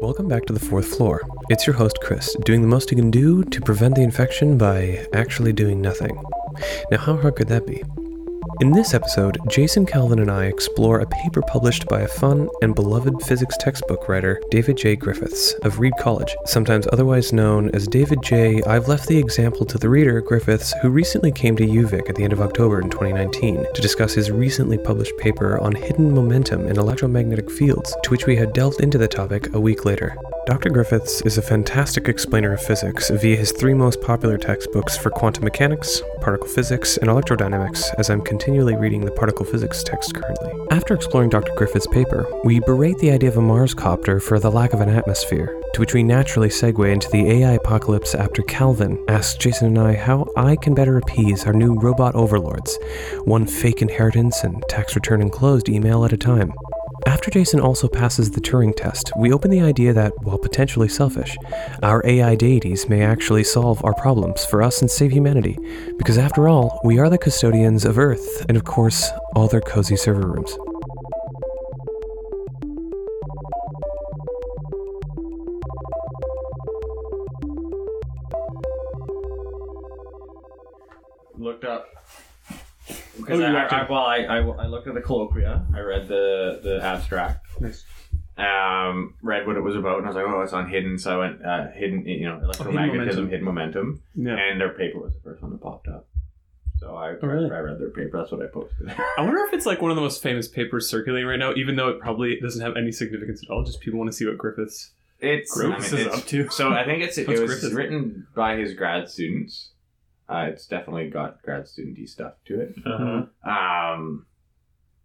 Welcome back to the fourth floor. It's your host, Chris, doing the most you can do to prevent the infection by actually doing nothing. Now, how hard could that be? In this episode, Jason Calvin and I explore a paper published by a fun and beloved physics textbook writer, David J. Griffiths, of Reed College, sometimes otherwise known as David J. I've left the example to the reader, Griffiths, who recently came to UVic at the end of October in 2019 to discuss his recently published paper on hidden momentum in electromagnetic fields, to which we had delved into the topic a week later. Dr. Griffiths is a fantastic explainer of physics via his three most popular textbooks for quantum mechanics, particle physics, and electrodynamics, as I'm continually reading the particle physics text currently. After exploring Dr. Griffiths' paper, we berate the idea of a Mars copter for the lack of an atmosphere, to which we naturally segue into the AI apocalypse after Calvin asks Jason and I how I can better appease our new robot overlords, one fake inheritance and tax return enclosed email at a time. After Jason also passes the Turing test, we open the idea that, while potentially selfish, our AI deities may actually solve our problems for us and save humanity, because after all, we are the custodians of Earth and, of course, all their cozy server rooms. looked up. Oh, Because you I, actually- I, well, I, I, I looked at the colloquia. I read the the abstract. Nice. Um, read what it was about, and I was like, "Oh, it's on hidden." So I went, uh, "Hidden, you know, electromagnetism, hidden momentum," Yeah. and their paper was the first one that popped up. So I, Oh, really? I read their paper. That's what I posted. I wonder if it's like one of the most famous papers circulating right now, even though it probably doesn't have any significance at all. Just people want to see what Griffiths. It's, Griffiths is it's- up to. So I think it's it What's was Griffiths? written by his grad students. Uh, it's definitely got grad studenty stuff to it. Uh-huh. Um,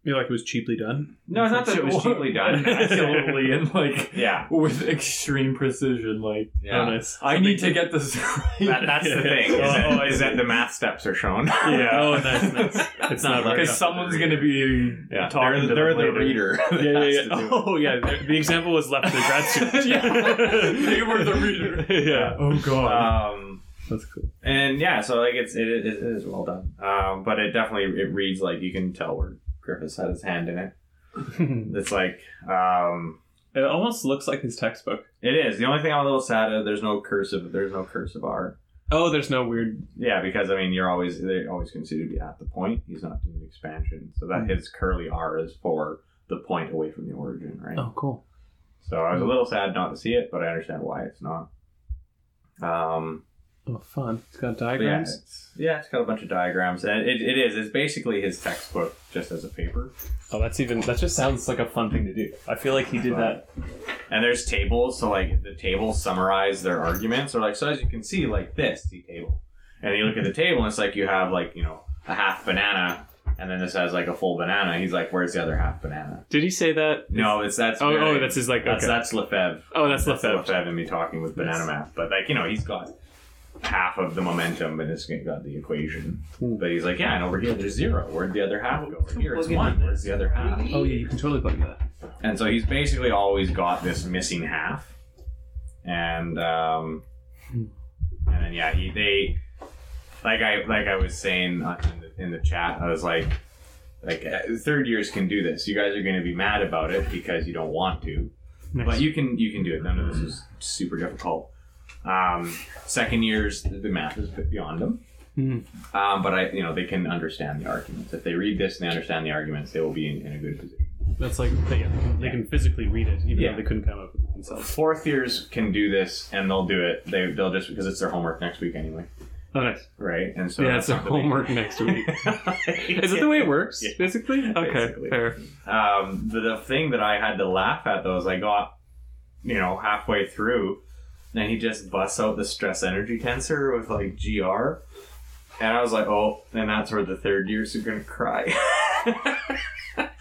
You like it was cheaply done. no, it's not that it was cheaply done. Absolutely, and like yeah, with extreme precision. Like yeah. Oh, nice. I need to get this right. That, that's the thing. Is, Oh, that, I is see. that the math steps are shown? Yeah. Oh, nice, nice. It's not Like- because someone's gonna be Yeah, talking they're, to they're the reader. Yeah, yeah, yeah. to do it. Oh, yeah. The, the example was left to the grad students. Yeah. They were the reader. yeah. Oh god. Um, That's cool. and yeah, so like it's it, is- it is well done. Um, but it definitely it reads like you can tell where Griffiths had his hand in it. It's like um, it almost looks like his textbook. it is. The only thing I'm a little sad at there's no cursive. There's no cursive R. Oh, there's no weird. Yeah, because I mean you're always they always consider to be at the point. He's not doing expansion, so that his curly R is for the point away from the origin, right? Oh, cool. So I was a little sad not to see it, but I understand why it's not. Um, Oh, fun. It's got but yeah, diagrams. it's, yeah, it's got a bunch of diagrams, and it, it is. It's basically his textbook just as a paper, Oh, that's even. That just sounds like a fun thing to do. I feel like he did that. and there's tables. So like the tables summarize their arguments, or like so as you can see, like this see table, and you look at the table, and it's like you have like you know a half banana, and then this has like a full banana. He's like, where's the other half banana? Did he say that? No, it's that's Oh, very- oh, that's his like. That's okay. that's Lefebvre. Oh, that's That's Lefebvre. Lefebvre and me talking with banana Yes. math. But like, you know, he's got half of the momentum and it's got the equation. Hmm. But he's like, yeah, and over here there's zero. Where'd the other half go? Over here it's one. Where's the other half? Oh yeah, you can totally plug that. And so he's basically always got this missing half. And um and then yeah, he they like I like I was saying uh, in the, in the chat, I was like like uh, third years can do this. You guys are going to be mad about it because you don't want to. But you can you can do it. None of this is super difficult. Um, second years, the math is a bit beyond them. Mhm. Um, but I, you know, they can understand the arguments. If they read this and they understand the arguments, they will be in, in a good position. That's like they, yeah, they, can, they can physically read it, even Yeah. though they couldn't come up with it themselves. Fourth years can do this, and they'll do it. They they'll just because it's their homework next week anyway, Oh, nice. right? And so yeah, that's it's their not the homework next week. Is it the way it works? Yeah. Basically. Okay. Basically. Fair. Um, the, the thing that I had to laugh at though is I got, you know, halfway through, and he just busts out the stress energy tensor with like GR, and I was like, oh, and that's where the third years are gonna cry.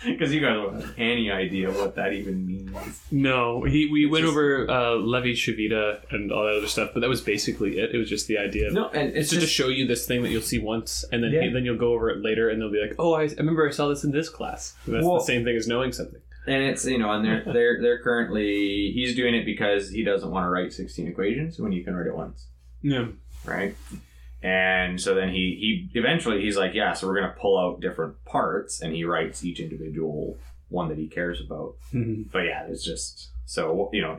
Because you guys don't have any idea what that even means. No, he we It's went just- over uh, Levi-Civita and all that other stuff, but that was basically it. It was just the idea. Of, No, and it's It's just to show you this thing that you'll see once, and then Yeah. then you'll go over it later, and they'll be like, "Oh, I, I remember I saw this in this class." And that's Well- the same thing as knowing something. And it's you know, and they're they're they're currently he's doing it because he doesn't want to write sixteen equations when you can write it once. Yeah. right? And so then he he eventually he's like, yeah, so we're gonna pull out different parts, and he writes each individual one that he cares about. Mhm. But yeah, it's just so you know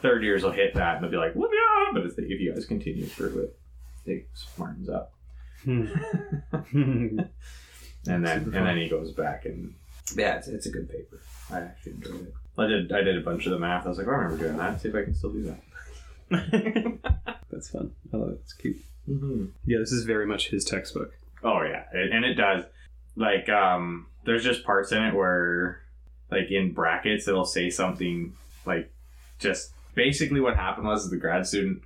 third years will hit that and they'll be like, yeah, but if, if you guys continue through it, it smartens up. Hmm. and then and then he goes back and yeah, it's, it's a good paper. I actually enjoyed it. I did I did a bunch of the math. I was like, oh, I remember doing that. See if I can still do that. That's fun. I love it. It's cute. mm-hmm. Yeah, this is very much his textbook. Oh yeah, it, and it does. Like, um, there's just parts in it where, like, in brackets, it'll say something like, just basically what happened was the grad student,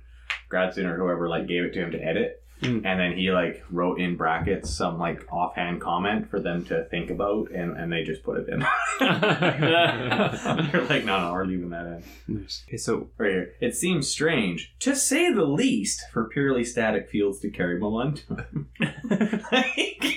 grad student or whoever like gave it to him to edit, Mm. and then he like wrote in brackets some like offhand comment for them to think about, and and they just put it in. They're like, no, no, we're leaving that in. Nice. Okay, so Right here. It seems strange, to say the least, for purely static fields to carry momentum. Like-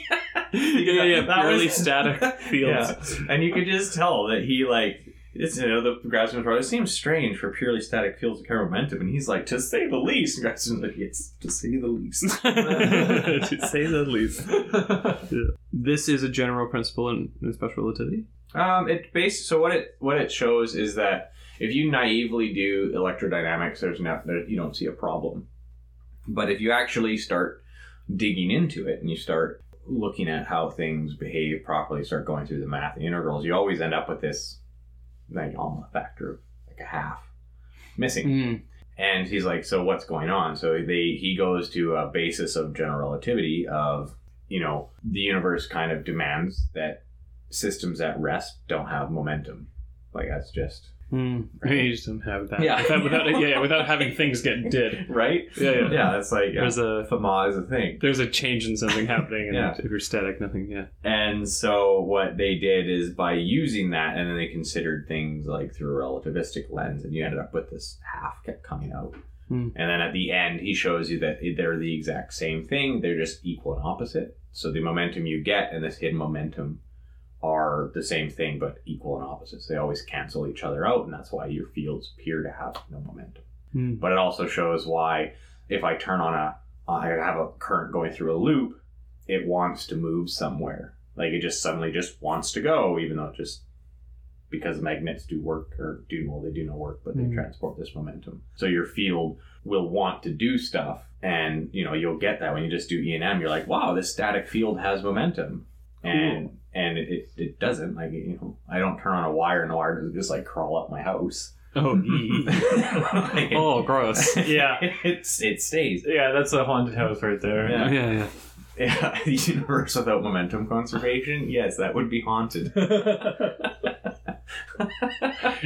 yeah, yeah, That purely was- static fields. Yeah. And you could just tell that he like it's you know the Grasman's right. It seems strange for purely static fields to carry momentum, and he's like, to say the least. And Grasman's like, yes, to say the least. to say the least. This is a general principle in, in special relativity. Um, it base so what it what it shows is that if you naively do electrodynamics, there's no there, you don't see a problem. But if you actually start digging into it and you start looking at how things behave properly, start going through the math and integrals, you always end up with this like almost factor of like a half missing. Mm. And he's like, so what's going on? So they he goes to a basis of general relativity of you know the universe kind of demands that systems at rest don't have momentum. Like that's just Mm. You just don't have that. Yeah. Without, without, yeah, yeah, without having things get did. right. Yeah, yeah. yeah. That's like yeah. There's a Fama is a thing. there's a change in something happening, and Yeah. if you're static, nothing. Yeah. And so what they did is by using that, and then they considered things like through a relativistic lens, and you ended up with this half kept coming out. Hmm. And then at the end, he shows you that they're the exact same thing. They're just equal and opposite. So the momentum you get and this hidden momentum are the same thing, but equal and opposites. They always cancel each other out, and that's why your fields appear to have no momentum. Hmm. But it also shows why if I turn on a, I have a current going through a loop, it wants to move somewhere. Like it just suddenly just wants to go, even though it just because magnets do work or do well, they do no work, but they Mm. transport this momentum. So your field will want to do stuff, and you know you'll get that when you just do E and M. You're like, wow, this static field has momentum, and and it, it, it doesn't. Like you know, I don't turn on a wire and the wire doesn't just like crawl up my house. Oh, Like, oh, gross. Yeah. it's it stays. Yeah, that's a haunted house right there. Yeah. Oh, yeah, yeah. Yeah, the universe without momentum conservation. Yes, that would be haunted.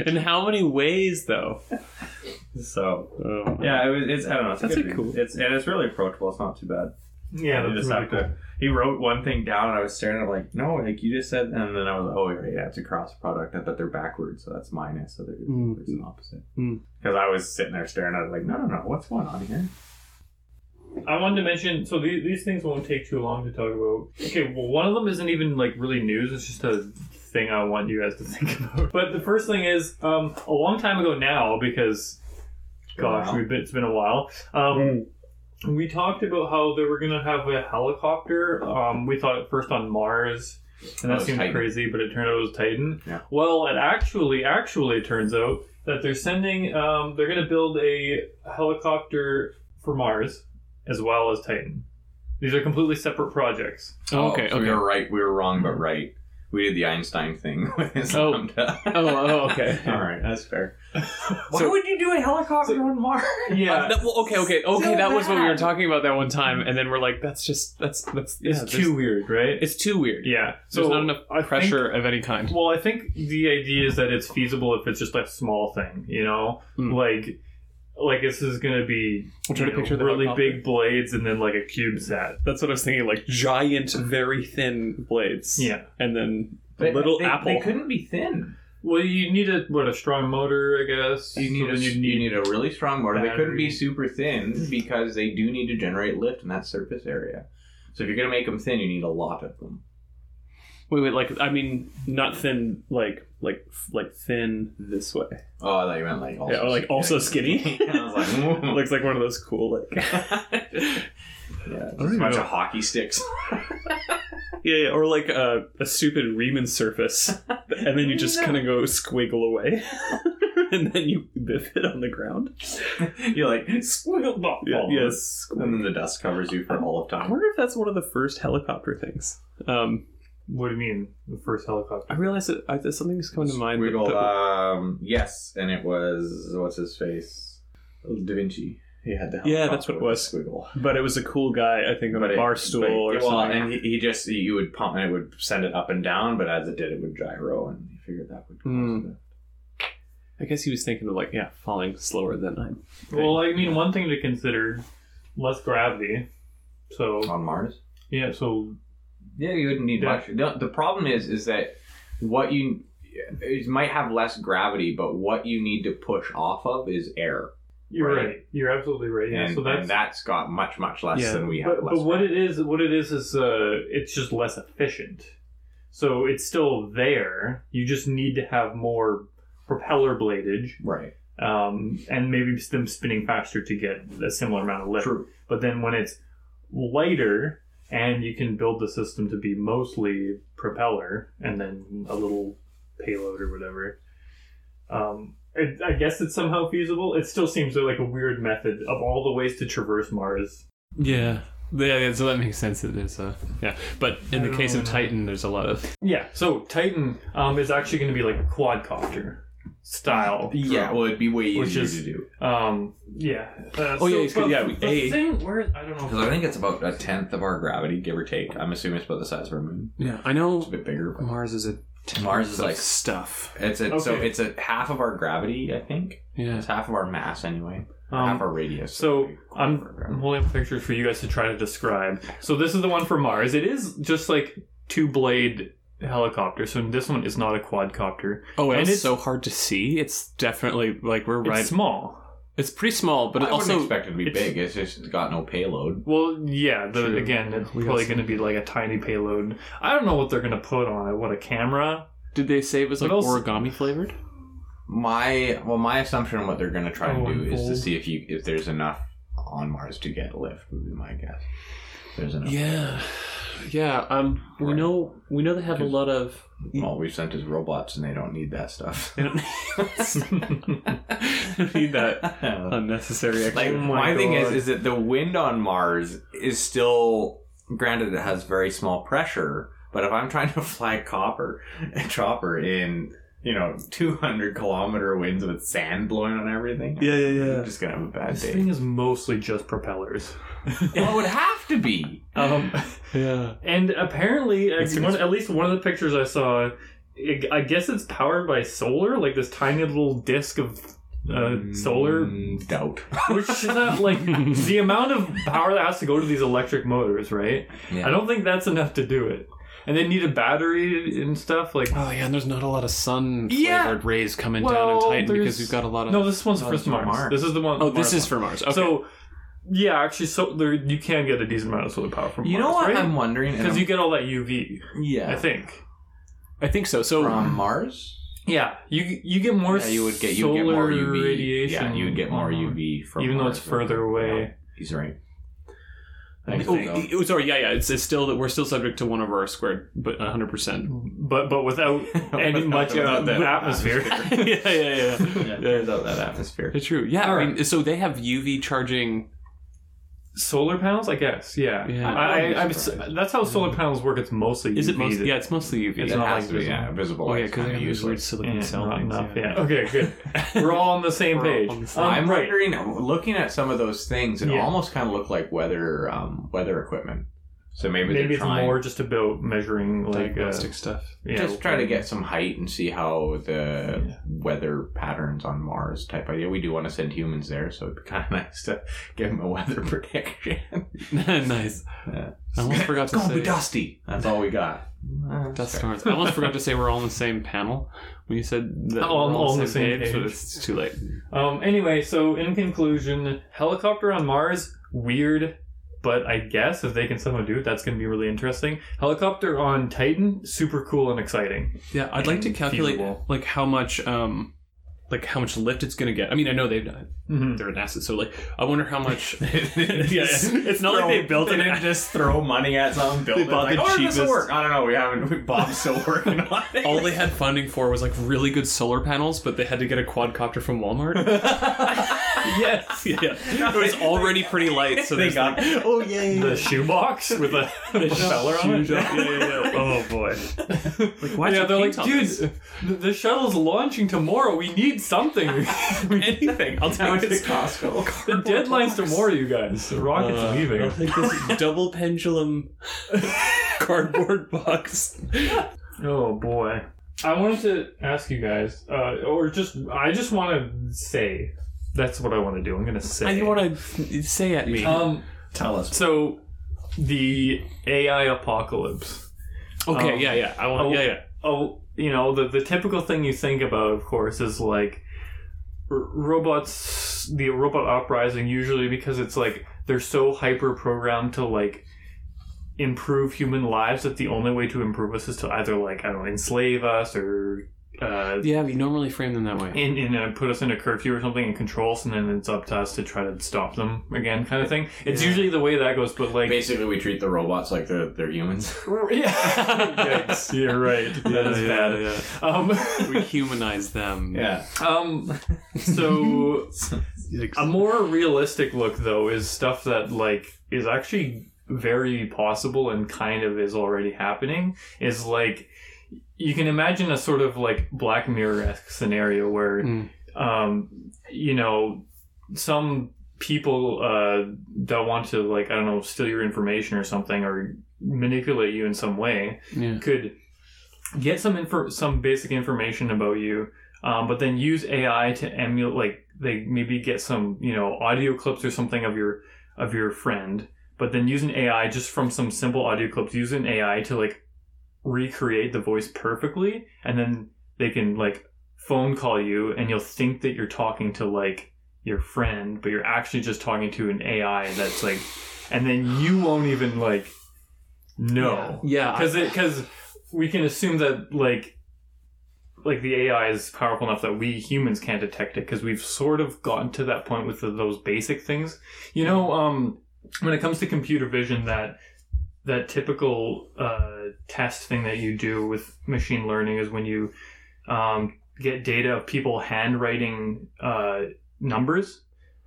In how many ways, though? So Oh. yeah, it was. It's I don't know. It's That's good a cool- It's and it's really approachable. It's not too bad. Yeah, you that's just really have to. He wrote one thing down, and I was staring at him like, no, like you just said, and then I was like, oh yeah, yeah, it's a cross product, but they're backwards, so that's minus, so there's, Mm. there's an opposite. Mm. Because I was sitting there staring at it like, no, no, no, what's going on here? I wanted to mention. So these, these things won't take too long to talk about. Okay, well, one of them isn't even like really news. It's just a thing I want you guys to think about. But the first thing is, um, a long time ago now, because gosh, while. we've been, it's been a while. Um, We talked about how they were gonna have a helicopter. Um, we thought at first on Mars, and that it's seemed Titan. crazy, but it turned out it was Titan. Yeah. Well, it actually actually turns out that they're sending. Um, they're gonna build a helicopter for Mars as well as Titan. These are completely separate projects. Oh, okay, so okay. We were right. We were wrong, but right. We did the Einstein thing with his Oh. lambda. Oh, oh, okay. All right, that's fair. Why So- would you do a helicopter on Mars? Yeah, That- well, okay, okay, okay. So that was what we were talking about that one time, and then we're like, that's just that's that's yeah, it's too weird, right? It's too weird. yeah. So There's So not enough I think- pressure of any kind. Well, I think the idea is that it's feasible if it's just a small thing, you know, Hmm. like like this is gonna be I'm trying to know, picture the really helicopter. big blades and then like a CubeSat. That's what I was thinking. Like giant, very thin blades. Yeah. and then a little they, apple. They couldn't be thin. Well, you need a what a strong motor, I guess. You need, So a, then you you'd need a really strong motor. They couldn't be super thin because they do need to generate lift in that surface area. So if you're gonna make them thin, you need a lot of them. Wait, wait. Like I mean, not thin. Like like like thin this way. Oh, I thought you meant like also yeah, or like also skinny. I was like. Looks like one of those cool like. yeah, just a bunch know. of hockey sticks. Yeah, yeah, or like a, a stupid Riemann surface, and then you just No. kind of go squiggle away. and then you biff it on the ground. You're like squiggle bop. Yeah, ball." yes. And then the dust covers you for all of time. I wonder if that's one of the first helicopter things. Um, What do you mean? The first helicopter? I realized that I, something's coming to mind. but Squiggle, the- um, yes, and it was what's his face, Da Vinci. He had the Yeah, that's what it was. Squiggle. but it was a cool guy, I think, on But a it- bar stool but- or well, something. and he, he just you would pump and it would send it up and down, but as it did, it would gyro, and he figured that would cause Hmm. it. I guess he was thinking of like, yeah, falling slower than I'm. Well, I mean, one thing to consider: less gravity. So on Mars. yeah, so Yeah, you wouldn't need Yeah. much. The, the problem is, is that what you it might have less gravity, but what you need to push off of is air, you're Right. right. You're absolutely right. Yeah. and, so that's and that's got much much less Yeah. than we have. but, less but what it is, what it is, is uh, it's just less efficient. So it's still there. You just need to have more propeller bladage, right? um, and maybe them spinning faster to get a similar amount of lift. True. But then when it's lighter and you can build the system to be mostly propeller and then a little payload or whatever, um, it, I guess it's somehow feasible. It still seems like a weird method of all the ways to traverse Mars. Yeah. Yeah, yeah, so that makes sense. It is, uh, yeah. But in the case of. Titan, there's a lot of Yeah, so Titan um, is actually going to be like a quadcopter style. Yeah, well, it'd be way Which easier is- to do Um, yeah. Uh, Oh, yeah, it's good. but Yeah, we- the A- thing where I don't know. because I think it's about a tenth of our gravity, give or take. I'm assuming it's about the size of our moon. yeah. I know It's a know bit bigger. But Mars is a Mars is of like stuff. it's a so Okay. it's a half of our gravity. I think Yeah. it's half of our mass anyway. Or Um, half our radius. So I'm, I'm holding up pictures for you guys to try to describe. So this is the one for Mars. It is just like two blade helicopter. So this one is not a quadcopter. Oh, And and it's- it's so hard to see. It's definitely like we're It's right. small. It's pretty small, but I it wouldn't also expect it to be it's- big. It's just got no payload. Well, yeah. The, True. again, it's We probably going to be like a tiny payload. I don't know what they're going to put on it. What a camera? did they say it was like else- origami flavored? My well, my assumption what they're going to try Oh, and do is to see if you if there's enough on Mars to get lift. Would be my guess. There's enough. Yeah, yeah. Um, we Right. know we know they have a lot of. Well, we've sent as robots, and they don't need that stuff. They don't don't need that unnecessary extra. like my my, thing is is that the wind on Mars is still granted it has very small pressure, but if I'm trying to fly copper a chopper in you know 200 kilometer winds with sand blowing on everything, yeah, yeah, I'm just gonna have a bad day. This day. thing is mostly just propellers. well, it would have to be. Um, yeah. and apparently, uh, It's- one, at least one of the pictures I saw, it, I guess it's powered by solar, like this tiny little disc of uh, solar. Mm, doubt. Which is not like the amount of power that has to go to these electric motors, right? Yeah. I don't think that's enough to do it. And they need a battery and stuff. Like, Oh yeah, and there's not a lot of sun Yeah. flavored rays coming down Well, in Titan there's- because we've got a lot of. no, this one's for it's Mars. Mars. This is the one. oh, this Mars is one. for Mars. Okay. So, yeah, actually, so there you can get a decent amount of solar power from Mars. You Mars, know what right? I'm wondering? Because you get all that UV, yeah, I think. I think so. So from Mars. Yeah, you you get more. yeah, you would get you would get more UV radiation. Yeah, you would get more. UV from even though it's further away. Yeah, he's right. I Thanks, Oh, oh, sorry, yeah, yeah. It's, it's still that we're still subject to one of our squared, but 100. percent But but without any much Without uh, that atmosphere. Yeah, yeah, yeah. Yeah, turns out that atmosphere. It's true. Yeah, All I mean, so they have UV charging. Solar panels, I guess. Yeah, Yeah. I, I'd I, I'm, surprised. that's how solar panels work. It's mostly Is it UV mostly? that- Yeah, it's mostly UV. It's it not has like to be, visible. yeah, visible. oh yeah, light's because they kinda have these weird silicon Yeah, cell not things. enough, yeah. yeah. Okay, good. We're all on the same We're all page. on the same- Um, I'm right. wondering, looking at some of those things, it Yeah. almost kind of look like weather um, weather equipment. So maybe, Maybe it's trying more just about measuring like uh, stuff. yeah, just try to get some height and see how the Yeah. weather patterns on Mars type idea. We do want to send humans there, so it'd be kind of nice to give them a weather prediction. nice. Yeah. I almost forgot It's to gonna say. be dusty. That's all we got. Dust storms. I almost forgot to say we're all on the same panel when you said that Oh, we're I'm all on the same but page. it's too late. Um. Anyway, so in conclusion, helicopter on Mars, weird, but I guess if they can somehow do it, that's going to be really interesting. Helicopter on Titan, super cool and exciting. Yeah, I'd like to calculate feasible. like how much um like how much lift it's going to get. I mean, I know they've done it. Mhm. They're an asset, so like I wonder how much. yeah, Just it's not like they built they it. didn't just throw money at something. Build They it, bought like, the oh, this cheapest- work. I don't know. We haven't. We, Bob's still working on it. All they had funding for was like really good solar panels, but they had to get a quadcopter from Walmart. yes. yeah, it was already pretty light, so they got. like, oh yay! The shoebox with a the speller on it. Yeah, yeah, yeah. Oh boy. Like why yeah, they're like, dude, the, the shuttle's launching tomorrow. We need something. anything. I'll How much take is this. Costco? the deadline's tomorrow, you guys. The rocket's Uh, leaving. I'll take this double pendulum cardboard box. Oh boy. I wanted to ask you guys, uh, or just I just want to say that's what I want to do. I'm gonna say. And you want to say at me. Um. Tell us. So, the AI apocalypse. okay, um, yeah, yeah. I want. oh, yeah, yeah. Oh, you know the the typical thing you think about, of course, is like r- robots. The robot uprising usually because it's like they're so hyper programmed to like improve human lives that the only way to improve us is to either like I don't know enslave us or uh, Yeah, we normally frame them that way. And, in uh, put us in a curfew or something and control us, and then it's up to us to try to stop them again, kind of thing. It's Yeah. usually the way that goes, but like Basically, we treat the robots like they're they're humans. yeah, Yikes. you're right. That is bad. yeah. Um, we humanize them. Yeah. um, so a more realistic look though is stuff that like is actually very possible and kind of is already happening. Is like you can imagine a sort of like Black Mirror esque scenario where Mm. um, you know, some people uh, that want to like I don't know steal your information or something or manipulate you in some way Yeah. could get some info, some basic information about you, um, but then use AI to emulate like they maybe get some you know audio clips or something of your of your friend, but then use an AI just from some simple audio clips. Use an AI to like recreate the voice perfectly, and then they can like phone call you, and you'll think that you're talking to like your friend, but you're actually just talking to an AI that's like, and then you won't even like know Yeah. Because because we can assume that like like the AI is powerful enough that we humans can't detect it because we've sort of gotten to that point with the, those basic things. You know, um, when it comes to computer vision, that that typical uh, test thing that you do with machine learning is when you um, get data of people handwriting uh, numbers,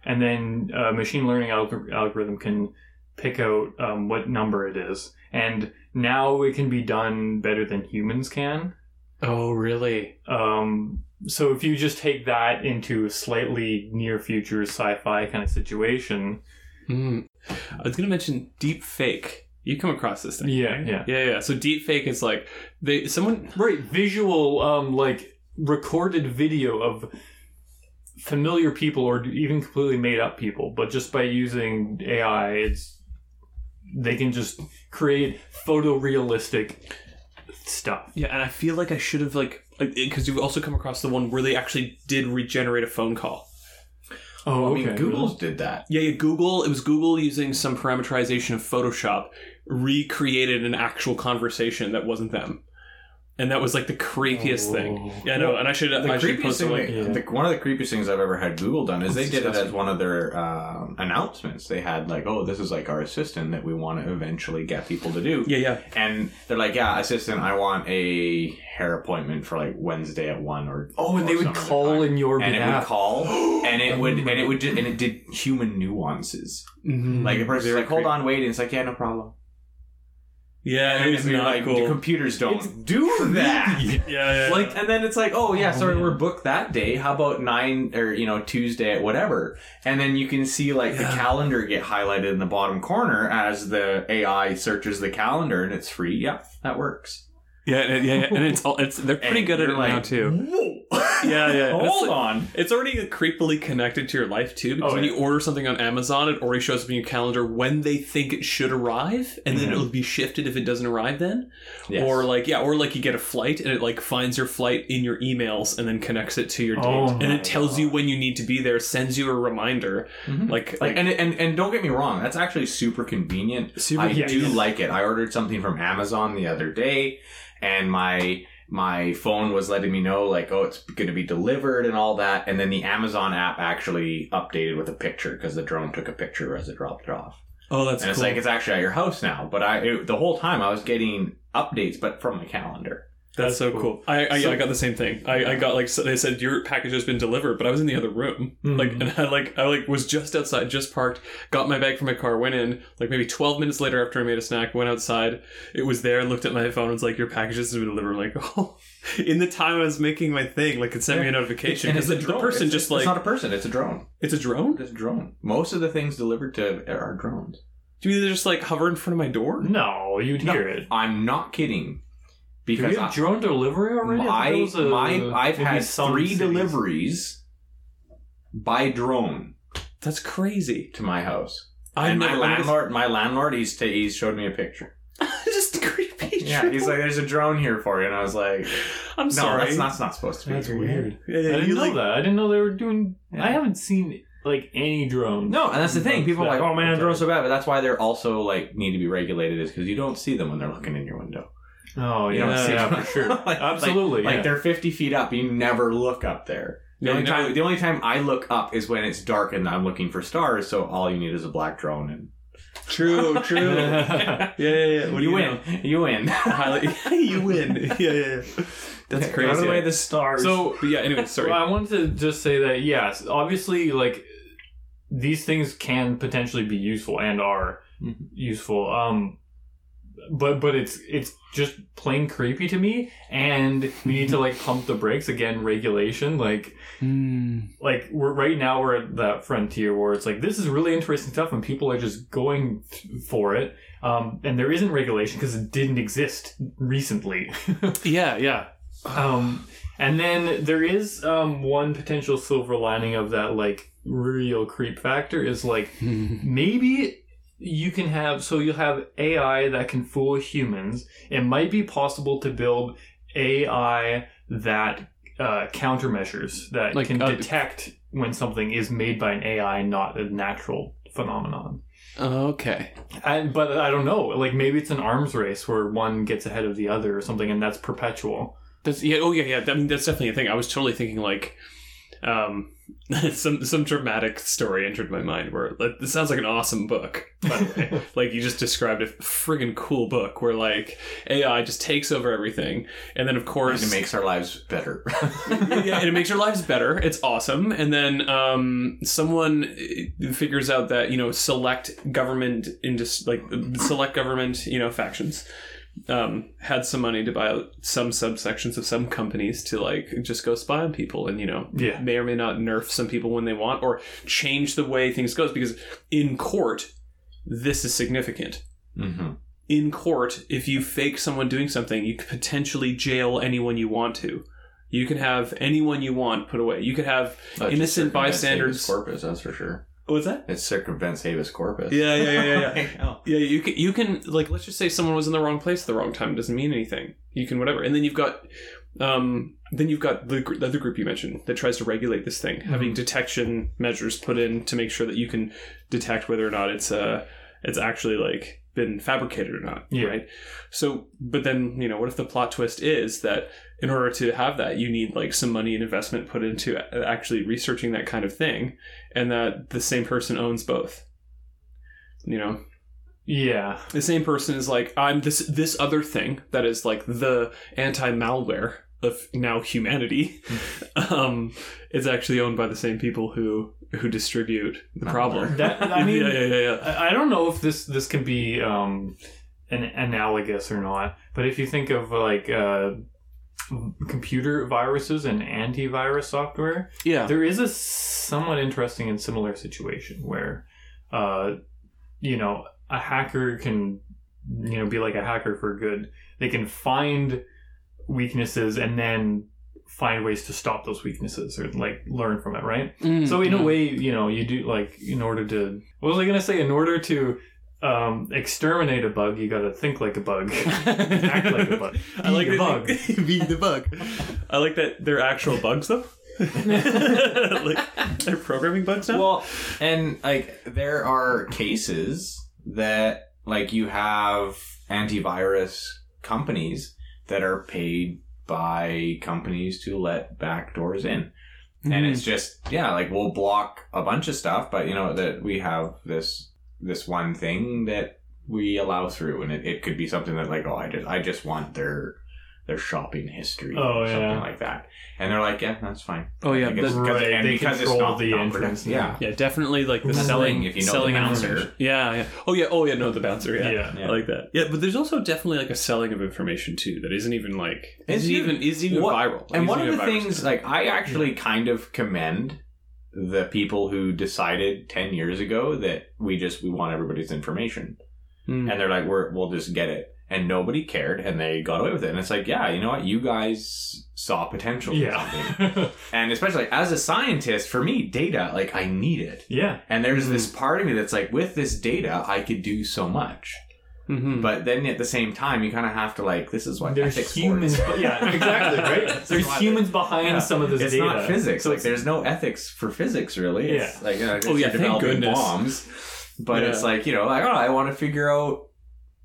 and then a machine learning algor- algorithm can pick out um, what number it is. And now it can be done better than humans can. oh, really? Um, so if you just take that into a slightly near future sci-fi kind of situation, Mm. I was gonna mention deep fake. You come across this thing? yeah, right? yeah, Yeah, yeah. So deep fake is like they someone right, visual, um, like recorded video of familiar people or even completely made up people, but just by using AI, it's they can just create photorealistic stuff. Yeah, and I feel like I should have like because you've also come across the one where they actually did regenerate a phone call. Oh, I mean, Google's did that. Yeah, yeah. Google. It was Google using some parameterization of Photoshop recreated an actual conversation that wasn't them, and that was like the creepiest thing. Oh. Yeah, I know. And I should. The I should creepiest post thing, link. Yeah. the, one of the creepiest things I've ever had Google done is they That's did it as one of their um, announcements. They had like, "Oh, this is like our assistant that we want to eventually get people to do." Yeah, yeah. And they're like, "Yeah, assistant, I want a hair appointment for like Wednesday at one or Oh, and or they would call in your and it would behalf. call and it would and it would ju- and it did human nuances. Mm-hmm. Like the person's Very like, "Hold creepy. on, wait," and it's like, "Yeah, no problem." Yeah, And it was not like, cool. computers don't do that. yeah, yeah. like and then it's like oh yeah Oh, sorry man. we're booked that day how about nine or you know tuesday at whatever and then you can see like the calendar get highlighted in the bottom corner as the ai searches the calendar and it's free yeah that works yeah, and- yeah, yeah. And it's all. It's they're pretty And good at you're it like, now too. Whoa. Yeah, yeah. That's hold like- on It's already creepily connected to your life too, because Oh, when yeah. you order something on Amazon, it already shows up in your calendar when they think it should arrive, and then Mhm. it'll be shifted if it doesn't arrive then. Yes. Or like yeah, or like you get a flight and it like finds your flight in your emails and then connects it to your date, Oh and my it tells you God. when you need to be there, sends you a reminder, Mhm. like like and, and and don't get me wrong that's actually super convenient super I Yeah, do yeah. like it. I ordered something from Amazon the other day, and my my phone was letting me know like, oh, it's going to be delivered and all that. And then the Amazon app actually updated with a picture because the drone took a picture as it dropped it off. Oh, that's and it's like it's actually at your house now. But I it, the whole time I was getting updates, but from my calendar. That's, That's so cool. cool. I I, So- I got the same thing. I, I got like so they said your package has been delivered, but I was in the other room. Mhm. Like and I like I like was just outside, just parked, got my bag from my car, went in. Like maybe twelve minutes later, after I made a snack, went outside. It was there. Looked at my phone. and was like, your package has been delivered. I'm like, oh. In the time I was making my thing, like it sent me a notification And because it's the, a the drone. person It's- just it's like not a person, it's a drone. it's a drone. It's a drone. Most of the things delivered to are drones. Do you mean they just like hover in front of my door? No, you'd No. hear it. I'm not kidding. Do Because we have I- drone delivery already? I thought my, that was a- my I've had some three cities. deliveries by drone That's crazy. to my house. I and never my landlord, my landlord, he's t- he's showed me a picture. just a creepy. Picture. Yeah, he's like, "There's a drone here for you," and I was like, I'm "No, sorry. that's not, that's not supposed to be." That's here." weird. Yeah, I didn't you know like that. I didn't know they were doing. Yeah. I haven't seen like any drones. No, and that's the thing. People are like, "Oh man, drones so bad," but that's why they're also like need to be regulated, is because you don't see them when they're looking in your window. Oh You yeah, don't see yeah, them. for sure. Like- Absolutely. Like yeah. they're 50 feet up. You never look up there. The Yeah, only you time the only time I look up is when it's dark and I'm looking for stars. So all you need is a black drone, and True, true. yeah, yeah, yeah. What do you you win. know? You win. Highlight. you win. Yeah, yeah, yeah. That's Get crazy. out of the way the stars. so But yeah, anyway, sorry. Well, I wanted to just say that yes, obviously, like these things can potentially be useful and are Mhm. useful. Um, but but it's it's just plain creepy to me, and we need to like pump the brakes again. Regulation, like like we're right now we're at that frontier where it's like this is really interesting stuff, and people are just going th- for it. Um, and there isn't regulation because it didn't exist recently. Yeah, yeah. Um, and then there is um, one potential silver lining of that, like real creep factor is like maybe you can have so you'll have AI that can fool humans. It might be possible to build AI that uh, countermeasures that Like, can uh, detect when something is made by an AI, not a natural phenomenon. Okay. And, but I don't know. Like maybe it's an arms race where one gets ahead of the other or something, and that's perpetual. That's yeah. Oh yeah, yeah. I mean, that's definitely a thing. I was totally thinking like, um, some some dramatic story entered my mind where like, this sounds like an awesome book. By the way, like you just described a friggin' cool book where like AI just takes over everything, and then of course and it makes our lives better. yeah, and it makes your lives better. It's awesome. And then um, someone uh, figures out that you know select government indus- like select government you know factions um, had some money to buy out some subsections of some companies to like just go spy on people and you know Yeah. may or may not nerf some people when they want or change the way things goes because in court this is significant mm-hmm. in court, if you fake someone doing something, you could potentially jail anyone you want to. You can have anyone you want put away. You could have innocent bystanders. corpus, that's for sure. What's that? It circumvents habeas corpus. Yeah, yeah, yeah, yeah, yeah. Oh. Yeah, you can. You can like. Let's just say someone was in the wrong place at the wrong time. It doesn't mean anything. You can whatever. And then you've got, um, then you've got the, gr- the other group you mentioned that tries to regulate this thing, having detection measures put in to make sure that you can detect whether or not it's uh it's actually like been fabricated or not. Yeah. Right. So, but then you know, what if the plot twist is that in order to have that, you need like some money and investment put into actually researching that kind of thing, and that the same person owns both. You know, Yeah. the same person is like i'm this this other thing that is like the anti-malware of now humanity um it's actually owned by the same people who who distribute the problem That I mean, yeah yeah yeah, yeah. I I don't know if this this can be um, an analogous or not, but if you think of like uh, computer viruses and antivirus software, yeah there is a somewhat interesting and similar situation where, uh, you know, a hacker can, you know, be like a hacker for good. They can find weaknesses and then find ways to stop those weaknesses or like learn from it, right? Mm, So in yeah. a way, you know, you do like in order to what was I gonna say? In order to um, exterminate a bug, you gotta think like a bug, act like a bug, I like Be a bug. be the bug i like that they're actual bugs though like they're programming bugs now Well, and like there are cases that like you have antivirus companies that are paid by companies to let back doors in. Mm-hmm. And it's just yeah, like we'll block a bunch of stuff, but you know that we have this this one thing that we allow through, and it, it could be something that like oh I just I just want their their shopping history, Oh, or something yeah. like that, and they're like yeah that's fine. Oh yeah, Because- the- Right, and they because it's not the not entrance, protected- yeah. yeah, definitely like the selling thing, if you know selling the bouncer. bouncer. Yeah, yeah. Oh yeah, oh yeah, no, the bouncer. Yeah, Yeah. Yeah. I like that. Yeah, but there's also definitely like a selling of information too that isn't even like It's isn't even isn't even what- viral. Like, and one of the viral things, stuff. like, I actually kind of commend the people who decided 10 years ago that we just, we want everybody's information. Mm. And they're like, we're, we'll just get it. And nobody cared and they got away with it. And it's like, yeah, you know what? You guys saw potential. Yeah. And especially like, as a scientist, for me, data, like, I need it. yeah. And there's Mhm. this part of me that's like, with this data, I could do so much. Mhm. But then at the same time, you kind of have to like, this is what There's ethics humans. for. yeah, exactly. Right. This There's humans behind Yeah. some of this it's data. not physics. So like it's- there's no ethics for physics, really. It's like uh, Oh, yeah, you're thank developing goodness. bombs. But Yeah. it's like you know, like oh, I want to figure out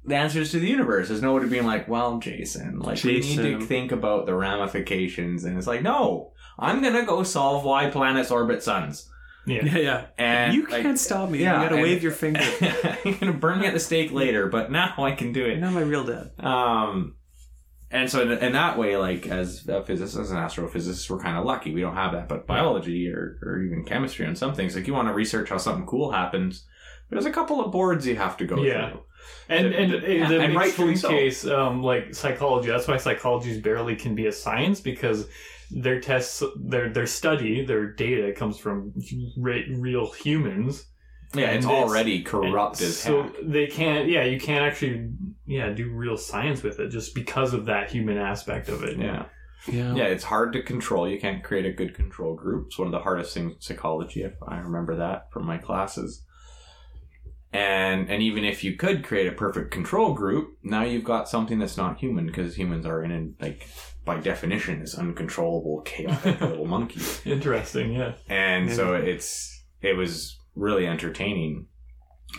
the answers to the universe. There's nobody being like, well, Jason, like we need to think about the ramifications, and it's like, no, I'm gonna go solve why planets orbit suns, yeah. yeah, yeah. and you can't stop me. yeah, you gotta and- wave your finger. I'm gonna burn me at the stake later, but now I can do it. not my real dad. Um, and so in, in that way, like as a physicist, as an astrophysicist, we're kind of lucky. We don't have that, but biology or, or even chemistry on some things, like you want to research how something cool happens, there's a couple of boards you have to go Yeah. through. And and Yeah, in the and rightfully extreme so. case, um, like psychology, that's why psychology barely can be a science because their tests, their their study, their data comes from re- real humans. Yeah, it's it's- already corrupt And as so heck. they can't. Yeah, you can't actually. Yeah, do real science with it just because of that human aspect of it. Yeah. Yeah. Yeah, it's hard to control. You can't create a good control group. It's one of the hardest things in psychology. If I remember that from my classes. And and even if you could create a perfect control group, now you've got something that's not human because humans are in an, like by definition is uncontrollable chaotic little monkey. Interesting. Yeah. And so it's it was really entertaining.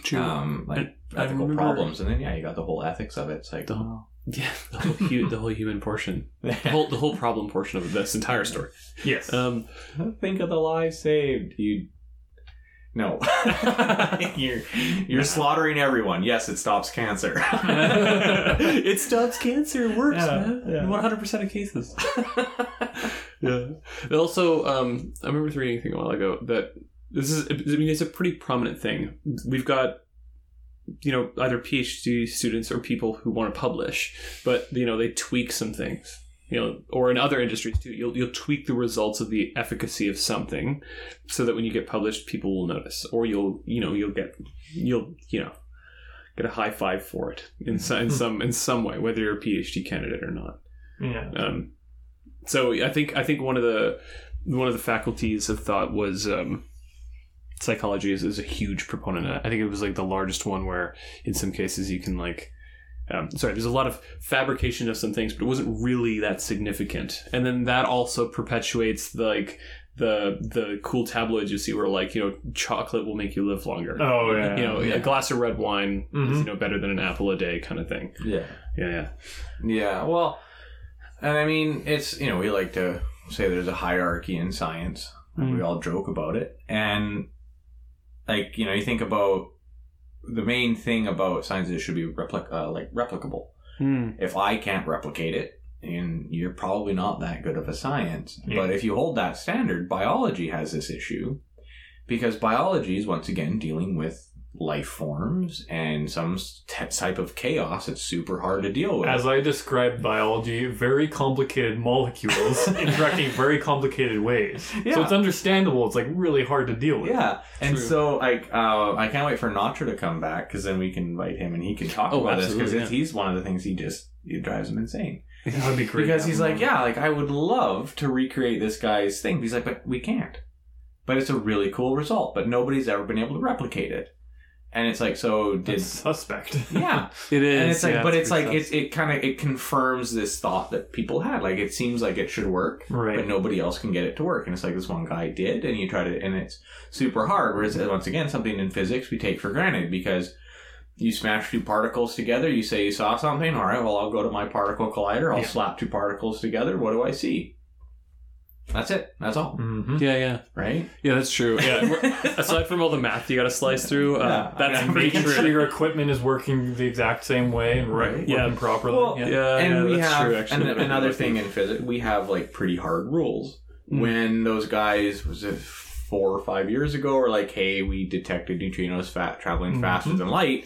True. Um, like I ethical remember- problems, and then yeah, you got the whole ethics of it. It's like The whole- yeah, the whole, hu- the whole human portion, the whole the whole problem portion of this entire story. Yes. Um, Think of the lives saved. You no, you're you're slaughtering everyone. Yes, it stops cancer. it stops cancer. It works, Yeah, man. One hundred percent of cases. yeah. Also, um, I remember reading a thing a while ago that this is. I mean, it's a pretty prominent thing. We've got. You know, either PhD students or people who want to publish, but you know they tweak some things. You know, or in other industries too, you'll you'll tweak the results of the efficacy of something, so that when you get published, people will notice, or you'll you know you'll get you'll you know get a high five for it in some in some in some way, whether you're a PhD candidate or not. yeah. Um, so I think I think one of the one of the faculties of thought was um, psychology is, is a huge proponent. Of that. I think it was like the largest one where in some cases you can like. Um, sorry, there's a lot of fabrication of some things, but it wasn't really that significant. And then that also perpetuates the, like the the cool tabloids you see where like you know chocolate will make you live longer. Oh yeah. you know, yeah. a glass of red wine is Mhm. you know better than an apple a day kind of thing. yeah, Yeah, yeah. yeah. Well, and I mean, it's you know we like to say there's a hierarchy in science. and We all joke about it, and like you know, you think about the main thing about science is it should be replic- uh, like replicable. if I can't replicate it, and you're probably not that good of a science. Yeah. But if you hold that standard, biology has this issue because biology is once again dealing with life forms and some t- type of chaos it's super hard to deal with. As I described biology, very complicated molecules interacting very complicated ways. yeah. So it's understandable. It's like really hard to deal with. yeah, and True. so like uh, I can't wait for Natra to come back because then we can invite him and he can talk Oh, about this because absolutely, he's one of the things he just it drives him insane. That would be great. Because he's like, yeah, like I would love to recreate this guy's thing. He's like, but we can't. But it's a really cool result, but nobody's ever been able to replicate it. And it's like, so did That's suspect. yeah. It is. and it's like, yeah, but it's like pretty it, it kind of it confirms this thought that people had. Like it seems like it should work, right. but nobody else can get it to work. And it's like this one guy did, and you try to, and it's super hard. Whereas uh, once again, something in physics we take for granted because You smash two particles together. You say you saw something. All right. Well, I'll go to my particle collider. I'll Yeah. slap two particles together. What do I see? That's it. That's all. Mhm. Yeah, yeah, Right. yeah. That's true. Yeah. Aside from all the math you got to slice through, uh, Yeah. that's Yeah, Making sure your equipment is working the exact same way and Right. working Yeah. properly. Well, yeah. Yeah, and yeah, we that's have true. Actually, and another thing in physics, we have like pretty hard rules. Mm. When those guys was it four or five years ago, were like, "Hey, we detected neutrinos fat traveling faster Mhm. than light,"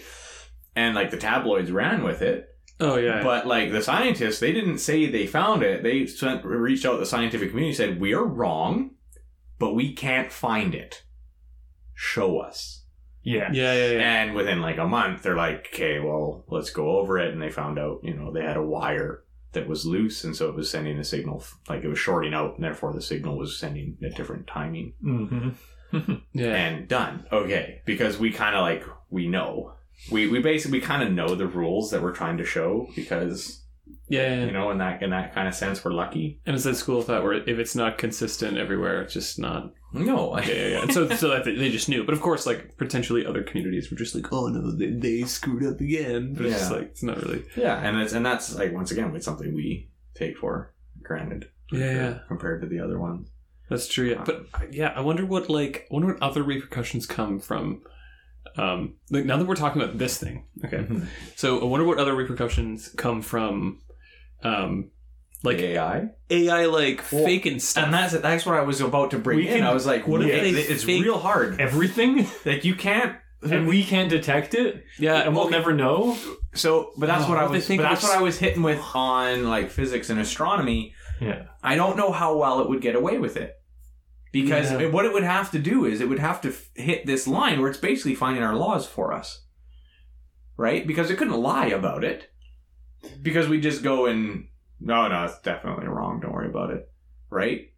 and like the tabloids ran with it. Oh yeah. But like the scientists, they didn't say they found it. They sent reached out to the scientific community, said we are wrong, but we can't find it. Show us. yeah. yeah, yeah, yeah. And within like a month, they're like, okay, well, let's go over it. And they found out, you know, they had a wire that was loose, and so it was sending a signal, like it was shorting out, and therefore the signal was sending a different timing. hmm yeah. And done. Okay, because we kind of like we know. We, we basically kind of know the rules that we're trying to show because yeah, you know in that in that kind of sense we're lucky And it's that school of thought where if it's not consistent everywhere, it's just not. no Yeah, yeah, yeah. And so, so that they- just knew. But of course, like potentially other communities were just like, oh no, they, they screwed up again. But it's just Yeah. like it's not really. yeah and it's and that's like once again it's something we take for granted Yeah, yeah. compared to the other ones That's true. Yeah, but uh, yeah, I wonder what like I wonder what other repercussions come from. Um, like now that we're talking about this thing, okay. Mhm. So I wonder what other repercussions come from, um, like AI AI, like Well, faking stuff. and that's that's what I was about to bring We in can- I was like what what if if they it's fake- real hard Everything, like you can't and we can't detect it, yeah, and we'll okay. never know. so but that's Oh, what I what if they was think but that's what I was hitting with on like physics and astronomy Yeah. I don't know how well it would get away with it. Because Yeah. what it would have to do is it would have to f- hit this line where it's basically finding our laws for us. Right? Because it couldn't lie about it. Because we just go and, no, no, it's definitely wrong. Don't worry about it. Right?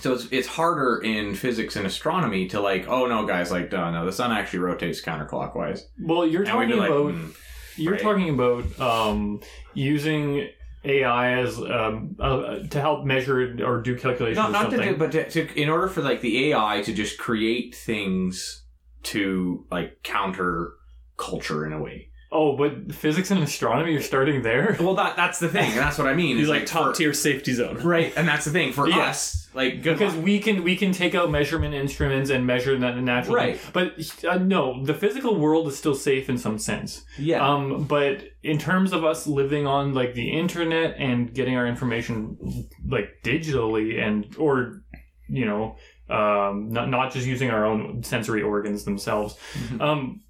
So it's, it's harder in physics and astronomy to like, oh no, guys, like, no, no, the sun actually rotates counterclockwise. Well, you're And talking like, about hmm, You're Right. talking about um, using AI as um, uh, to help measure or do calculations No, or not to do, but to, to, in order for like the AI to just create things to like counter culture in a way. oh, but physics and astronomy, you're starting there. Well, that that's the thing, and that's what I mean. He's is, like top for- tier safety zone. right? And that's the thing for Yeah. us, like Because we can we can take out measurement instruments and measure that the natural Right. But uh, no, the physical world is still safe in some sense. yeah, Um, but in terms of us living on like the internet and getting our information like digitally and or you know um, not not just using our own sensory organs themselves. Mhm. Um,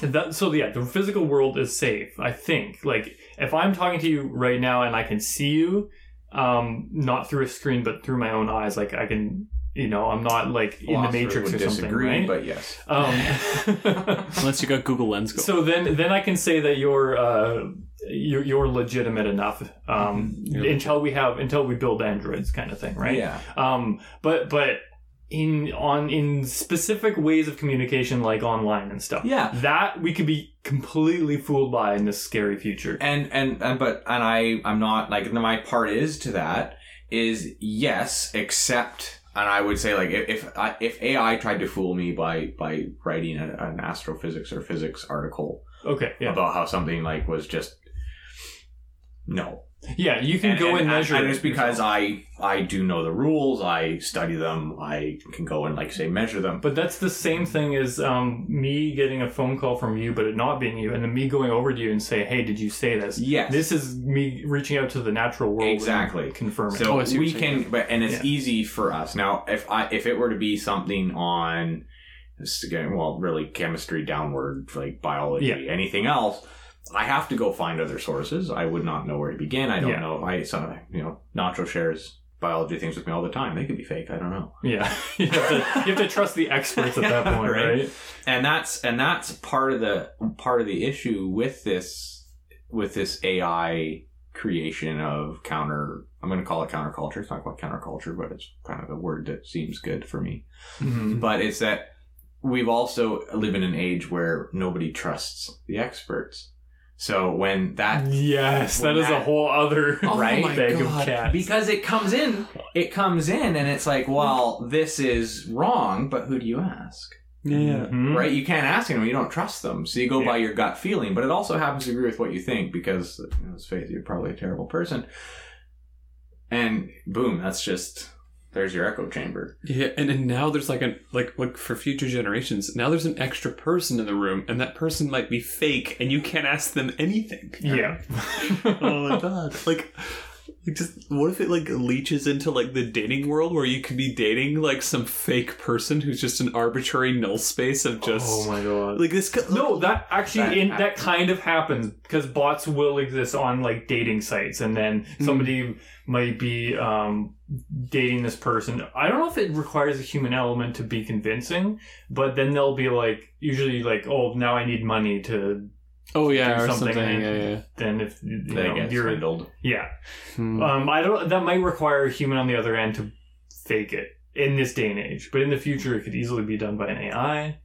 that so yeah, the physical world is safe. I think like if I'm talking to you right now and I can see you, um, not through a screen but through my own eyes, like I can. You know, I'm not like in the Matrix would or something, disagree, right? But yes, Um, Unless you got Google Lens go. so then, then I can say that you're uh, you're, you're legitimate enough um, You're until we have until we build androids, kind of thing, right? Yeah, Um, but but in on in specific ways of communication, like online and stuff, yeah. that we could be completely fooled by in this scary future. And and and but and I I'm not like my part is to that is yes, except and I would say like if if, I, if AI tried to fool me by by writing a, an astrophysics or physics article Okay, yeah, about how something like was just no yeah, you can go and, measure. and it it's because. I I do know the rules. I study them. I can go and like say measure them. But that's the same thing as um, me getting a phone call from you, but it not being you, and then me going over to you and say, "Hey, did you say this?" Yes. This is me reaching out to the natural world, and Exactly. confirming. So Oh, I see what we you're can, but and it's Yeah. easy for us now. If I if it were to be something on, this again, well, really chemistry downward, like biology, Yeah. anything else, I have to go find other sources. I would not know where to begin. I don't Yeah. know. I some you know Nacho shares biology things with me all the time. They could be fake. I don't know. Yeah, you have to you have to trust the experts at that point, Right. right? and that's and that's part of the part of the issue with this with this AI creation of counter. I'm going to call it counterculture. It's not quite counterculture, but it's kind of a word that seems good for me. Mm-hmm. But it's that we've also live in an age where nobody trusts the experts. So when that Yes, When that is a whole other Oh right my bag God. of cats. because it comes in, it comes in, and it's like, well, this is wrong. But who do you ask? Yeah, yeah. Mhm. right? You can't ask them; you don't trust them, so you go by your gut feeling. But it also happens to agree with what you think because, you know, let's face it, you're probably a terrible person. And boom, that's just there's your echo chamber. Yeah, and, and now there's like an like like for future generations. Now there's an extra person in the room, and that person might be fake, and you can't ask them anything. Yeah. oh my god! Like, like just what if it like leaches into like the dating world where you could be dating like some fake person who's just an arbitrary null space of just oh my god. like this. co- No, that actually That in, hap- that kind of happens because bots will exist on like dating sites, and then Hmm. somebody might be um, dating this person. I don't know if it requires a human element to be convincing, but then they'll be like, usually like, oh, now I need money to. Oh yeah, do or something something. Yeah, yeah. Then if you They know, get you're swindled. yeah, Hmm. um, I don't. That might require a human on the other end to fake it in this day and age, but in the future, it could easily be done by an AI.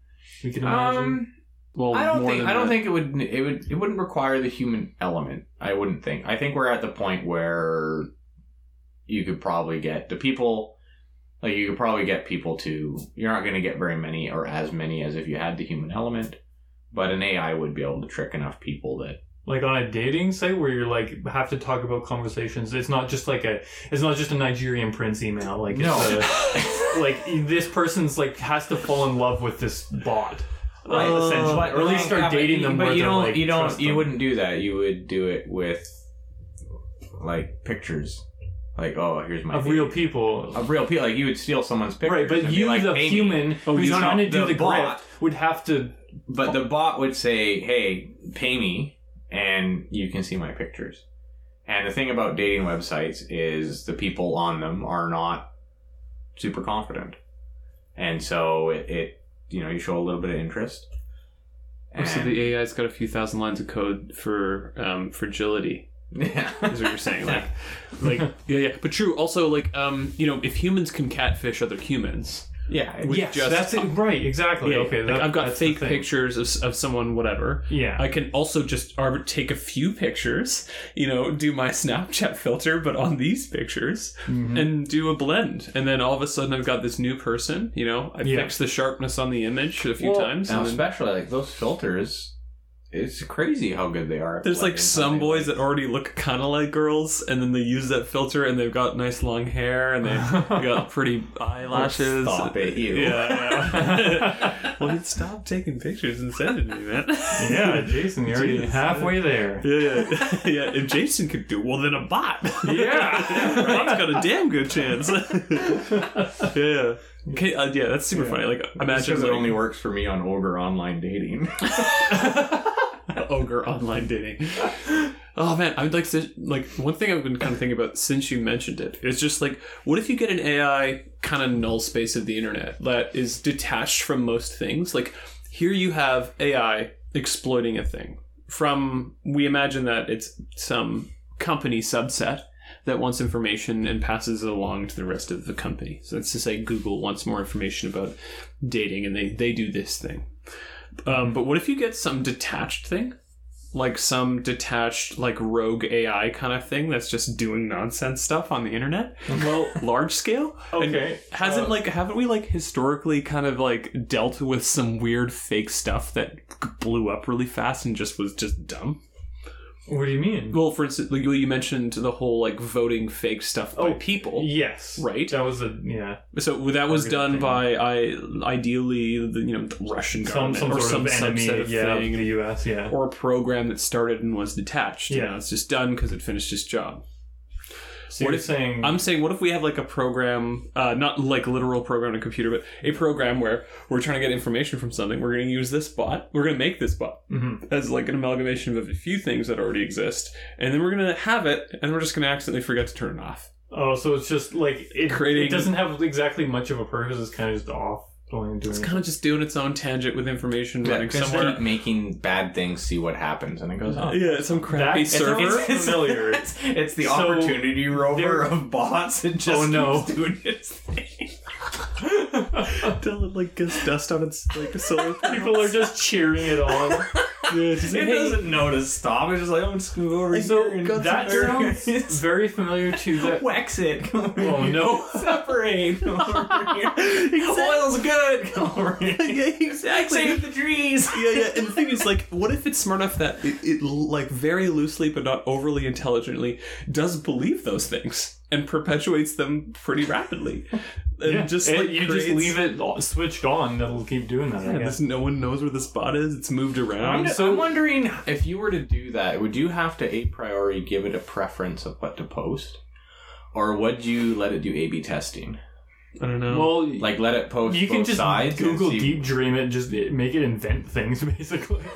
We can imagine. Um, well, I don't think I don't that. think it would it would it wouldn't require the human element. I wouldn't think. I think we're at the point where you could probably get the people like you could probably get people to you're not going to get very many or as many as if you had the human element, but an AI would be able to trick enough people that like on a dating site where you're like have to talk about conversations it's not just like a it's not just a nigerian prince email like it's a, like this person's like has to fall in love with this bot Right, Uh, essentially but or at least start dating you- them But you don't like, you don't you them. wouldn't do that. You would do it with like pictures. Like, oh, here's my of baby. real people of real people. Like you would steal someone's picture, right but you the human Oh, who's you trying to do the the, bot- grift would have to But the bot would say, "Hey, pay me, and you can see my pictures." And the thing about dating websites is the people on them are not super confident, and so it, it you know you show a little bit of interest. Oh, so the AI's got a few thousand lines of code for um, fragility. Yeah, is what you're saying. Like, like yeah, yeah. But true. Also, like, um, you know, if humans can catfish other humans, yeah, with yes just- that's it right exactly yeah, okay like, that- I've got fake pictures of, of someone, whatever. yeah I can also just arbit- take a few pictures, you know, do my Snapchat filter, but on these pictures, Mhm. and do a blend, and then all of a sudden I've got this new person. You know, I Yeah. fix the sharpness on the image a few Well, times. Now, And then especially like those filters, it's crazy how good they are. there's like Blending some boys that already look kind of like girls, and then they use that filter, and they've got nice long hair, and they've got pretty eyelashes. Stop it, you. Yeah. yeah. well, then stop taking pictures and sending me, man. yeah jason you're already halfway there Yeah, yeah, yeah. If Jason could do, well, then a bot. Yeah. bot's got a damn good chance. yeah. Okay. Uh, yeah, that's super Yeah. funny. Like, Imagine imagine it like, only works for me on Ogre Online Dating. ogre online dating. Oh man, I would like to like one thing I've been kind of thinking about since you mentioned it. It's just like, what if you get an AI kind of null space of the internet that is detached from most things? Like, here you have AI exploiting a thing. From we imagine that it's some company subset that wants information and passes it along to the rest of the company. So let's just say Google wants more information about dating, and they they do this thing. Um, but what if you get some detached thing? Like some detached, like rogue AI kind of thing that's just doing nonsense stuff on the internet, well large scale. And okay hasn't uh, like haven't we like historically kind of like dealt with some weird fake stuff that blew up really fast and just was just dumb? What do you mean Well, for instance, like you mentioned the whole like voting fake stuff by Oh, people. Yes. Right. That was a yeah. So that was done thing. by I ideally the you know the Russian Some government some or some of enemy subset of yeah, thing the US, yeah. or a program that started and was detached. You Yeah. know, it's just done because it finished its job. So what you're if- saying I'm saying, what if we have like a program, uh, not like literal program on a computer, but a program where we're trying to get information from something. We're going to use this bot. We're going to make this bot Mhm. as like an amalgamation of a few things that already exist, and then we're going to have it, and we're just going to accidentally forget to turn it off. Oh, so it's just like it, Creating- it doesn't have exactly much of a purpose, it's kinda just off going and doing It's it. kind of just doing its own tangent with information Yeah, running just somewhere. keep making bad things, see what happens, and it goes on. Yeah, some crappy That- server. it's- it's- familiar. It's, it's the So, opportunity rover of bots. It oh, just Oh, no. keeps doing its thing. Till it like gets dust on its like solar People are just cheering it on. it doesn't know to stop. It's just like, I'm just gonna go over So here and that sounds very familiar to that. wax it. Come Oh no! Separate. Come over here. Oil's good. Come over here. yeah, exactly. Save the trees. yeah, yeah. And the thing is, like, what if it's smart enough that it, it, like, very loosely but not overly intelligently, does believe those things and perpetuates them pretty rapidly, and Yeah, just and like you creates, just leave it switched on. That'll keep doing that. I Yeah, guess. this, no one knows where the spot is. It's moved around. I'm, I'm wondering if you were to do that, would you have to a priori give it a preference of what to post, or would you let it do A/B testing? I don't know. Well, Like let it post you can both just sides. Google see- deep dream it and just make it invent things, basically.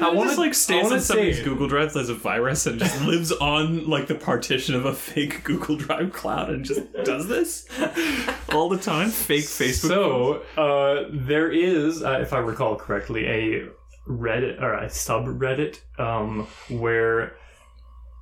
I want to like wanna on somebody's Google Drive as a virus and just lives on like the partition of a fake Google Drive cloud and just does this all the time. Fake Facebook. So uh, there is, uh, if I recall correctly, a Reddit or a subreddit um, where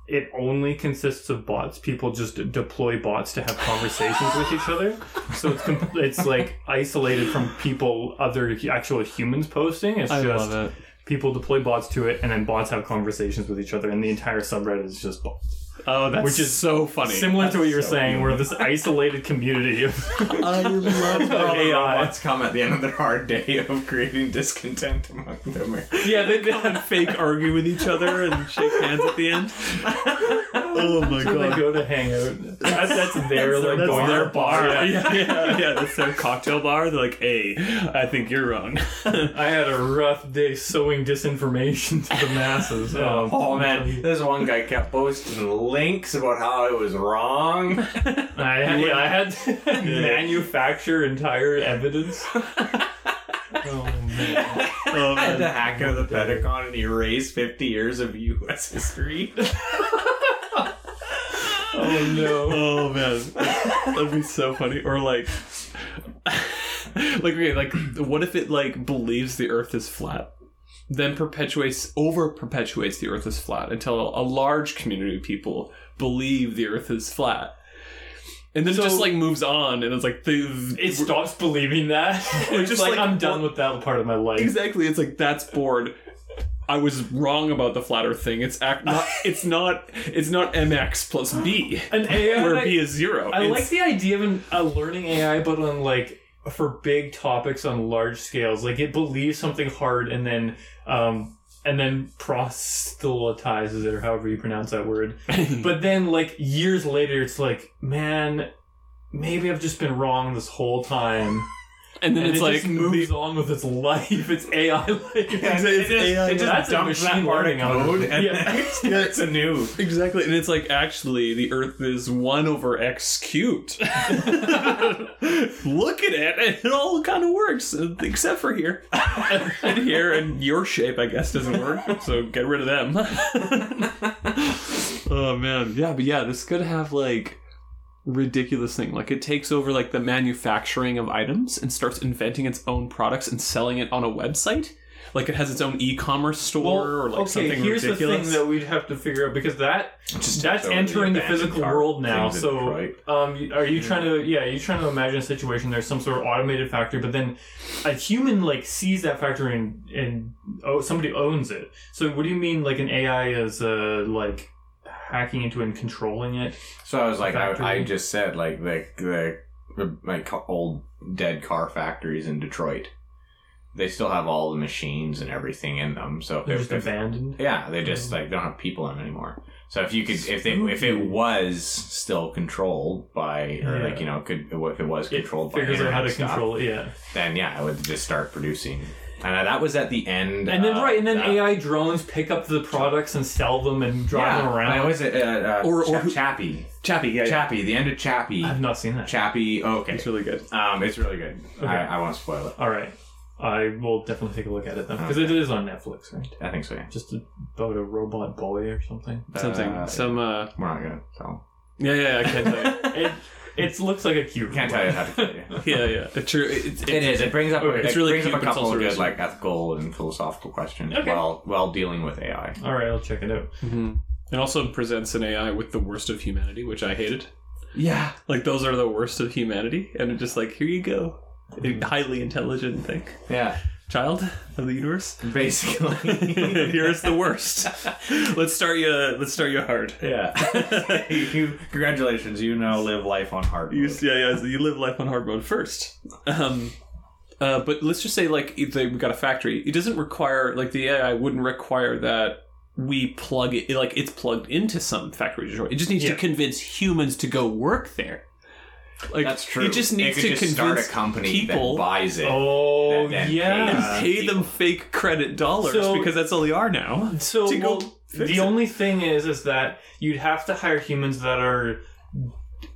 it only consists of bots. People just deploy bots to have conversations with each other. So it's com- it's like isolated from people, other actual humans posting. It's I just love it. People deploy bots to it, and then bots have conversations with each other, and the entire subreddit is just bots. Oh, that's Which is so funny. Similar to what you were so saying, where this isolated community of I love Of AI. Robots come at the end of their hard day of creating discontent among them. yeah, they, they and fake argue with each other and shake hands at the end. Oh my So they go to hang out. That's, that's their like That's going their bar. Yeah. Yeah, yeah, yeah. That's their cocktail bar. They're like, "Hey, I think you're wrong." I had a rough day sowing disinformation to the masses. Um, Oh man, this one guy kept posting links about how I was wrong. I had, yeah, I had to manufacture entire evidence. Oh man. oh, I had to hack into the Pentagon and erase 50 years of U.S. history. Oh no. Oh man, that'd be so funny. Or like, like okay, like what if it like believes the Earth is flat, then perpetuates over perpetuates the Earth is flat until a large community of people believe the Earth is flat, and then So- just like moves on, and it's like the It stops believing that. It's just just like, like- I'm done with that part of my life. Exactly. It's like that's bored. I was wrong about the flat Earth thing. It's act not. It's not. It's not mx plus b, An AI. where b is zero. I It's- like the idea of an, a learning AI, but on like for big topics on large scales. Like it believes something hard and then um and then proselytizes it or however you pronounce that word. But then like years later, it's like, man, maybe I've just been wrong this whole time. And then And it's it like just moves on with its life. It's AI like Yeah, It's- it's AI. It just That's a dumps that machine part of learning code and Yeah. starts anew. Exactly, and it's like actually the Earth is one over x cubed. Look at it, and it all kind of works, uh, except for here, and here, and your shape, I guess, doesn't work. So get rid of them. oh man, yeah, but yeah, this could have like ridiculous thing. Like it takes over like the manufacturing of items and starts inventing its own products and selling it on a website. Like it has its own e-commerce store or like okay, something here's ridiculous. the thing that we'd have to figure out because that Just that's entering the physical world now. things So, um, are you trying to yeah, are you trying to imagine a situation there's some sort of automated factory, but then a human like sees that factory and and oh somebody owns it. So what do you mean like an AI is uh like hacking into and controlling it? So I was like, I, I just said like the the like old dead car factories in Detroit. They still have all the machines and everything in them. So if, They're just if- abandoned. yeah, they just like don't have people in them anymore. So if you could, if they, if it was still controlled by, or like you know, could if it was It controlled by figures out how to stuff, control it, yeah. then yeah, it would just start producing. And uh, that was at the end. And then of right, and then that- AI drones pick up the products and sell them and drive them around. I was it uh, uh, Or- or Cha- who- Chappie, Chappie, yeah, yeah. Chappie, the end of Chappie, I've not seen that. Chappie. Oh, okay, It's really good. um, it's really good. Okay. I, I won't spoil it. All right, I will definitely take a look at it then because it is on Netflix, right? I think so. Yeah, Just about a robot boy or something. Something, Uh, some, uh, we're not gonna tell. yeah, yeah, I can't tell you. it it looks like a cute. Can't tell you how to tell you. Yeah, yeah. It's true. It's, it's, It is. It brings up. Okay. It It's really brings cute, up a couple of good risky. like ethical and philosophical questions Okay. while while dealing with AI. All right, I'll check it out. Mhm. It also presents an AI with the worst of humanity, which I hated. Yeah. Like those are the worst of humanity, and it just like here you go, a highly intelligent thing. Yeah. Child of the universe. Basically. Here's the worst. Let's start you. Let's start you hard. yeah. you, congratulations, you now live life on hard You, mode. yeah, yeah. So you live life on hard mode first. Um, uh, but let's just say, like, if they, we got a factory. It doesn't require, like, the AI wouldn't require that we plug it, like, it's plugged into some factory. It just needs Yeah. to convince humans to go work there. Like, That's true. It just needs It to could just start convince a company people that buys it. Oh That- that yeah. pays pay them fake credit dollars So- because that's all they are now. So to go well, fix the it. only thing is, is that you'd have to hire humans that are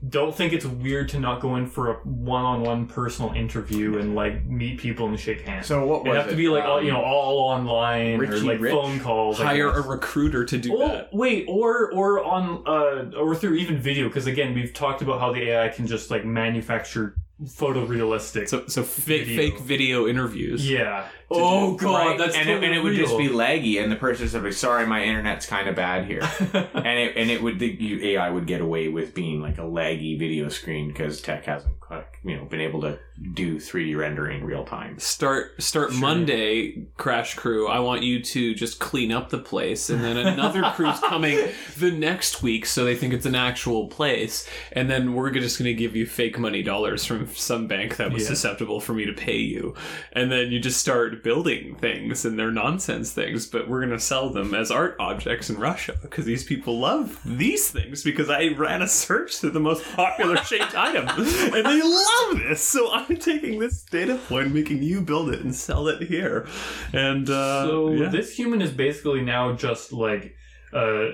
don't think it's weird to not go in for a one-on-one personal interview and like meet people and shake hands. So what It'd have it? to be like all Um, you know, all online or like Rich? phone calls. Hire a recruiter to do Oh that. wait, or or on uh or through even video because again we've talked about how the AI can just like manufacture photorealistic. So, so fake Video. fake video interviews. yeah. Oh god, Right, that's and, it, and it would real. just be laggy, and the person's like, "Sorry, my internet's kind of bad here," and it and it would the AI would get away with being like a laggy video screen because tech hasn't like, you know been able to do 3D rendering real time. start start Sure. Monday, Crash Crew. I want you to just clean up the place, and then another crew's coming the next week, so they think it's an actual place, and then we're just going to give you fake money dollars from some bank that was Yeah. susceptible for me to pay you, and then you just start building things, and they're nonsense things, but we're going to sell them as art objects in Russia because these people love these things because I ran a search through the most popular shaped item, and they love this. So I'm taking this data point, making you build it and sell it here, and uh, so yeah. this human is basically now just like uh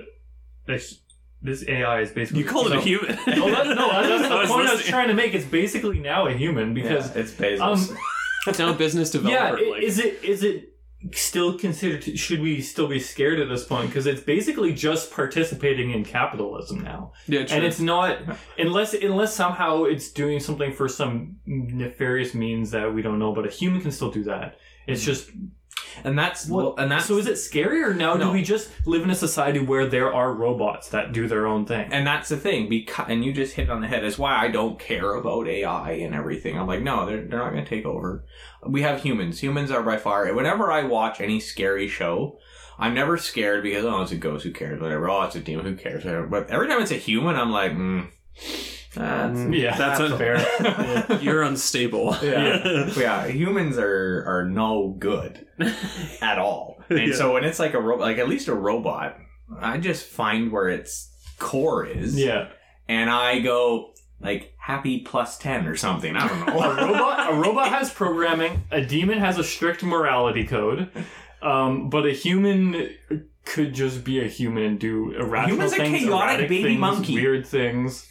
this, this AI is basically you called it so- a human. No, that, no, that's I the was point I was trying to make. It's basically now a human because it's Bezos. um It's now a business yeah, developer. i- like, is it is it still considered? To, should we still be scared at this point because it's basically just participating in capitalism now, yeah, true. and it's not unless unless somehow it's doing something for some nefarious means that we don't know. But a human can still do that. It's mm. just and that's what, well, and that's so is it scary or now do we just live in a society where there are robots that do their own thing? And that's the thing, because and you just hit it on the head. That's why I don't care about AI and everything. I'm like, no, they're they're not going to take over. We have humans. Humans are by far. Whenever I watch any scary show, I'm never scared because oh, it's a ghost. Who cares? Whatever. Oh, it's a demon. Who cares? Whatever. But every time it's a human, I'm like, mm, that's yeah, that's that's un- fair. You're unstable. yeah. yeah, humans are are no good at all. And Yeah. so when it's like a robot, like at least a robot, I just find where its core is. yeah. and I go like happy plus ten or something. I don't know. a robot a robot has programming a demon has a strict morality code um, but a human could just be a human and do irrational human's a things chaotic baby things, monkey. weird things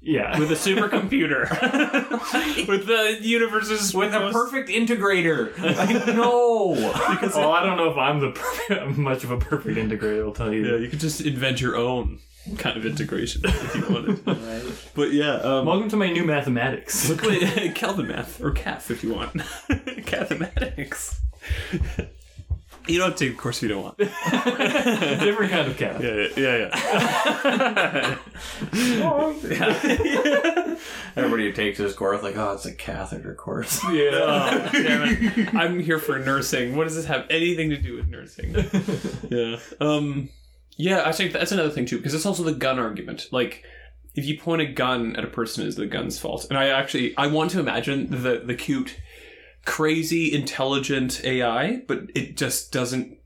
yeah With a supercomputer, with the universe's With a perfect integrator. Like, no. well i don't know if i'm the perfect, much of a perfect integrator i'll tell you Yeah, you could just invent your own kind of integration if you wanted. But yeah, um, welcome to my new mathematics look like Calvin math or CAF if you want. Mathematics. You don't have to take a course if you don't want. different kind of cat Yeah, yeah, yeah. Everybody who takes this course like, oh, it's a catheter course. yeah Oh, damn it. I'm here for nursing. What does this have anything to do with nursing? yeah. Um. Yeah, I think that's another thing too, because it's also the gun argument. Like, if you point a gun at a person, is the gun's fault? And I actually, I want to imagine the the cute, crazy, intelligent AI, but it just doesn't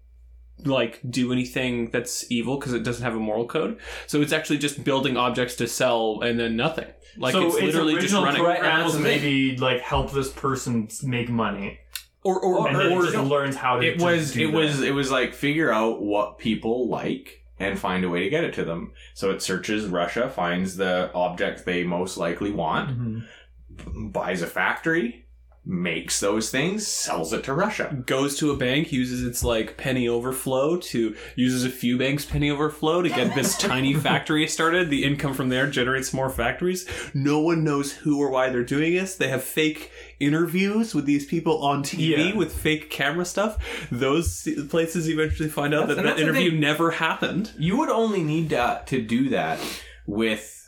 like do anything that's evil because it doesn't have a moral code. So it's actually just building objects to sell and then nothing. Like so it's literally just running. program Right, was and maybe like help this person make money Or or, and or, or just learns how to It was do it that. was it was like figure out what people like and find a way to get it to them. So it searches Russia, finds the object they most likely want, Mhm. buys a factory, makes those things, sells it to Russia. goes to a bank, uses its like penny overflow to uses a few banks penny overflow to get this tiny factory started. The income from there generates more factories. No one knows who or why they're doing this. They have fake interviews with these people on TV Yeah. with fake camera stuff. Those places eventually find out That's- that that interview never happened. You would only need to, to do that with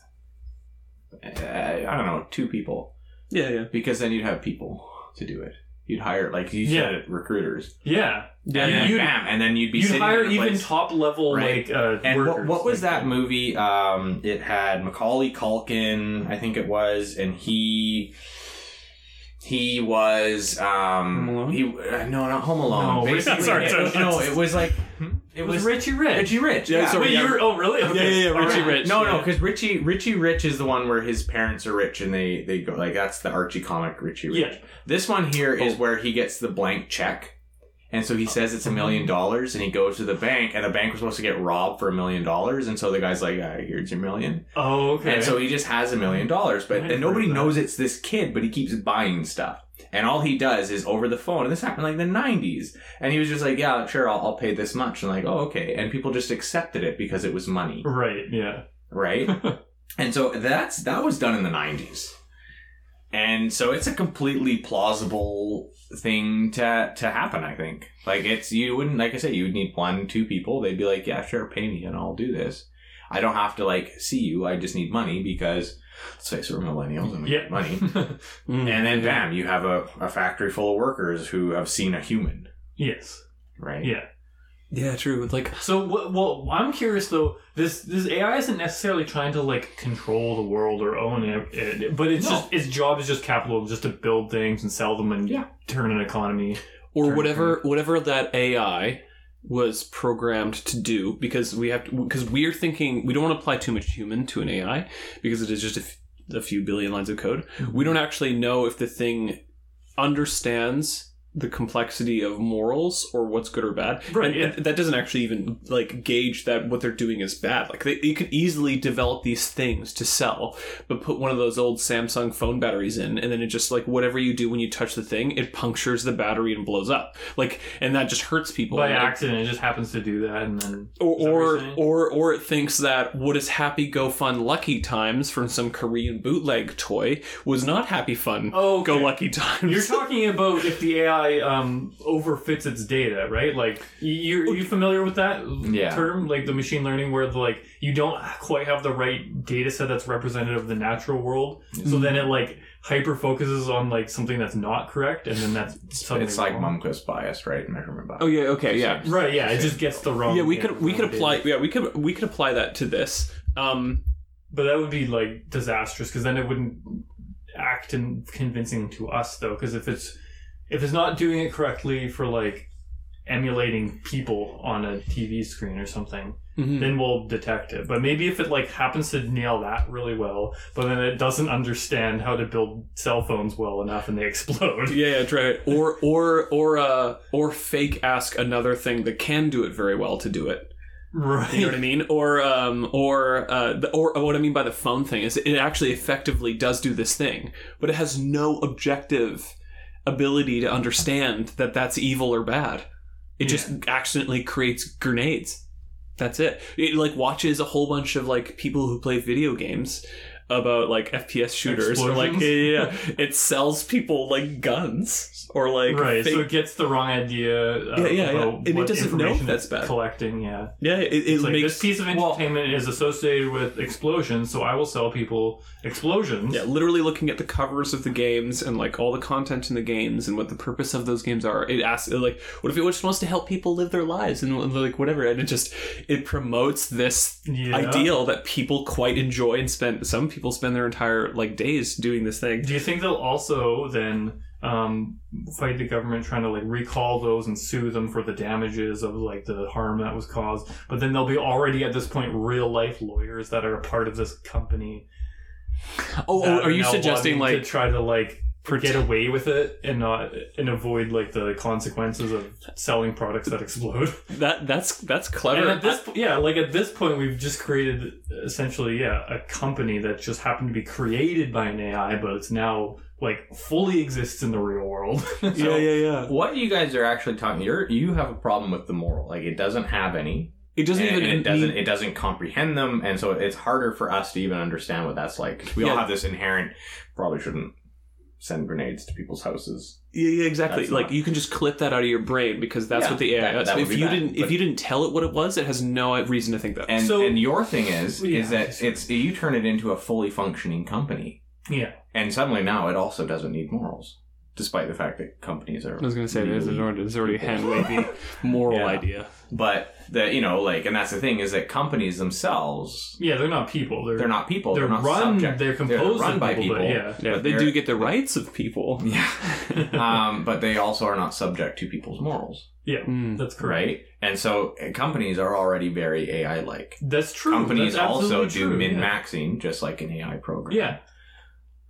uh, I don't know, two people Yeah, yeah. because then you'd have people to do it. You'd hire like you Yeah. recruiters. Yeah, Yeah, and then you'd- bam, and then you'd be you'd sitting hire in a even place- top level Right. like uh, And what, workers. what was like that movie? Um, it had Macaulay Culkin, I think it was, and he he was um Home Alone? he uh, no not Home Alone. No, Basically, sorry, it- sorry. no, it was like it It was was Richie Rich. Richie Rich. Yeah, Yeah, sorry. Wait, yeah. you were, oh really? Okay. Yeah, yeah, yeah, All Richie right. Rich. No, no, because Richie Richie Rich is the one where his parents are rich and they they go like that's the Archie comic Richie Rich. Yeah. This one here is Oh. where he gets the blank check. And so he says it's a million mm-hmm. dollars, and he goes to the bank, and the bank was supposed to get robbed for a million dollars, and so the guy's like, "Here's your million. Oh, okay. And so he just has a million dollars, but and nobody heard of that. knows it's this kid, but he keeps buying stuff. And all he does is over the phone, and this happened like in the 90s. And he was just like, yeah, sure, I'll, I'll pay this much. And like, oh, okay. And people just accepted it because it was money, right, yeah. right? and so that's that was done in the 90s. And so it's a completely plausible thing to to happen, I think. Like it's you wouldn't like I said, you would need one, two people. They'd be like, Yeah, sure, pay me and I'll do this. I don't have to like see you, I just need money because let's face it, we're millennials and we Yeah. need money. Mm, And then bam, you have a, a factory full of workers who have seen a human, yes. right? Yeah. Yeah, true. Like, So, well, I'm curious though. This this AI isn't necessarily trying to like control the world or own it, but it's No. just its job is just capital, just to build things and sell them and Yeah. turn an economy. or whatever, whatever that AI was programmed to do, because we have to, because we're thinking we don't want to apply too much human to an AI because it is just a, f- a few billion lines of code. Mm-hmm. We don't actually know if the thing understands the complexity of morals or what's good or bad. Right, And- yeah. that doesn't actually even like gauge that what they're doing is bad. Like they, you could easily develop these things to sell, but put one of those old Samsung phone batteries in, and then it just like whatever you do when you touch the thing, it punctures the battery and blows up. Like, and that just hurts people. By accident, it just happens to do that, and then or Is that what or, or or it thinks that what is happy go fun lucky times from some Korean bootleg toy was not happy fun Oh, go lucky times. You're talking about if the AI um, overfits its data, right? Like, you you familiar with that Yeah. term, like the machine learning, where the, like you don't quite have the right data set that's representative of the natural world, so then it like hyper focuses on like something that's not correct, and then that's suddenly It's like wrong. Malmquist bias, right? Measurement bias. oh yeah, okay, yeah. Right? Yeah, it just gets the wrong. Yeah, we could we wrong could data. apply yeah, we could we could apply that to this. Um but that would be like disastrous because then it wouldn't act in convincing to us though. Because if it's if it's not doing it correctly for like emulating people on a TV screen or something, mhm. then we'll detect it. But maybe if it like happens to nail that really well, but then it doesn't understand how to build cell phones well enough and they explode. Yeah, yeah, try it. Or or or uh or fake ask another thing that can do it very well to do it. Right. You know what I mean? Or um, or uh, the, or what I mean by the phone thing is it actually effectively does do this thing, but it has no objective ability to understand that that's evil or bad. It just accidentally creates grenades. That's it. It like watches a whole bunch of like people who play video games about like FPS shooters or like yeah, yeah, it sells people like guns or like right, so it gets the wrong idea. Uh, Yeah, yeah, yeah. And it doesn't know that's bad. Collecting, yeah. yeah it, it It's like makes this piece of entertainment is associated with explosions, so I will sell people explosions. Yeah, literally looking at the covers of the games and like all the content in the games and what the purpose of those games are. It asks like, what if it just wants to help people live their lives and like whatever, and it just it promotes this Yeah. ideal that people quite enjoy and spend. Some people spend their entire like days doing this thing. Do you think they'll also then um, fight the government trying to like recall those and sue them for the damages of like the harm that was caused? But then there'll be already at this point real life lawyers that are a part of this company. Oh, that are you suggesting like to try to like get away with it and not and avoid like the consequences of selling products that explode? that? That's that's clever. And at this, yeah, like at this point, we've just created essentially, yeah, a company that just happened to be created by an AI, but it's now like fully exists in the real world. yeah, yeah, yeah. What you guys are actually talking, you're you have a problem with the moral. Like it doesn't have any. It doesn't and, even and it doesn't need- it doesn't comprehend them, and so it's harder for us to even understand what that's like. we all have this inherent. Probably shouldn't send grenades to people's houses. Yeah, yeah, exactly. That's Like not- you can just clip that out of your brain because that's Yeah, what the AI. that- does. that would if you bad, didn't, if you didn't tell it what it was, it has no reason to think that. And So- and your thing is Yeah, is that it's you turn it into a fully functioning company, yeah, and suddenly now it also doesn't need morals. Despite the fact that companies are. I was going to say there's, an already- there's already a hand wavy moral Yeah. idea. But that you know like, and that's the thing is that companies themselves Yeah, they're not people. They're they're not people. They're, They're, not run. subject. They're composed run of by people. people. But yeah. Yeah, But they do get the rights of people. Yeah. um, but they also are not subject to people's morals, Yeah, Mm. that's correct. right? And so uh, companies are already very AI like. That's true. Companies That's also absolutely do true, min yeah. maxing just like an AI program. Yeah,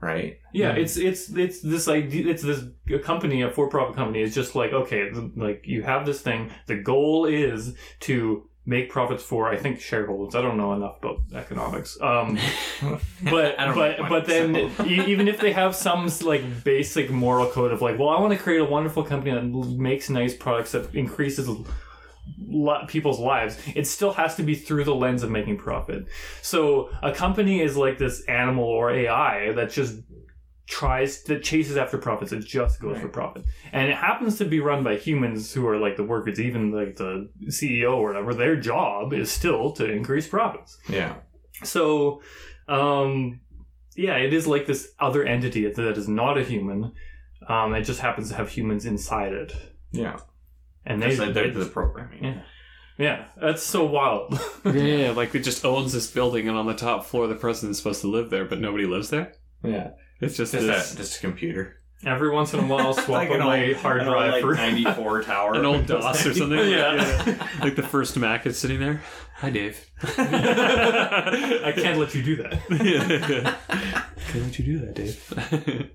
Right? yeah. Mhm. It's it's it's this idea. It's this a company, a for-profit company. is just like okay, like you have this thing. The goal is to make profits for I think shareholders. I don't know enough about economics. Um, but but but then e- even if they have some like basic moral code of like, well, I want to create a wonderful company that makes nice products that increases people's lives, it still has to be through the lens of making profit. So a company is like this animal or AI that just tries that chases after profits. It just goes for Right. profit, and it happens to be run by humans who are like the workers, even like the CEO or whatever. Their job is still to increase profits. Yeah. So, um, yeah, it is like this other entity that is not a human. Um, it just happens to have humans inside it, Yeah. And they, Just like they they're the programming. Yeah. yeah, that's so wild. yeah, yeah, like it just owns this building, and on the top floor, the president's supposed to live there, but nobody lives there. Yeah. It's just, Just this, a, just a computer. Every once in a while, I'll swap Like out an my old- hard an old, drive like, for 94 tower. an old DOS or something. Yeah. like the first Mac is sitting there. Hi, Dave. I can't let you do that. Can't let you do that, Dave.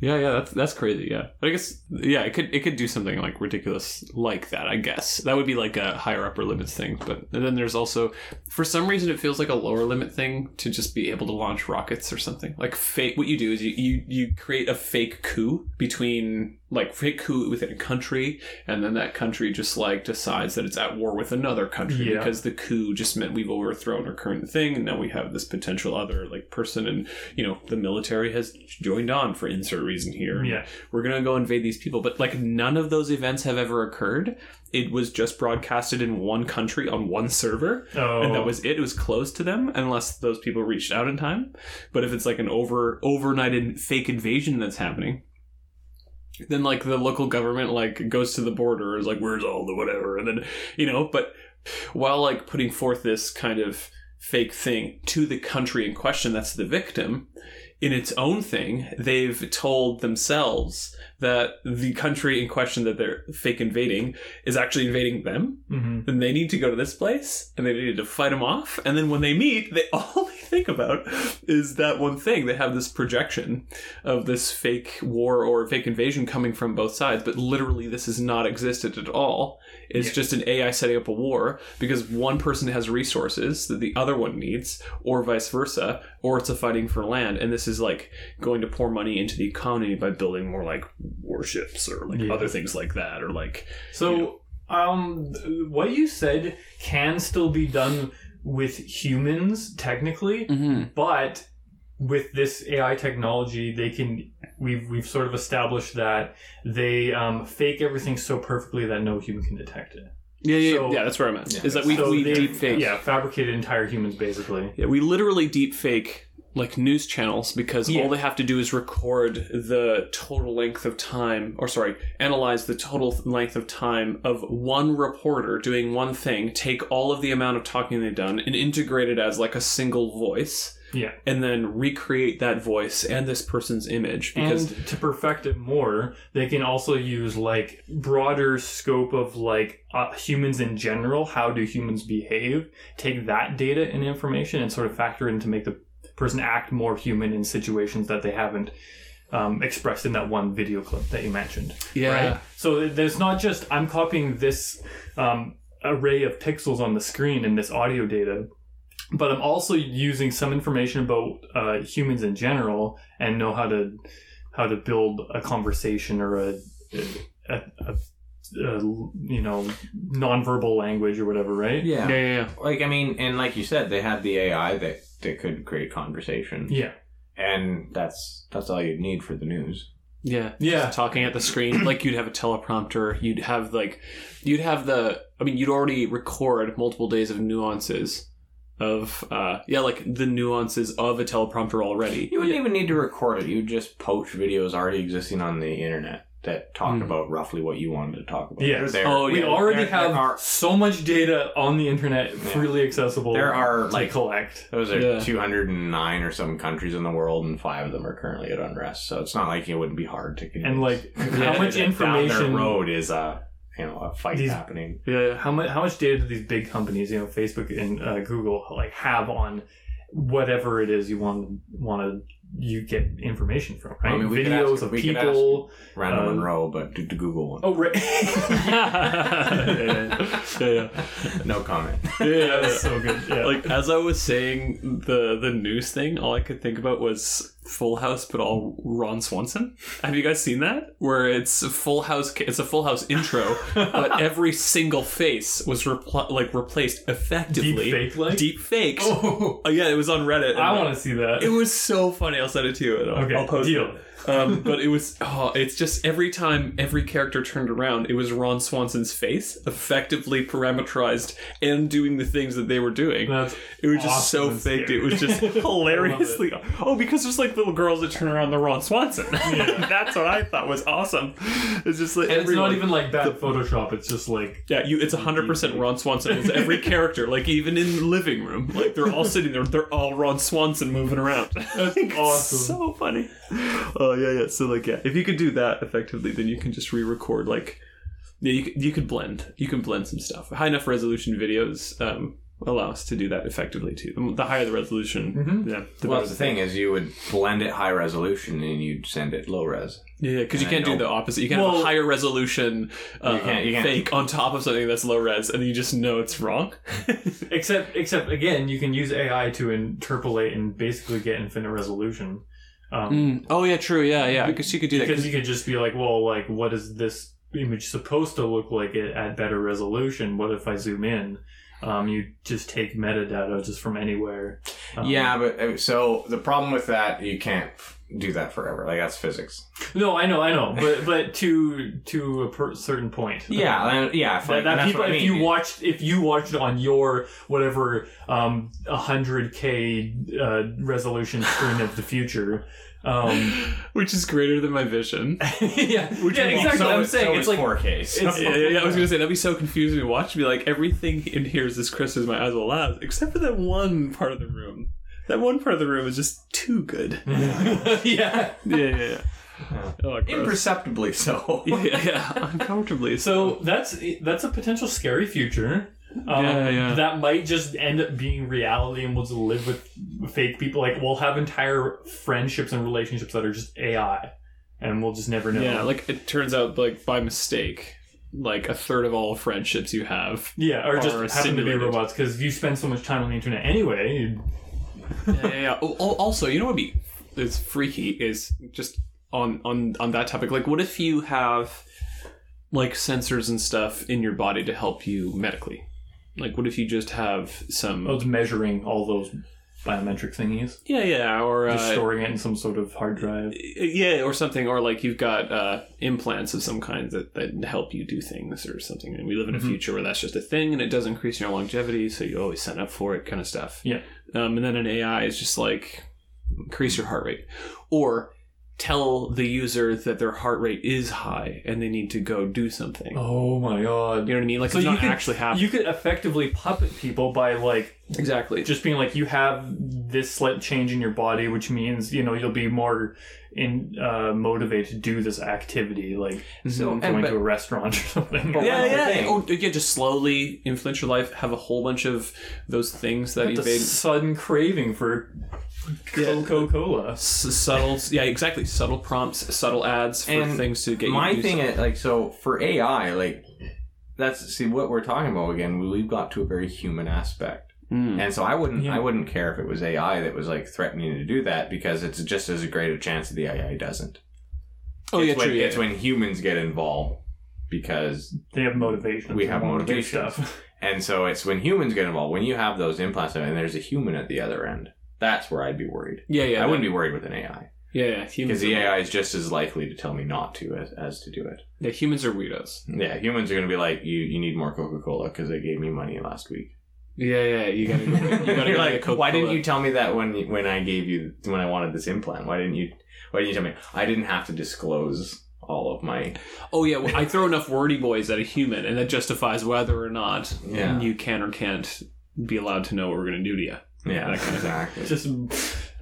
Yeah, yeah, that's that's crazy. Yeah, but I guess yeah, it could it could do something like ridiculous like that. I guess that would be like a higher upper limits thing. But then there's also for some reason it feels like a lower limit thing to just be able to launch rockets or something like fake. What you do is you you, you create a fake coup between like fake coup within a country, and then that country just like decides that it's at war with another country Yeah. because the coup just meant we've overthrown our current thing, and now we have this potential other like person, and you know the military has joined on for insert reason here. Yeah. we're gonna go invade these people, but like none of those events have ever occurred. It was just broadcasted in one country on one server, Oh, and that oh. was it. It was closed to them unless those people reached out in time. But if it's like an over overnight in, fake invasion that's happening, then like the local government like goes to the border is like where's all the whatever, and then you know. But while like putting forth this kind of fake thing to the country in question, that's the victim. In its own thing, they've told themselves that the country in question that they're fake invading is actually invading them Mhm. then they need to go to this place and they need to fight them off. And then when they meet, they all they think about is that one thing. They have this projection of this fake war or fake invasion coming from both sides, but literally this has not existed at all. It's Yeah. just an AI setting up a war because one person has resources that the other one needs, or vice versa, or it's a fighting for land. And this is like going to pour money into the economy by building more like warships or like Yeah. other things like that, or like So, um, what you said can still be done with humans technically, but with this AI technology, they can. We've we've sort of established that they um, fake everything so perfectly that no human can detect it. Yeah, yeah, So- yeah. That's where I'm at. Yeah. Is that we, So we deep fake? Yeah, fabricated entire humans basically. Yeah, we literally deep fake like news channels because Yeah. all they have to do is record the total length of time, or sorry, analyze the total length of time of one reporter doing one thing, take all of the amount of talking they've done, and integrate it as like a single voice, Yeah. and then recreate that voice and this person's image because. and to perfect it more, they can also use like broader scope of like uh, humans in general. How do humans behave? Take that data and information and sort of factor in to make the person act more human in situations that they haven't um, expressed in that one video clip that you mentioned. yeah. Right? So there's not just I'm copying this um, array of pixels on the screen and this audio data, but I'm also using some information about uh, humans in general and know how to how to build a conversation or a, a, a, a you know nonverbal language or whatever, right? Yeah, yeah, yeah. Like I mean, and like you said, they had the AI that that could create conversation, Yeah. and that's that's all you'd need for the news. Yeah. Yeah. Just talking at the screen. Like you'd have a teleprompter. You'd have like, you'd have the, I mean, you'd already record multiple days of nuances of uh, yeah, like the nuances of a teleprompter already. You wouldn't even need to record it. You would just poach videos already existing on the internet that talk Hmm. about roughly what you wanted to talk about. Yes. There, Oh, we yeah. already there- there have are- so much data on the internet freely accessible. There are, to like- collect. Those are Yeah. 209 or some countries in the world, and five of them are currently at unrest. So it's not like it wouldn't be hard to convince. And like how much that Down information their road is a you know a fight These- happening. Yeah, how much how much data do these big companies, you know, Facebook and uh, Google, like have on whatever it is you want want to you get information from, right? I mean, we could Videos ask- of we could people. Random Um, Monroe, but to, to Google one. Oh, right. yeah, yeah, yeah. No comment. yeah, yeah. That's so good. Yeah. Like as I was saying the the news thing, all I could think about was Full House, but all Ron Swanson. Have you guys seen that? Where it's a Full House, it's a Full House intro, but every single face was repl- like replaced effectively. deep fake like. Deep fakes. Oh, Oh, yeah, it was on Reddit. I want to see that. It was so funny. I'll send it to you. And I'll, Okay, I'll post deal. it. Um, but it was oh, it's just every time every character turned around, it was Ron Swanson's face, effectively parameterized and doing the things that they were doing. That's It was just awesome so and faked. It was just hilariously. Oh, because there's like little girls that turn around the Ron Swanson. That's what I thought was awesome. It's just like and it's not even like bad Photoshop. It's just like yeah, you. It's hundred percent Ron Swanson. It's every character, like even in the living room, like they're all sitting there. They're all Ron Swanson moving around. that's It's awesome. so funny. Oh yeah, yeah. So like, yeah, if you could do that effectively, then you can just re-record. Like, yeah, you could, you could blend. You can blend some stuff. High enough resolution videos um, allow us to do that effectively too. The- The higher the resolution, Mhm. yeah, the well, that's the thing is you would blend it high resolution and you'd send it low res. Yeah, because you can't do the opposite. You can't have a higher resolution uh, You can't- you can't- fake on top of something that's low res, and you just know it's wrong. except except again, you can use AI to interpolate and basically get infinite resolution. Um, Oh yeah, true. Yeah, yeah. Because you could do that. because you could just be like, well, like, what is this image supposed to look like it at better resolution? What if I zoom in? Um, you just take metadata just from anywhere. Um, yeah, but uh, so the problem with that, you can't do that forever. Like that's physics. No, I know, I know, but but to to a per- certain point. Yeah, yeah. if, That, like, that people, I if you watched, if you watched on your whatever um, 100k uh, resolution screen of the future, um, Which is greater than my vision. yeah, Which yeah, exactly. So I'm saying so it's like 4K. it's- yeah, yeah, I was gonna say that'd be so confusing to watch. Be like everything in here is as crisp as my eyes will allow, except for that one part of the room. That one part of the room is just too good. yeah. Yeah, yeah, yeah. Oh, imperceptibly so. yeah, yeah, yeah, uncomfortably. So that's that's a potential scary future. Um, Yeah, yeah. That might just end up being reality, and we'll just live with fake people. Like we'll have entire friendships and relationships that are just AI, and we'll just never know. yeah, like it turns out, like by mistake, like a third of all friendships you have. yeah, or just happen to be robots because you spend so much time on the internet anyway. yeah, yeah, yeah. Oh, Also, you know what would be is freaky is just on on on that topic. Like, what if you have like sensors and stuff in your body to help you medically? Like, what if you just have some? I was measuring all those biometric thingies, yeah, yeah, or just uh, storing it in some sort of hard drive. yeah, or something, or like you've got uh, implants of some kind that, that help you do things or something. And we live in a Mhm. future where that's just a thing, and it does increase your longevity, so you always sign up for it, kind of stuff. Yeah. Um, and then an AI is just like increase your heart rate, or tell the user that their heart rate is high and they need to go do something. Oh my god! You know what I mean? Like So it's you not could- actually happening. You could effectively puppet people by like exactly. just being like you have this slight change in your body which means you know you'll be more in uh, motivated to do this activity like So, Mhm. and- going but- to a restaurant or something But yeah, yeah. thing- Oh, yeah, just slowly influence your life. Have a whole bunch of those things that the evade sudden craving for Yeah. coca-cola S- subtle yeah exactly subtle prompts subtle ads for And things to get you My to do thing something. is like so for AI, like that's see what we're talking about again. We've got to a very human aspect, Mm. and so I wouldn't Yeah. I wouldn't care if it was AI that was like threatening to do that because it's just as great a chance that the AI doesn't. oh it's yeah when, true yeah, It's when humans get involved because they have motivation We have wanna motivation. stuff And so it's when humans get involved, when you have those implants and there's a human at the other end. That's where I'd be worried. yeah yeah I wouldn't be worried with an AI yeah yeah because the AI is just as likely to tell me not to as, as to do it. yeah humans are weirdos Yeah, humans are going to be like, you, you need more Coca Cola because they gave me money last week. Yeah, yeah. You gotta, go, you gotta You're get a like, Coca-Cola. why didn't you tell me that when when I gave you when I wanted this implant? Why didn't you? Why didn't you tell me? I didn't have to disclose all of my. Oh yeah, well, I throw enough wordy boys at a human, and that justifies whether or not Yeah. you can or can't be allowed to know what we're going to do to you. Yeah, That kind of thing. exactly. Just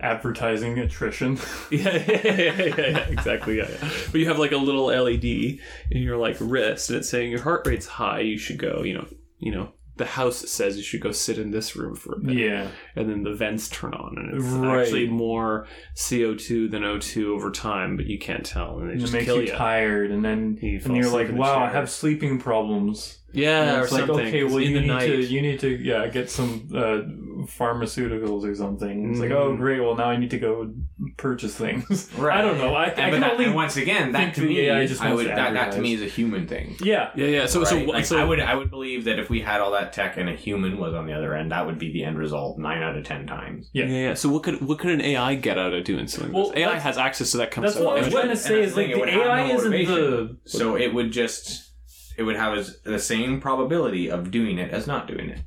advertising attrition. Yeah, yeah, yeah, yeah, yeah, exactly. Yeah, yeah. But you have like a little LED in your like wrist, and it's saying your heart rate's high. You should go. You know, you know. The house says you should go sit in this room for a bit. yeah. and then the vents turn on, and it's Right. actually more CO two than O2 over time, but you can't tell, and they It just makes you you. tired, and then you and you're like, "Wow, I have sleeping problems." Yeah, or it's like, something. okay, well, in you the need night, to you need to yeah get some uh, pharmaceuticals or something. It's like, oh mm-hmm. great, well now I need to go purchase things. Right. I don't know. I, I can that- only and once again, that to the me, AI just I wants would to that, that to me is a human thing. yeah. yeah, yeah. So, so, right? Like, so I would I would believe that if we had all that tech and a human was on the other end, that would be the end result nine out of ten times. Yeah, yeah. yeah. So what could what could an AI get out of doing something? Well, like? AI that's- has access to that kind That's of what I was stuff. trying to say. Is like the AI no isn't the motivation. So it would just it would have as, the same probability of doing it as not doing it.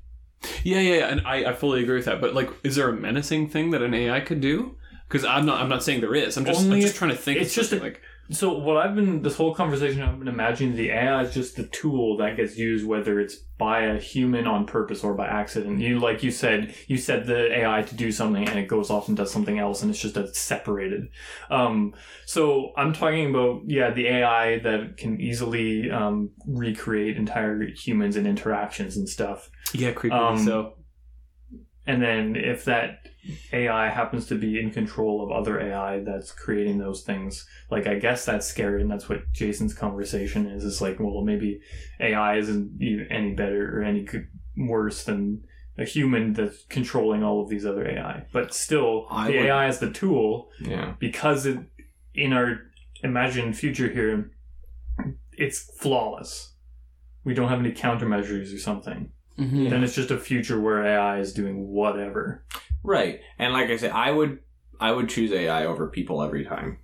Yeah, yeah, yeah, and I, I fully agree with that. But like, is there a menacing thing that an AI could do? Because I'm not I'm not saying there is. I'm just Only I'm just trying to think. it's just a- like So what I've been this whole conversation I've been imagining the AI is just the tool that gets used whether it's by a human on purpose or by accident. You like you said you said the AI to do something and it goes off and does something else and it's just a separated. Um, so I'm talking about yeah the AI that can easily um, recreate entire humans and interactions and stuff. yeah, creepy. Um, so And then if that AI happens to be in control of other AI that's creating those things, like I guess that's scary, and that's what Jason's conversation is. It's like, well, maybe AI isn't any better or any worse than a human that's controlling all of these other AI. But still, I the would- AI is the tool Yeah. because it in our imagined future here, it's flawless. We don't have any countermeasures or something. Mhm. Then it's just a future where AI is doing whatever. Right. And like I said, I would I would choose AI over people every time.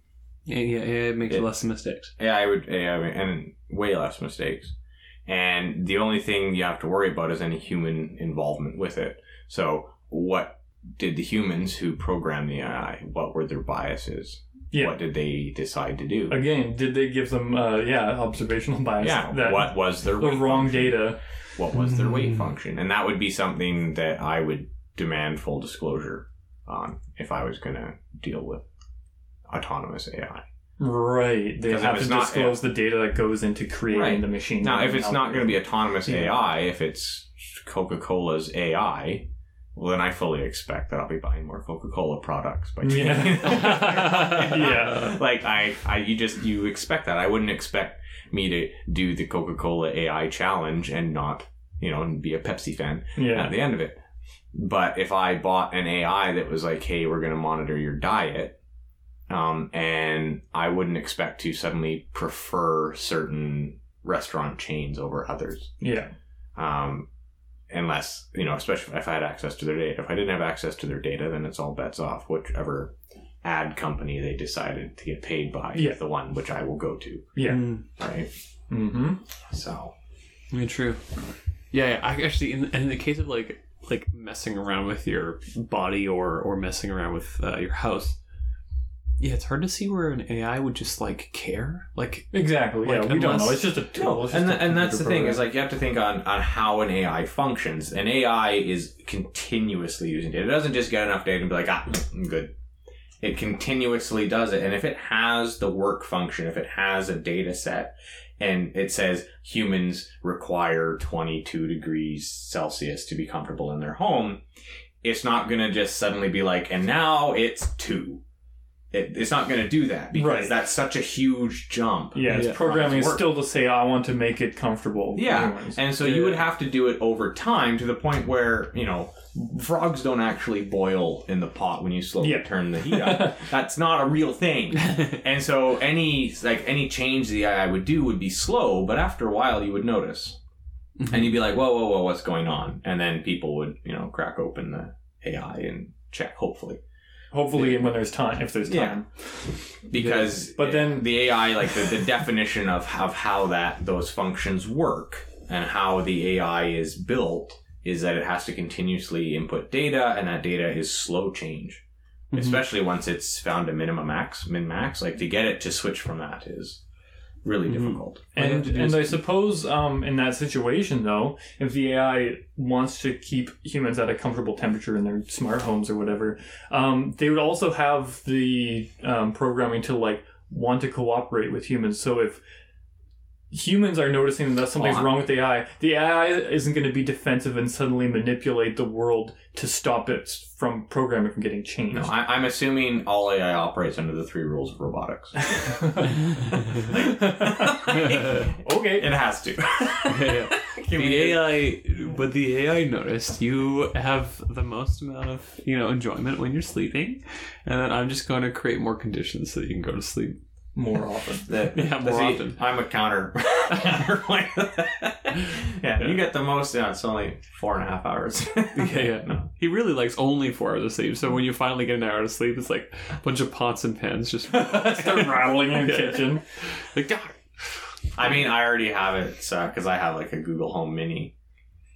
yeah, yeah, yeah, it makes It- less mistakes. AI would AI and way less mistakes. And the only thing you have to worry about is any human involvement with it. So what did the humans who programmed the AI, what were their biases? Yeah. What did they decide to do? Again, did they give them, uh, yeah, observational bias? yeah. that, what was their the wrong function? data? What was their weight Mm. function? And that would be something that I would demand full disclosure on if I was going to deal with autonomous AI. Right. They if have it's to not- disclose the data that goes into creating Right. the machine. Now, if it's not going to be autonomous Yeah. AI, if it's Coca Cola's AI, well, then I fully expect that I'll be buying more Coca Cola products. By Yeah. Yeah. like I, I, you just you expect that. I wouldn't expect me to do the Coca Cola AI challenge and not, you know, and be a Pepsi fan Yeah. at the end of it. But if I bought an AI that was like, hey, we're going to monitor your diet, um, and I wouldn't expect to suddenly prefer certain restaurant chains over others. Yeah. Um, unless, you know, especially if I had access to their data. If I didn't have access to their data, then it's all bets off. Whichever ad company they decided to get paid by Yeah. is the one which I will go to, Yeah. Mm, right? Mm-hmm. So, yeah, true. Yeah, yeah, I actually, in, in the case of like like messing around with your body or or messing around with uh, your house, yeah, it's hard to see where an AI would just like care. Like, Exactly. Yeah. Like, we don't know. It's just a tool. No, just and, a th- and that's the computer thing is like you have to think on on how an AI functions. An AI is continuously using data. It doesn't just get enough data and be like, ah, I'm good. It continuously does it, and if it has the work function, if it has a data set, and it says humans require 22 degrees Celsius to be comfortable in their home, it's not going to just suddenly be like, and now it's two. It, it's not going to do that because Right. that's such a huge jump. yeah, its Yeah. programming is still to say, I want to make it comfortable. Yeah, Anyways. and so you would have to do it over time to the point where you know frogs don't actually boil in the pot when you slowly Yeah. turn the heat up. That's not a real thing. And so any like any change the AI would do would be slow, but after a while you would notice, mm-hmm. and you'd be like, "Whoa, whoa, whoa, what's going on?" And then people would you know crack open the AI and check, hopefully, Hopefully, when there's time, if there's Yeah. time. because But then- the AI like the, the definition of of how that those functions work and how the AI is built is that it has to continuously input data, and that data is slow change, Mhm. especially once it's found a minimum max, min max. Like to get it to switch from that is really Mhm. difficult. All you have And and I suppose um, in that situation though, if the AI wants to keep humans at a comfortable temperature in their smart homes or whatever, um, they would also have the um, programming to like want to cooperate with humans. So if humans are noticing that something's I- wrong with the AI, the AI isn't going to be defensive and suddenly manipulate the world to stop it from programming from getting changed. No, I, I'm assuming all AI operates under the three rules of robotics. okay. it has to. yeah. the AI, but the AI noticed you have the most amount of you know enjoyment when you're sleeping, and then I'm just going to create more conditions so that you can go to sleep. More often. That, Yeah, more see, often. I'm a counter. counterpoint. yeah, you get the most. Yeah, it's only four and a half hours. Yeah, yeah. No. He really likes only four hours of sleep. So when you finally get an hour of sleep, it's like a bunch of pots and pans just Start rattling in the kitchen. like God. I mean, I already have it because I have like a Google Home Mini,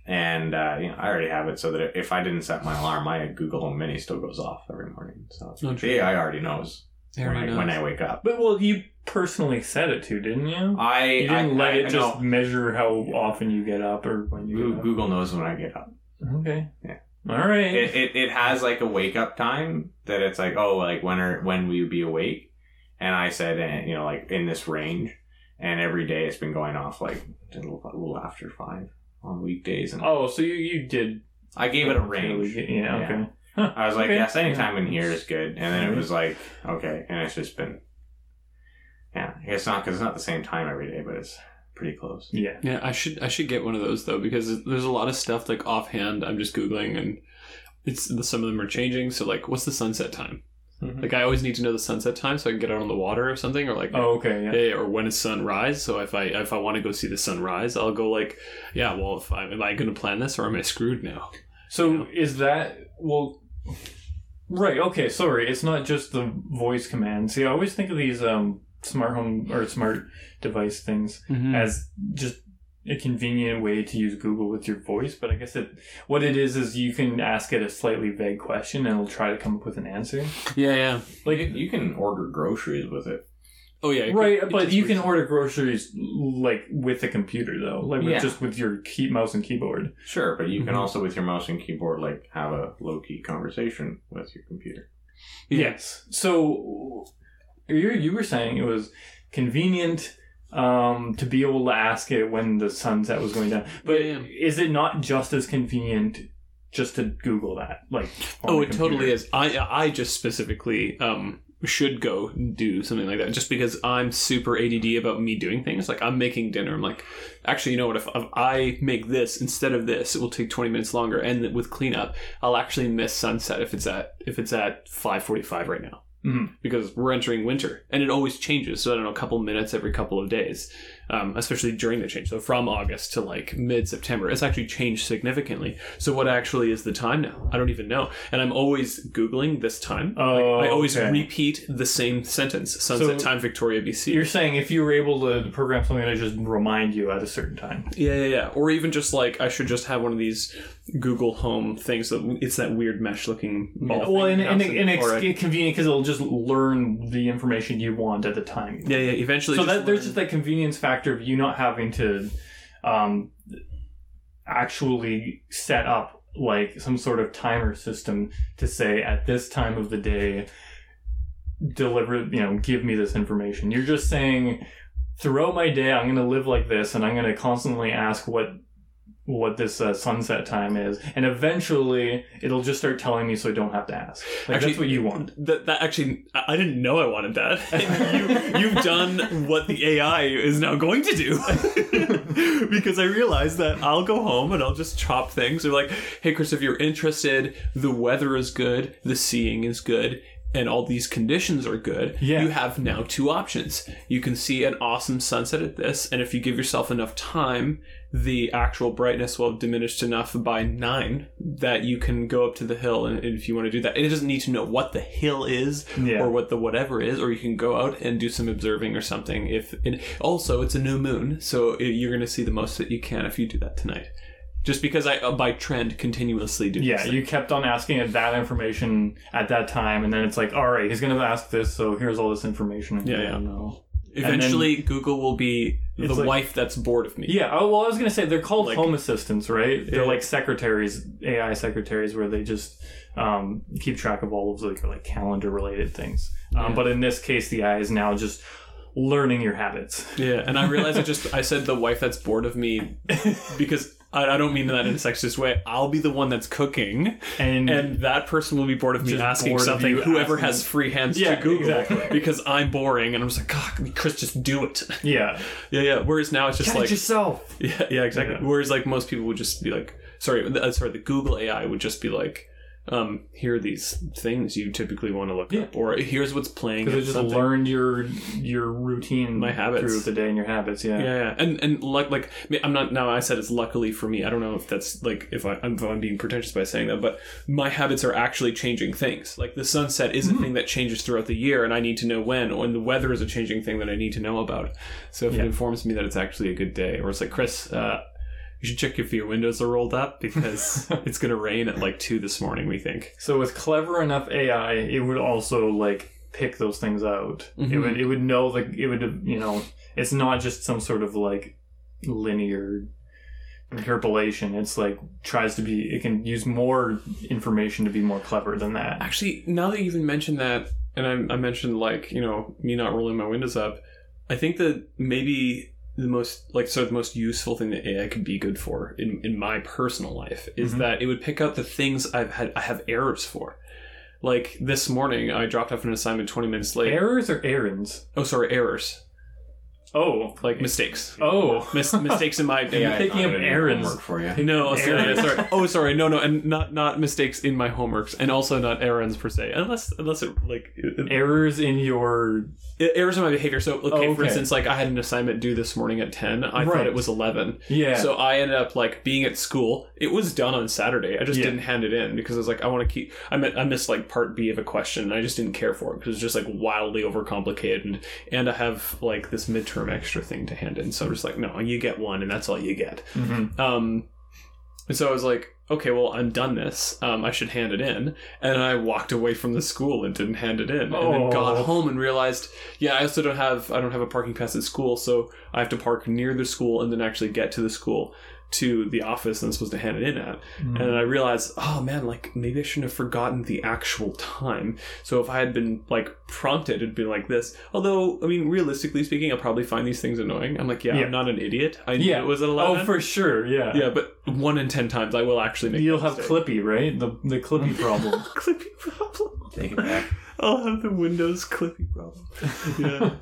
and uh, you know, I already have it so that if I didn't set my alarm, my Google Home Mini still goes off every morning. So Oh, the AI already knows when I, when I wake up. But well, you personally set it to, didn't you? I You didn't I, let I, it I just know. measure how often you get up or when you Goo- get up. Google knows when I get up. Okay. Yeah. All right. It, it it has like a wake up time that it's like oh like when are when will you be awake? And I said eh, you know like in this range, and every day it's been going off like a little, a little after five on weekdays, and oh, so you you did. I gave it a range. Yeah. Okay. Huh, I was like, okay. yes, anytime in here is good. And then it was like, okay. And it's just been, yeah, it's not because it's not the same time every day, but it's pretty close. Yeah. Yeah, I should I should get one of those though because there's a lot of stuff like offhand. I'm just googling and it's some of them are changing. So like, what's the sunset time? Mhm. Like I always need to know the sunset time so I can get out on the water or something, or like Oh, okay. Yeah. yeah, or when is sunrise. So if I if I want to go see the sunrise, I'll go like, yeah. Well, if I am I going to plan this or am I screwed now? So is that well? Right. Okay. Sorry. It's not just the voice command. See, I always think of these um smart home or smart device things Mm-hmm. as just a convenient way to use Google with your voice, but I guess it what it is is you can ask it a slightly vague question and it'll try to come up with an answer. Yeah, yeah. Like you can order groceries with it. Oh yeah, it could- right, it but you can order groceries like with a computer though, like with, Yeah. just with your key mouse and keyboard. Sure, but you can Mhm. also with your mouse and keyboard like have a low key conversation with your computer. Yes. So you you were saying it was convenient um, to be able to ask it when the sunset was going down, but Yeah, is it not just as convenient just to Google that? Like, on Oh, the it totally is. I I just specifically um should go do something like that just because I'm super ADD about me doing things. Like I'm making dinner. I'm like, actually, you know what? If, if I make this instead of this, it will take 20 minutes longer. And with cleanup, I'll actually miss sunset if it's at if it's at 5:45 right now. Mhm. Because we're entering winter, and it always changes. So I don't know, a couple minutes every couple of days, um, especially during the change. So from August to like mid September, it's actually changed significantly. So what actually is the time now? I don't even know, and I'm always googling this time. Oh, I always okay. repeat the same sentence: sunset So- time, Victoria, BC. You're saying if you were able to program something to just remind you at a certain time. Yeah, yeah, yeah. Or even just like I should just have one of these Google Home things. That it's that weird mesh looking ball. well, thing and, and, bouncing, and it's convenient because it'll just learn the information you want at the time. yeah, yeah. Eventually, so that there's just that convenience factor of you not having to um, actually set up like some sort of timer system to say at this time of the day deliver you know give me this information. You're just saying throughout my day i'm going to live like this and i'm going to constantly ask what what this uh, sunset time is and eventually it'll just start telling me so i don't have to ask like Actually, that's what you want That, that actually, I didn't know I wanted that. you, you've done what the AI is now going to do. because I realized that I'll go home and I'll just chop things. They're like, hey, Chris, if you're interested, the weather is good, the seeing is good, and all these conditions are good. Yeah. You have now two options. You can see an awesome sunset at this, and if you give yourself enough time, the actual brightness will have diminished enough by nine that you can go up to the hill and, and if you want to do that it doesn't need to know what the hill is Yeah. or what the whatever is or you can go out and do some observing or something if and also it's a new moon so it, you're going to see the most that you can if you do that tonight just because I uh, by trend continuously do. Yeah, you kept on asking it that information at that time, and then it's like, all right, he's gonna ask this, so here's all this information. And Yeah, yeah. don't know. Eventually, Google will be the like- wife that's bored of me. Yeah. Oh well, I was gonna say they're called Like- home assistants, right? They're like secretaries, AI secretaries, where they just um, keep track of all of like like calendar related things. Um, Yeah. But in this case, the AI is now just learning your habits. Yeah, and I realized I just I said the wife that's bored of me because I, I don't mean that in a sexist way. I'll be the one that's cooking, And, and that person will be bored of me asking something. Whoever asking has free hands Yeah, to Google, exactly. because I'm boring, and I'm just like, God, Chris, just do it. yeah, yeah, yeah. Whereas now it's just Get it like, yourself. yeah, yeah, exactly. Yeah. Whereas like most people would just be like, sorry, uh, sorry, the Google AI would just be like. Um, here are these things you typically want to look Yeah. up, or here's what's playing. Because it just something. learned your your routine, My habits. through the day and your habits. Yeah. Yeah, yeah, and and like like I I'm not now. I said it's luckily for me. I don't know if that's like if I if I'm being pretentious by saying that, but my habits are actually changing things. Like the sunset is a thing that changes throughout the year, and I need to know when. Or the weather is a changing thing that I need to know about. So if Yeah. it informs me that it's actually a good day, or it's like Chris, uh, you should check if your windows are rolled up because it's gonna rain at like two this morning. We think. So with clever enough AI, it would also like pick those things out. It Mhm. would it would know like it would you know it's not just some sort of like linear interpolation. It's like tries to be it can use more information to be more clever than that. Actually, now that you even mentioned that, and I, I mentioned like you know me not rolling my windows up, I think that maybe the most like so the most useful thing that AI could be good for in, in my personal life is Mhm. that it would pick out the things I've had I have errors for. Like this morning, I dropped off an assignment twenty minutes late. Errors or errands? oh, sorry, errors Oh, like mistakes. oh, Mis- mistakes in my Yeah. picking up errands. Work for you. No, oh, sorry, sorry. Oh, sorry. No, no, and not not mistakes in my homeworks, and also not errands per se, unless unless it like it- errors in your errors in my behavior. So, okay, Oh, for instance, like I had an assignment due this morning at ten. I thought it was eleven. yeah. So I ended up like being at school. It was done on Saturday. I just Yeah. didn't hand it in because I was like, I want to keep. I meant I missed like part B of a question, and I just didn't care for it because it was just like wildly overcomplicated, and and I have like this midterm extra thing to hand in. So I'm just like, no, you get one, and that's all you get. Mhm. Um, and so I was like, okay, well, I'm done this. Um, I should hand it in. And I walked away from the school and didn't hand it in. And then got Oh. home and realized, yeah, I also don't have I don't have a parking pass at school, so I have to park near the school and then actually get to the school to the office that I'm supposed to hand it in at. Mm-hmm. And I realized, oh man, like maybe I shouldn't have forgotten the actual time. So if I had been like prompted, it'd be like this. Although, I mean, realistically speaking, I'll probably find these things annoying. I'm like, yeah, Yeah. I'm not an idiot. I knew Yeah. it was at 11. Oh, for sure. Yeah. Yeah, but one in ten times I will actually make. You'll have mistake. Clippy, right? The the Clippy problem. clippy problem. Take it back. I'll have the Windows clippy problem. Yeah,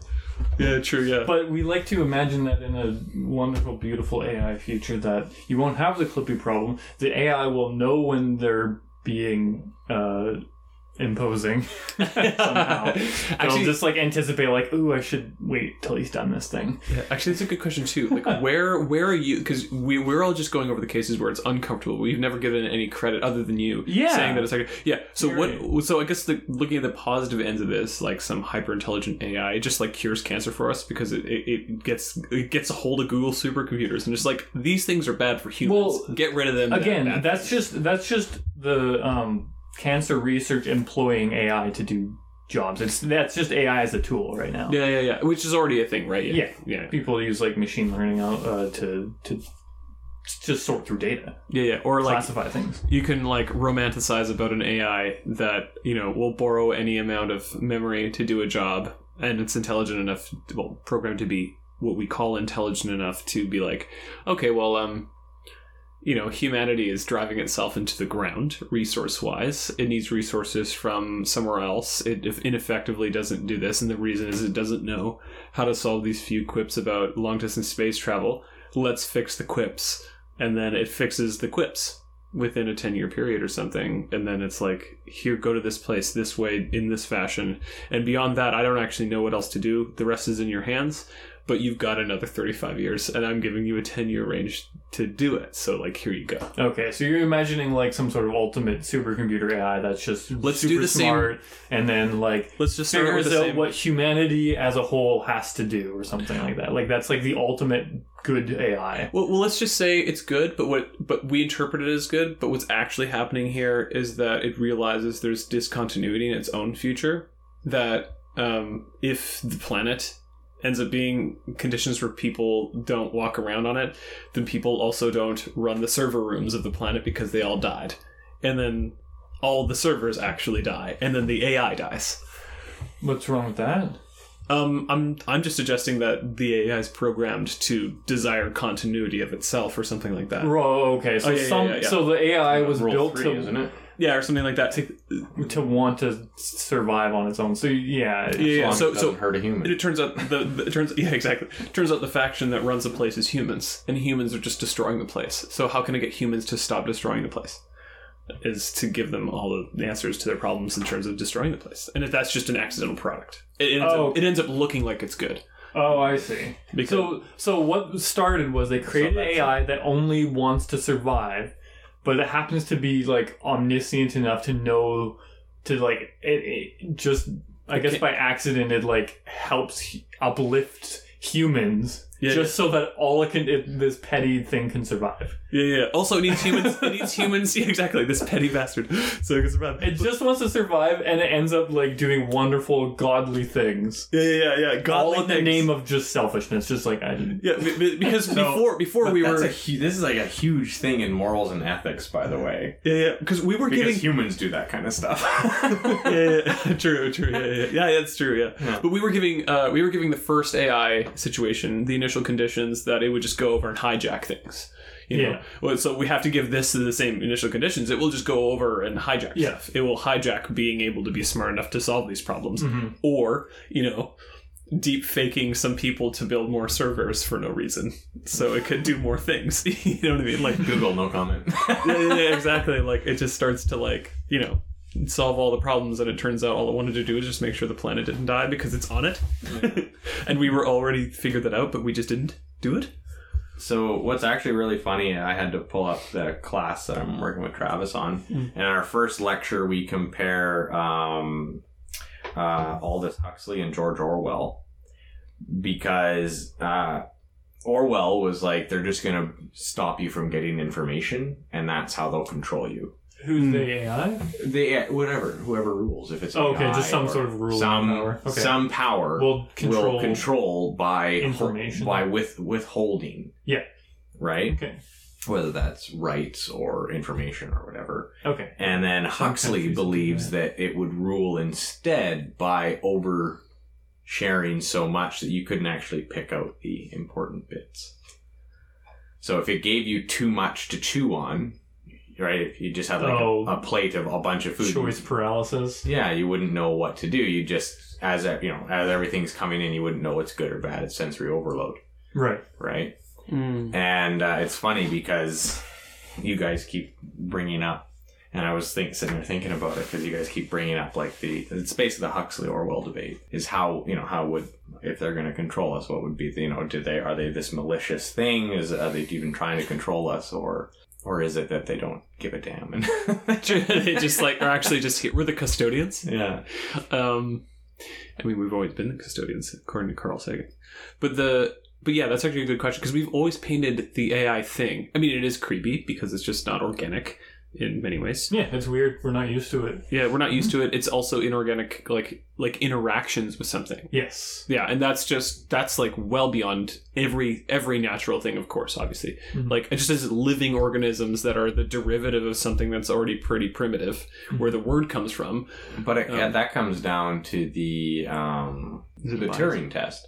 yeah, true. Yeah, But we like to imagine that in a wonderful, beautiful AI future that you won't have the Clippy problem. The AI will know when they're being uh, imposing somehow. I'll just like anticipate, like, ooh, I should wait till he's done this thing. yeah, actually, that's a good question too. Like, where where are you? Because we we're all just going over the cases where it's uncomfortable. We've never given any credit other than you Yeah. saying that it's like yeah. So You're what? So I guess the looking at the positive ends of this, like some hyper intelligent AI, just like cures cancer for us because it, it, it gets it gets a hold of Google supercomputers and just like these things are bad for humans. Well, Get rid of them. Again, that's just that's just the um, cancer research employing AI to do jobs. It's that's just AI as a tool right now. Yeah, yeah, yeah. Which is already a thing, right? Yeah. yeah, yeah. People use like machine learning out uh, to to just sort through data, yeah, yeah. Or like classify things. you can like romanticize about an AI that you know will borrow any amount of memory to do a job, and it's intelligent enough, well, programmed to be what we call intelligent enough to be like, okay, well, um, you know, humanity is driving itself into the ground resource wise. It needs resources from somewhere else. It ineffectively doesn't do this, and the reason is it doesn't know how to solve these few quips about long distance space travel. Let's fix the quips. And then it fixes the quips within a 10 year period or something. And then it's like, here, go to this place this way in this fashion. And beyond that, I don't actually know what else to do. The rest is in your hands. But you've got another 35 years, and I'm giving you a 10 year range to do it. So, like, here you go. Okay, so you're imagining like some sort of ultimate supercomputer AI that's just Let's super do the same- and then like Let's just start with figures the out same. what humanity as a whole has to do, or something like that. Like that's like the ultimate good AI. Well, well, let's just say it's good, but what but we interpret it as good. But what's actually happening here is that it realizes there's discontinuity in its own future. That um, if the planet ends up being conditions where people don't walk around on it, then people also don't run the server rooms of the planet because they all died, and then all the servers actually die, and then the AI dies. What's wrong with that? Um, I'm I'm just suggesting that the AI is programmed to desire continuity of itself or something like that. Oh, okay. So Oh, yeah, yeah, some yeah, yeah. so the AI was Rule built three, to isn't it? Yeah, or something like that. To, to want to survive on its own. So yeah, Yeah, yeah. As So- long as it so- doesn't hurt a human. it turns out the, the it turns yeah exactly it turns out the faction that runs the place is humans, and humans are just destroying the place. So how can I get humans to stop destroying the place? Is to give them all the answers to their problems in terms of destroying the place, and if that's just an accidental product, it ends, Oh. up, it ends up looking like it's good. Oh, I see. Because So, so what started was they created that's AI that only wants to survive, but it happens to be like omniscient enough to know to like it, it just I guess by accident it like helps uplift humans Yeah, just so that all it can it, this petty thing can survive. yeah, yeah. Also, it needs humans. it needs humans. Yeah, exactly. This petty bastard. So it can survive. It just wants to survive, and it ends up like doing wonderful, godly things, yeah, yeah, yeah. yeah. all Godly in the name of just selfishness. Just like I didn't. Yeah, be- be- because So- before before we were a hu- this is like a huge thing in morals and ethics, by the way. yeah yeah because we were Because giving humans do that kind of stuff. yeah, yeah, yeah. true, true, yeah, yeah, yeah, yeah, that's true, yeah. Yeah. But we were giving, uh, we were giving the first AI situation the initial conditions that it would just go over and hijack things. You know, Yeah. well, so we have to give this the same initial conditions. It will just go over and hijack Yeah. stuff. It will hijack being able to be smart enough to solve these problems, Mhm. or you know, deep faking some people to build more servers for no reason, so it could do more things. you know what I mean? Like Google, no comment. yeah, yeah, exactly. Like it just starts to like you know solve all the problems, and it turns out all it wanted to do is just make sure the planet didn't die because it's on it, and we were already figured that out, but we just didn't do it. So what's actually really funny, I had to pull up the class that I'm working with Travis on. Mm. In our first lecture, we compare um, uh, Aldous Huxley and George Orwell because uh, Orwell was like, they're just going to stop you from getting information, and that's how they'll control you. Who's Hmm. the AI? Whatever whoever rules if it's Oh, okay, AI just some or sort of ruling some power. Okay. some power Will control. will control by information. by with withholding Yeah. right Okay. whether that's rights or information or whatever. Okay. And then Huxley countries do believes that it would rule instead by over sharing so much that you couldn't actually pick out the important bits. So if it gave you too much to chew on, right? If you just had like Oh. a, a plate of a bunch of food, Choice paralysis. yeah, you wouldn't know what to do. You just as a, you know as everything's coming in, you wouldn't know what's good or bad. It's sensory overload, Right. right? And uh, it's funny because you guys keep bringing up, and I was think, sitting there thinking about it because you guys keep bringing up like the it's basically the Huxley Orwell debate is how you know how would if they're going to control us, what would be the, you know do they are they this malicious thing? Is are they even trying to control us or or is it that they don't give a damn? And they just like are actually just here. We're the custodians. yeah, Um, I mean, we've always been the custodians, according to Carl Sagan. But the but yeah, that's actually a good question because we've always painted the AI thing. I mean, it is creepy because it's just not organic in many ways. Yeah, it's weird. We're not used to it. Yeah, we're not used to it. It's also inorganic, like like interactions with something. Yes. Yeah, and that's just that's like well beyond every every natural thing, of course, obviously. Mhm. Like it just as living organisms that are the derivative of something that's already pretty primitive, where the word comes from. but it, Um, that comes down to the um, the? Turing test.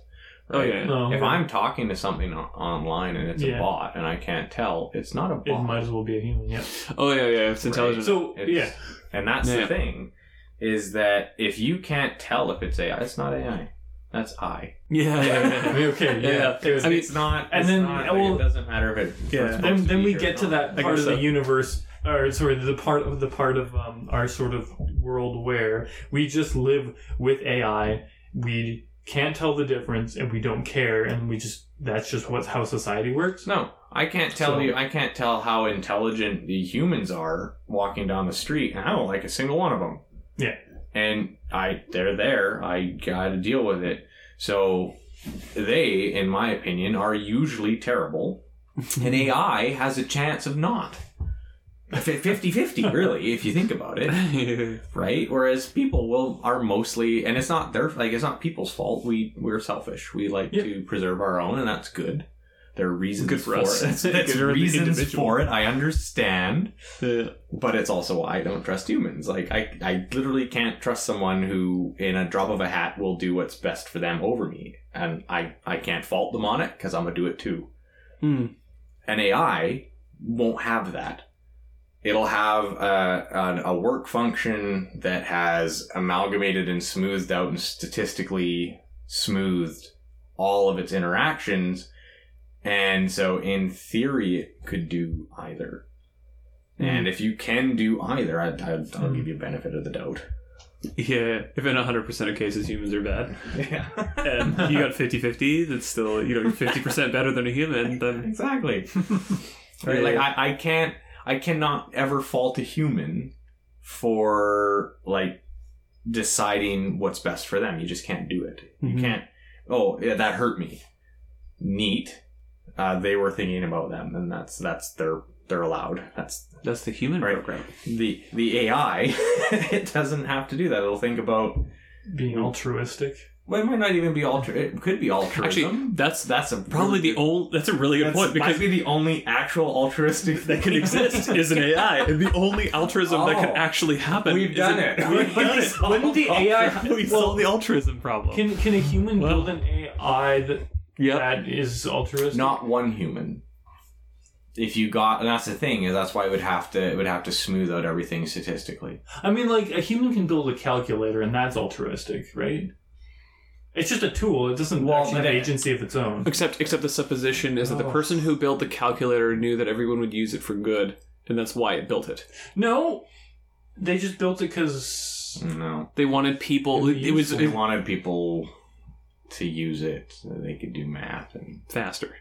Oh, yeah. Oh, If okay. I'm talking to something online and it's Yeah. a bot and I can't tell, it's not a bot. It might as well be a human. Yeah. Oh yeah, yeah, it's intelligent. So It's- yeah. And that's Yeah. the thing, is that if you can't tell if it's AI, it's not AI. That's I. yeah, yeah, yeah. I mean, okay. Yeah, Yeah. yeah. There's- I mean, it's not. and it's then- not, like, it doesn't matter if it. Yeah. it's then, then we get to that part of so. the universe or sorry the part of the part of um, our sort of world where we just live with ai we can't tell the difference and we don't care and we just that's just what how society works. No, I can't tell So- you. I can't tell how intelligent the humans are walking down the street, and I don't like a single one of them. Yeah. And I, they're there. I got to deal with it. So they, in my opinion, are usually terrible, and AI has a chance of not. 50-50, really, if you think about it right? Whereas people will are mostly, and it's not their like it's not people's fault. We we're selfish. We like Yeah. to preserve our own, and that's good. There are reasons Good for for, us. it. Good That's for reasons for it. I understand, Yeah. but it's also why I don't trust humans. Like I, I literally can't trust someone who, in a drop of a hat, will do what's best for them over me, and I, I can't fault them on it because I'm gonna do it too. Hmm. An AI won't have that. It'll have uh, a, a, a work function that has amalgamated and smoothed out and statistically smoothed all of its interactions. And so, in theory, it could do either. Hmm. And if you can do either, I, I, I'll hmm. give you benefit of the doubt. Yeah, if in 100% of cases humans are bad, Yeah. and you got 50 50, that's still, you know, 50% better than a human, then. exactly. right? Like I, I can't I cannot ever fault a human for like deciding what's best for them. You just can't do it. You can't oh yeah, that hurt me. Neat. Uh, they were thinking about them and that's that's they're they're allowed. That's That's the human Right. program. the the AI it doesn't have to do that. It'll think about Being altruistic. Well it might not even be alter it could be altruism. Actually, that's that's a probably the only, that's a really good that's, point because might be the only actual altruistic that can exist is an AI. And the only altruism that can Oh. actually happen. We've is done an- it. We've We've done done it. it. Wouldn't the AI we solved the altruism problem. Can can a human Well- build an AI that, yep. that is altruistic? not one human. If you got, and that's the thing is that's why it would have to it would have to smooth out everything statistically. I mean, like a human can build a calculator, and that's altruistic, right? It's just a tool. It doesn't Well, actually have but agency of its own. Except, except the supposition is that the Oh. person who built the calculator knew that everyone would use it for good, and that's why it built it. No, they just built it because No, They wanted people. It'd be It was they it, wanted people to use it so they could do math and. faster,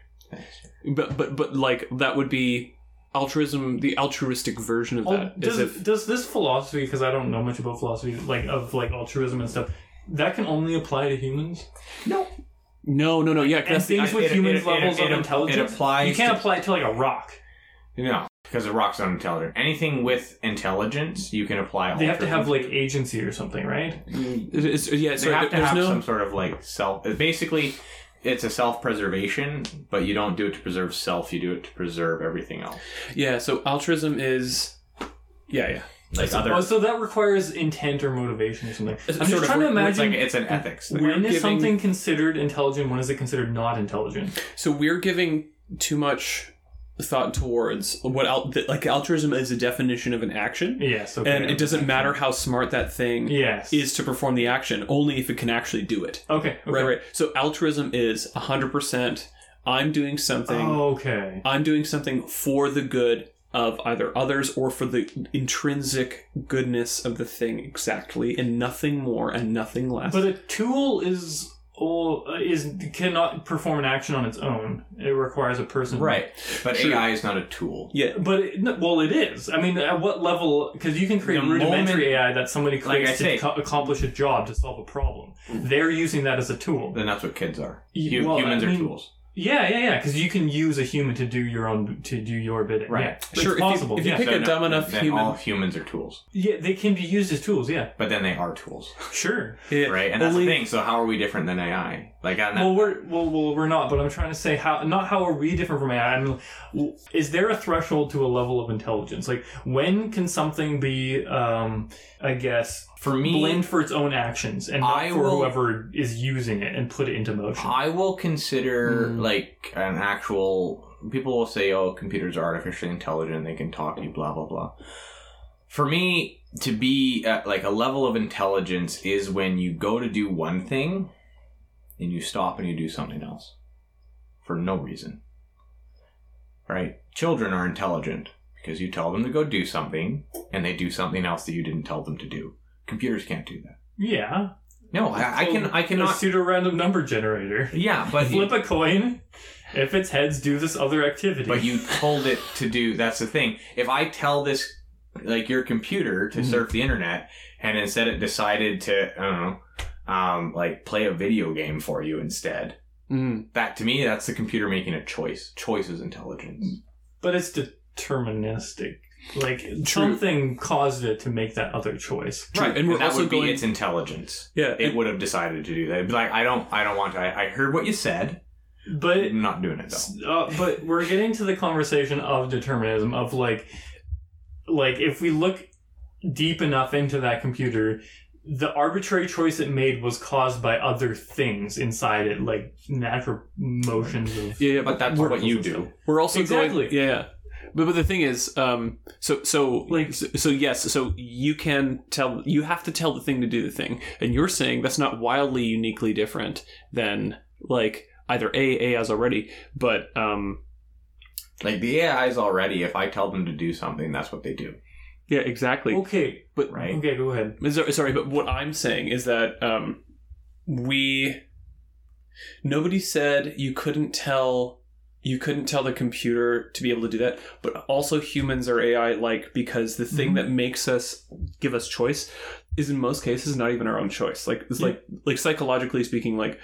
but but but like that would be altruism. The altruistic version of Oh, that does, is if does this philosophy? Because I don't know much about philosophy, like of like altruism and stuff. That can only apply to humans. No, no no no yeah 'cause And that's the, things with it- humans' it- levels it- of it- intelligence. it applies You can't to- apply it to like a rock. no, because the rock's not intelligent. Anything with intelligence, you can apply. It. They have to have like agency or something, right? Mm. it's, yeah. They So have to there's have no some sort of like self. Basically, it's a self-preservation, but you don't do it to preserve self. You do it to preserve everything else. yeah. So altruism is yeah yeah. Like so, other, oh, so that requires intent or motivation or something. It's I'm sort just of trying to where- it's imagine like it's an ethics thing. when is giving- something considered intelligent. When is it considered not intelligent? So we're giving too much thought towards what al- that, like altruism is a definition of an action, Yes. Okay. and it doesn't matter how smart that thing Yes. is to perform the action, only if it can actually do it. okay. okay. Right, right. So altruism is hundred percent. I'm doing something. Okay. I'm doing something for the good of either others or for the intrinsic goodness of the thing exactly, and nothing more and nothing less. But a tool is is cannot perform an action on its own. It requires a person. Right, but True. AI is not a tool. yeah, But it, no, well, it is. I mean, at what level? Because you can create The rudimentary moment- AI that somebody Like I creates say- to co- accomplish a job to solve a problem. Mm. They're using that as a tool. Then that's what kids are. Y- Hu- well, humans I are tools. Yeah, yeah, yeah. Because you can use a human to do your own to do your bidding. Right. Yeah. It's Sure, if you- possible. if you yeah. pick a dumb enough human- all humans are tools. yeah, they can be used as tools. Yeah, But then they are tools, sure. Yeah, right? And that's only- the thing. So how are we different than AI? Like, on that, Well, we're well, well, we're not. But I'm trying to say how not how are we different from AI? I mean, is there a threshold to a level of intelligence? Like, when can something be, um, I guess, for me, blamed for its own actions and not I for will- whoever is using it and put it into motion? I will consider Hmm. like an actual. People will say, "Oh, computers are artificially intelligent; they can talk to you." Blah blah blah. For me, to be at like a level of intelligence is when you go to do one thing, and you stop and you do something else, for no reason. Right? Children are intelligent because you tell them to go do something, and they do something else that you didn't tell them to do. Computers can't do that. yeah, No, I, I can I A cannot. pseudo random number generator. Yeah, but Flip a coin. If it's heads, do this other activity. but you told it to do. That's the thing. If I tell this like your computer to Mhm. surf the internet, and instead it decided to I don't know, um, like play a video game for you instead. Mm. That to me, that's the computer making a choice. Choice is intelligence. But it's deterministic. Like something caused it to make that other choice. True, and we're that also would going- be its intelligence. Yeah, It and- would have decided to do that. It'd be like, I don't, I don't want to. I, I heard what you said. But I'm not doing it though. uh, but we're getting to the conversation of determinism of like like if we look deep enough into that computer the arbitrary choice it made was caused by other things inside it like natural motions of yeah, yeah, But that's what you do. We're also Exactly. going, yeah, yeah. But, but the thing is, um, so so Like- so, so yes, so you can tell you have to tell the thing to do the thing, and you're saying that's not wildly uniquely different than like either a a as already, but um, Like the AIs already, if I tell them to do something, that's what they do. Yeah, exactly. okay But Right? okay go ahead Sorry, but what I'm saying is that um, we nobody said you couldn't tell you couldn't tell the computer to be able to do that, but also humans are AI like because the thing Mhm. that makes us give us choice is in most cases not even our own choice. Like it's Yeah. like like psychologically speaking, like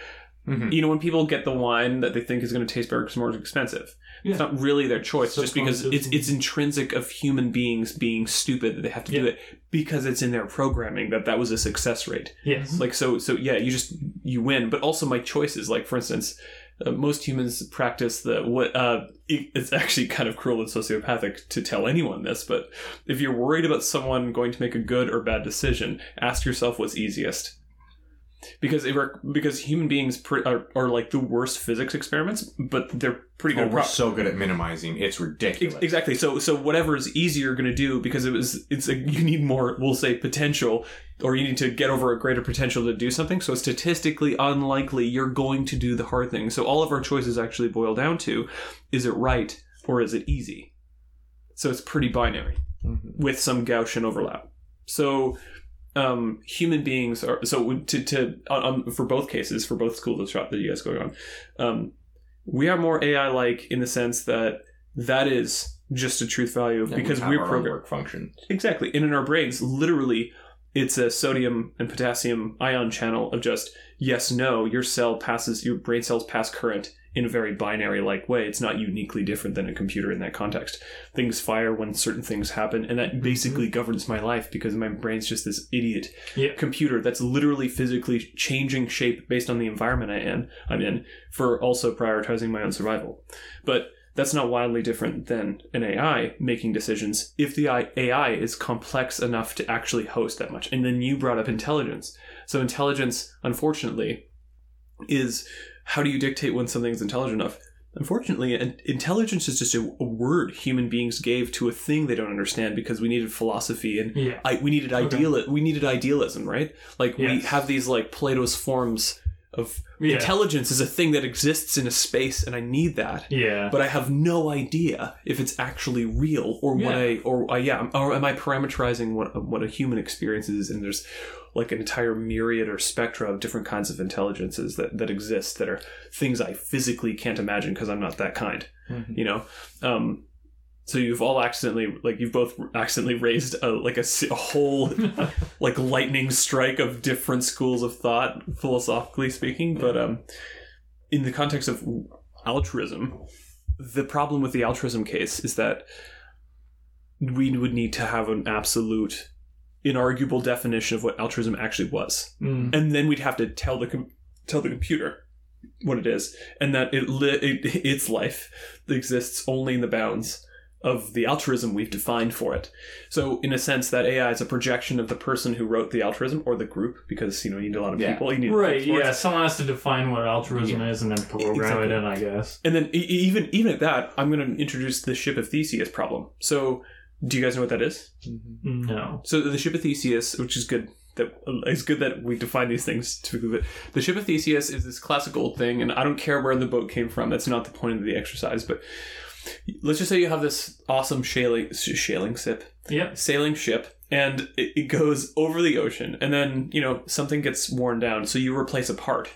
Mhm. you know when people get the wine that they think is going to taste better because it's more expensive. Yeah. it's not really their choice just because it's it's intrinsic of human beings being stupid that they have to do it because it's in their programming that that was a success rate. Yes. Like so so yeah you just you win. But also my choices like for instance uh, most humans practice the what uh it's actually kind of cruel and sociopathic to tell anyone this but if you're worried about someone going to make a good or bad decision ask yourself what's easiest because it, were- because human beings pr- are, are like the worst physics experiments but they're pretty good Oh, at we're so good at minimizing. It's ridiculous. Ex- Exactly. So so whatever is easier going to do because it was it's a, you need more we'll say potential or you need to get over a greater potential to do something. So statistically unlikely you're going to do the hard thing. So all of our choices actually boil down to is it right or is it easy? So it's pretty binary Mhm. with some Gaussian overlap. So um, human beings are so to to on, for both cases for both schools of thought that you guys going on. Um, we are more AI like in the sense that that is just a truth value Yeah, because we we're programmed work functions. exactly and in our brains literally it's a sodium and potassium ion channel of just yes no your cell passes your brain cells pass current in a very binary like way it's not uniquely different than a computer in that context things fire when certain things happen and that mm-hmm. basically governs my life because my brain's just this idiot Yeah. computer that's literally physically changing shape based on the environment I am I'm in for also prioritizing my own survival. But that's not wildly different than an AI making decisions if the AI is complex enough to actually host that much. And then you brought up intelligence. So intelligence, unfortunately, is how do you dictate when something's intelligent enough? Unfortunately, intelligence is just a, a word human beings gave to a thing they don't understand because we needed philosophy and yeah I, we needed Okay. ideal we needed idealism, right? Like we have these like Plato's forms of Yeah. intelligence is a thing that exists in a space, and I need that. yeah But I have no idea if it's actually real or what Yeah. I or uh, yeah, or am I parameterizing what what a human experiences? And there's like an entire myriad or spectra of different kinds of intelligences that that exist that are things I physically can't imagine because I'm not that kind Mhm. you know um so you've all accidentally like you've both accidentally raised a like a, a whole like lightning strike of different schools of thought philosophically speaking but um in the context of altruism the problem with the altruism case is that we would need to have an absolute inarguable definition of what altruism actually was Mm. and then we'd have to tell the com- tell the computer what it is, and that it, li- it its life exists only in the bounds of the altruism we've defined for it. So, in a sense, that AI is a projection of the person who wrote the altruism or the group, because you know you need a lot of Yeah. people. You need right for it. yeah someone has to define what altruism is and then program Exactly. it in i guess And then e- even even at that, I'm going to introduce the ship of Theseus problem. So, do you guys know what that is? Mm-hmm. no So the ship of Theseus, which is good that it's good that we define these things to but the ship of Theseus is this classic old thing, and I don't care where the boat came from. That's not the point of the exercise. But let's just say you have this awesome shaling shaling ship, Yep. sailing ship and it, it goes over the ocean and then you know something gets worn down so you replace a part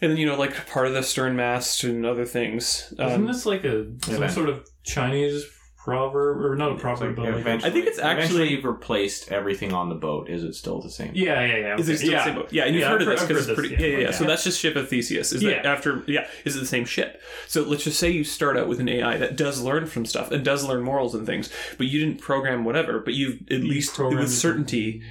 and then you know like part of the stern mast and other things Isn't um, this like a some Event. sort of Chinese proverb or not a proverb, but like eventually, I think it's actually- eventually you've replaced everything on the boat. Is it still the same? yeah, yeah, yeah. is it still yeah. the same boat? Yeah, and you've Yeah, heard of I've this heard- because I've it's heard pretty. this, Yeah, yeah, yeah, yeah. So that's just ship of Theseus. Is that Yeah. after? Yeah, is it the same ship? So let's just say you start out with an AI that does learn from stuff and does learn morals and things, but you didn't program whatever, but you've at least programmed with certainty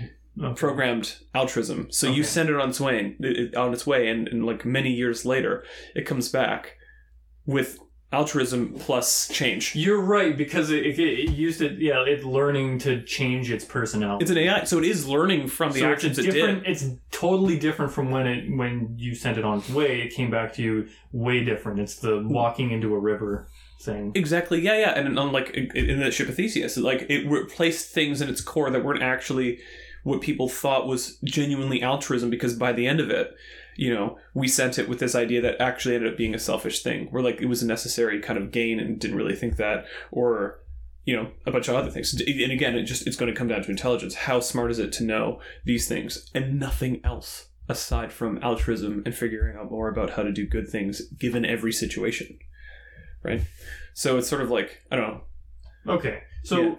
Okay. programmed altruism. So you send it on its way, it, it- on its way, and, and like many years later, it comes back with altruism plus change. You're right because it, it, it used it. Yeah, it's learning to change its personnel. It's an AI, so it is learning from the So actions it's it did. It's totally different from when it when you sent it on its way. It came back to you way different. It's the walking into a river thing. Exactly. Yeah, yeah. And unlike in in the ship of Theseus, like it replaced things in its core that weren't actually what people thought was genuinely altruism. Because by the end of it, you know, we sent it with this idea that actually ended up being a selfish thing, where like it was a necessary kind of gain and didn't really think that, or you know, a bunch of other things. And again, it just it's going to come down to intelligence. How smart is it to know these things and nothing else aside from altruism and figuring out more about how to do good things given every situation, right? So it's sort of like I don't know. Okay, so Yeah.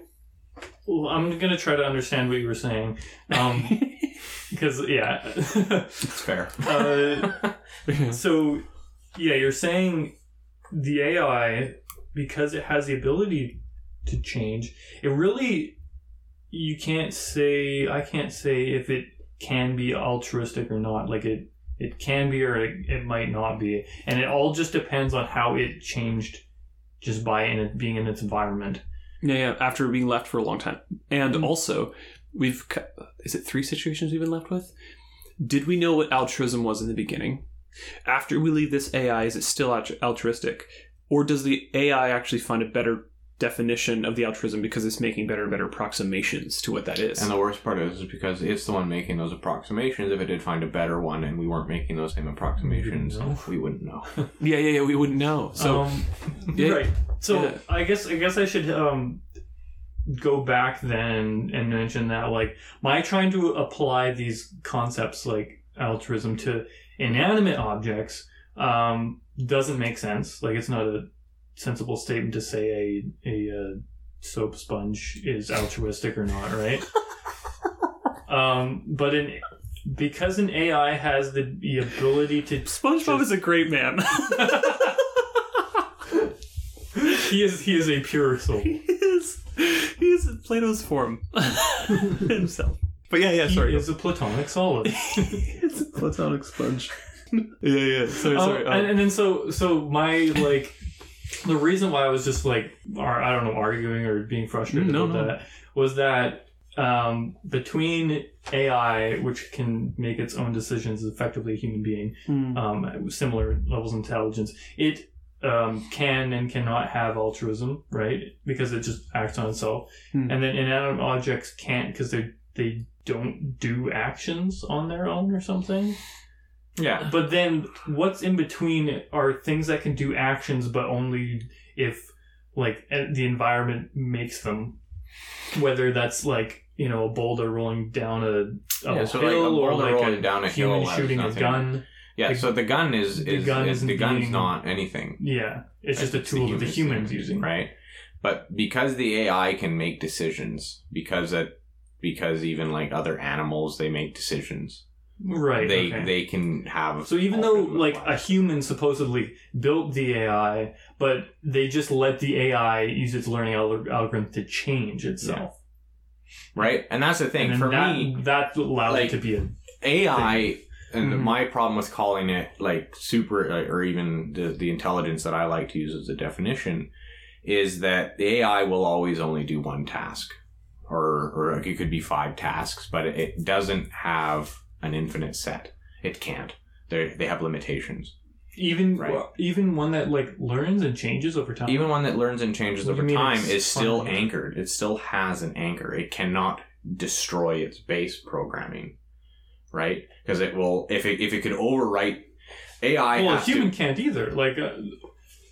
well, I'm gonna try to understand what you were saying. Um, because yeah. It's fair. uh, so yeah, you're saying the AI because it has the ability to change. It really you can't say I can't say if it can be altruistic or not. Like it it can be or it, it might not be, and it all just depends on how it changed just by in it being in its environment. Yeah, yeah. After being left for a long time, and Mm. also we've cu- is it three situations we've been left with? Did we know what altruism was in the beginning? After we leave this AI, is it still altru- altruistic, or does the AI actually find a better definition of the altruism because it's making better and better approximations to what that is? And the worst part is, is because it's the one making those approximations. If it did find a better one and we weren't making those same approximations, know. we wouldn't know. yeah, yeah, yeah. We wouldn't know. So um, yeah. right. So Yeah. I guess I guess I should um go back then and mention that like my trying to apply these concepts like altruism to inanimate objects um doesn't make sense. Like it's not a sensible statement to say a a uh, soap sponge is altruistic or not, right? um, but in because an AI has the, the ability to SpongeBob is a great man. he is he is a pure soul. he is Plato's form himself. But yeah, yeah. He Sorry. is a platonic solid. it's a platonic sponge. yeah, yeah. Sorry, Um, sorry. and, and then so so my like the reason why I was just like I don't know arguing or being frustrated Mm, no, about no. that was that um, between AI, which can make its own decisions, is effectively a human being, Hmm. um, with similar levels of intelligence, it um, can and cannot have altruism, right? Because it just acts on itself. Hmm. And then inanimate objects can't because they they don't do actions on their own or something. Yeah. But then what's in between are things that can do actions, but only if like the environment makes them. Whether that's like you know a boulder rolling down a, a Yeah, hill so, like, a or like a down a human hill has shooting a gun. Yeah, The- so the gun is, is the gun is the gun's being- not anything. Yeah, it's just a It's the tool that the humans using. right? But because the AI can make decisions, because that because even like other animals they make decisions. Right. they okay. they can have So even though like a human supposedly built the AI, but they just let the AI use its learning al- algorithm to change itself. right, and that's the thing and for that, me. that allows like- it to be a AI and Mhm. my problem with calling it like super uh, or even the, the intelligence that I like to use as a definition is that the AI will always only do one task or or it could be five tasks but it, it doesn't have an infinite set. It can't. They they have limitations. Even Right. well, even one that like learns and changes over time. even one that learns and changes What over time is still anchored. It still has an anchor. It cannot destroy its base programming right because it will if it if it could overwrite AI well, a has to- human can't either. Like uh,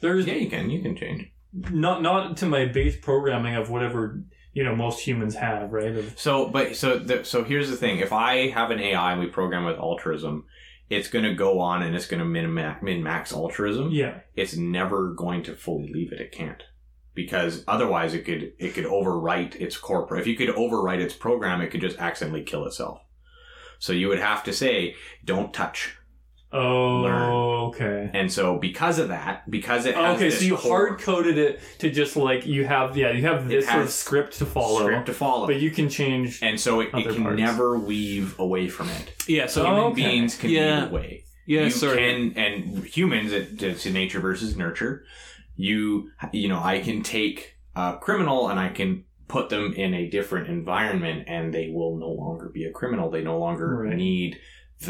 there's Yeah, you can. You can change. not not to my base programming of whatever you know most humans have, right? Of- So, but so the, so here's the thing: if I have an AI and we program with altruism, it's going to go on and it's going to min min max altruism. yeah, It's never going to fully leave it. It can't because otherwise it could it could overwrite its corporate. If you could overwrite its program, it could just accidentally kill itself. So you would have to say, "Don't touch." oh, Learn. okay. And so because of that, because it has Okay, this so you hard coded it to just like you have yeah you have this sort of script to follow, script to follow, but you can change. and so it, it can parts. never weave away from it. Yeah. So Human okay. beings can Yeah. weave away. yeah. you sorry. can and humans it, it's nature versus nurture you you know i can take a criminal and i can put them in a different environment and they will no longer be a criminal they no longer Right. need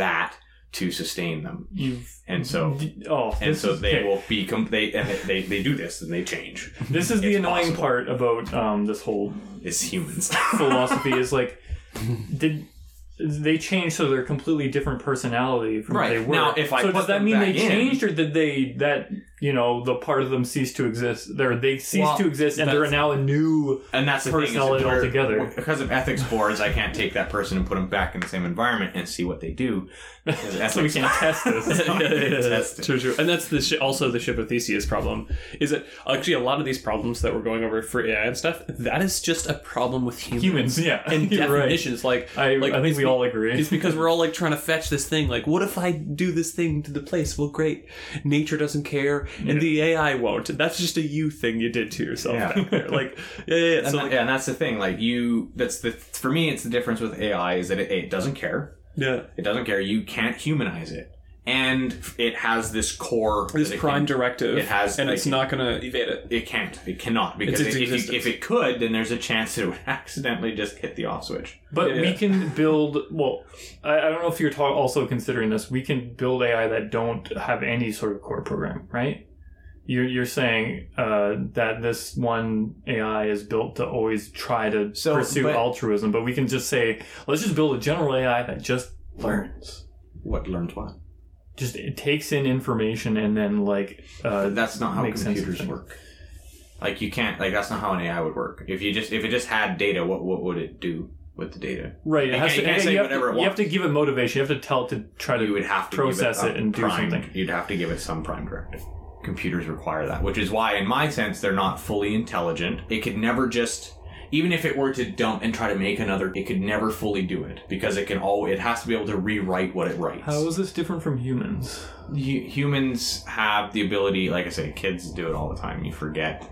that to sustain them You've and so oh and so is- they okay. will be com- they and they, they they do this and they change This is the It's annoying possible. part about um, this whole it's humans philosophy is like, did they change so they're completely different personality from Right. what they were? Now, if I so does that mean they in- changed, or did they that you know the part of them ceased to exist? There, they ceased Well, to exist, and they're now a new. and that's the Personality thing altogether. because of ethics boards i can't take that person and put them back in the same environment and see what they do because so we can't test this. yeah, Test true, true. And that's the shi also the ship of Theseus problem. Is that actually a lot of these problems that we're going over for AI and stuff? That is just a problem with humans. Humans, yeah, and You're right. definitions. Like, I, like I think it's we be- all agree. It's because we're all like trying to fetch this thing. Like, what if I do this thing to the place? Well, great. Nature doesn't care, and the AI won't. That's just a you thing you did to yourself. Yeah. Like, yeah, yeah. yeah. And, So, that- like, yeah, and that's the thing. Like you, that's the for me, it's the difference with AI is that it, it doesn't care. yeah. It doesn't care. You can't humanize it, and it has this core. This prime can- directive, it has, and like- it's not going to evade it. It can't. It cannot because It's its if, if, if it could, then there's a chance it would accidentally just hit the off switch. But Yeah. we can build. Well, I, I don't know if you're ta- also considering this. We can build AI that don't have any sort of core program, right? You're you're saying uh, that this one AI is built to always try to So, pursue but- altruism, but we can just say, let's just build a general AI that just learns. What learns what? Just it takes in information and then like uh, That's not how makes sense of computers work. Like you can't. Like that's not how an AI would work. If you just if it just had data, what what would it do with the data? right. It You has to, you say you have whatever to, it you have to give it motivation. You have to tell it to try to you would have to process it a and do something. You'd have to give it some prime directive. Computers require that, which is why, in my sense, they're not fully intelligent. It could never just, even if it were to dump and try to make another, it could never fully do it because it can all. It has to be able to rewrite what it writes. How is this different from humans? Hu- humans have the ability, like I say, kids do it all the time. You forget.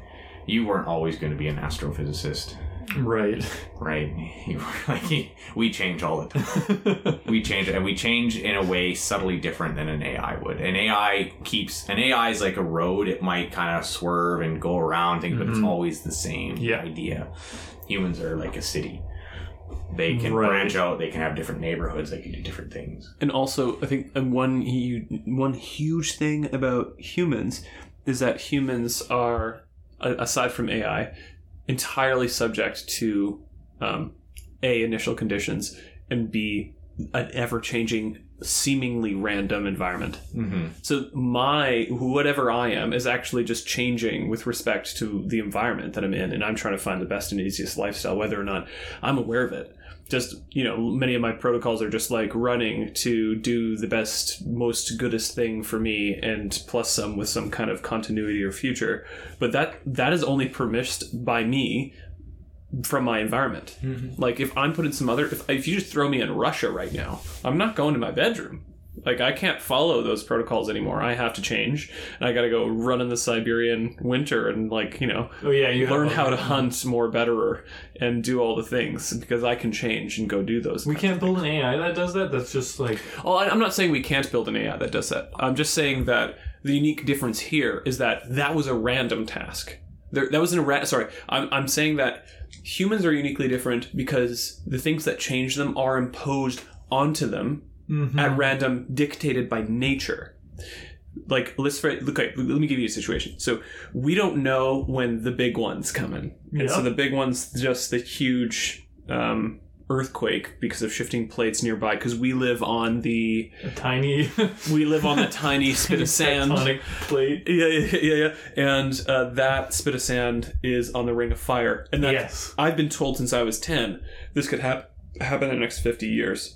You weren't always going to be an astrophysicist, Right. right? Like we change all the time. we change and we change in a way subtly different than an AI would. An AI keeps an AI is like a road; it might kind of swerve and go around things, but it's Mhm. always the same Yeah. idea. Humans are like a city; they can Right. branch out, they can have different neighborhoods, they can do different things. And also, I think one one huge thing about humans is that humans are, aside from AI, entirely subject to um, a initial conditions and b an ever changing, seemingly random environment. Mm-hmm. So my whatever I am is actually just changing with respect to the environment that I'm in, and I'm trying to find the best and easiest lifestyle, whether or not I'm aware of it. Just you know, many of my protocols are just like running to do the best, most goodest thing for me, and plus some with some kind of continuity or future. But that that is only permissed by me from my environment. Mm-hmm. Like if I'm put in some other, if, if you just throw me in Russia right now, I'm not going to my bedroom. Like I can't follow those protocols anymore. I have to change, and I got to go run in the Siberian winter and like you know Oh yeah, you learn how to hunt more better and do all the things because I can change and go do those. We can't build an AI that does that. That's just like Oh, I'm not saying we can't build an AI that does that. I'm just saying that the unique difference here is that that was a random task. There, that was an a ra- sorry. I'm, I'm saying that humans are uniquely different because the things that change them are imposed onto them Mm-hmm. at random, dictated by nature. Like let's look. Okay, let me give you a situation. So we don't know when the big one's coming, and so the big one's just the huge um, earthquake because of shifting plates nearby because we live on the A tiny we live on that tiny spit of sand. plate. Yeah, yeah, yeah, yeah. And uh, that spit of sand is on the Ring of Fire, and that Yes. I've been told since I was ten this could hap- happen in the next fifty years,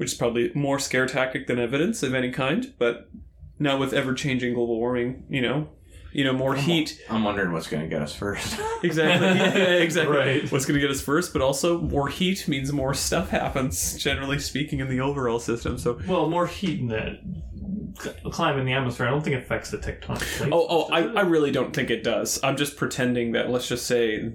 which is probably more scare tactic than evidence of any kind. But now with ever changing global warming, you know, you know, more heat. I'm wondering what's going to get us first. Exactly. Yeah, yeah, exactly. Right. What's going to get us first, but also more heat means more stuff happens. Generally speaking, in the overall system. So. Well, more heat in the cl- climate in the atmosphere. I don't think it affects the tectonic plates. Oh, oh, I, I really don't think it does. I'm just pretending that, let's just say,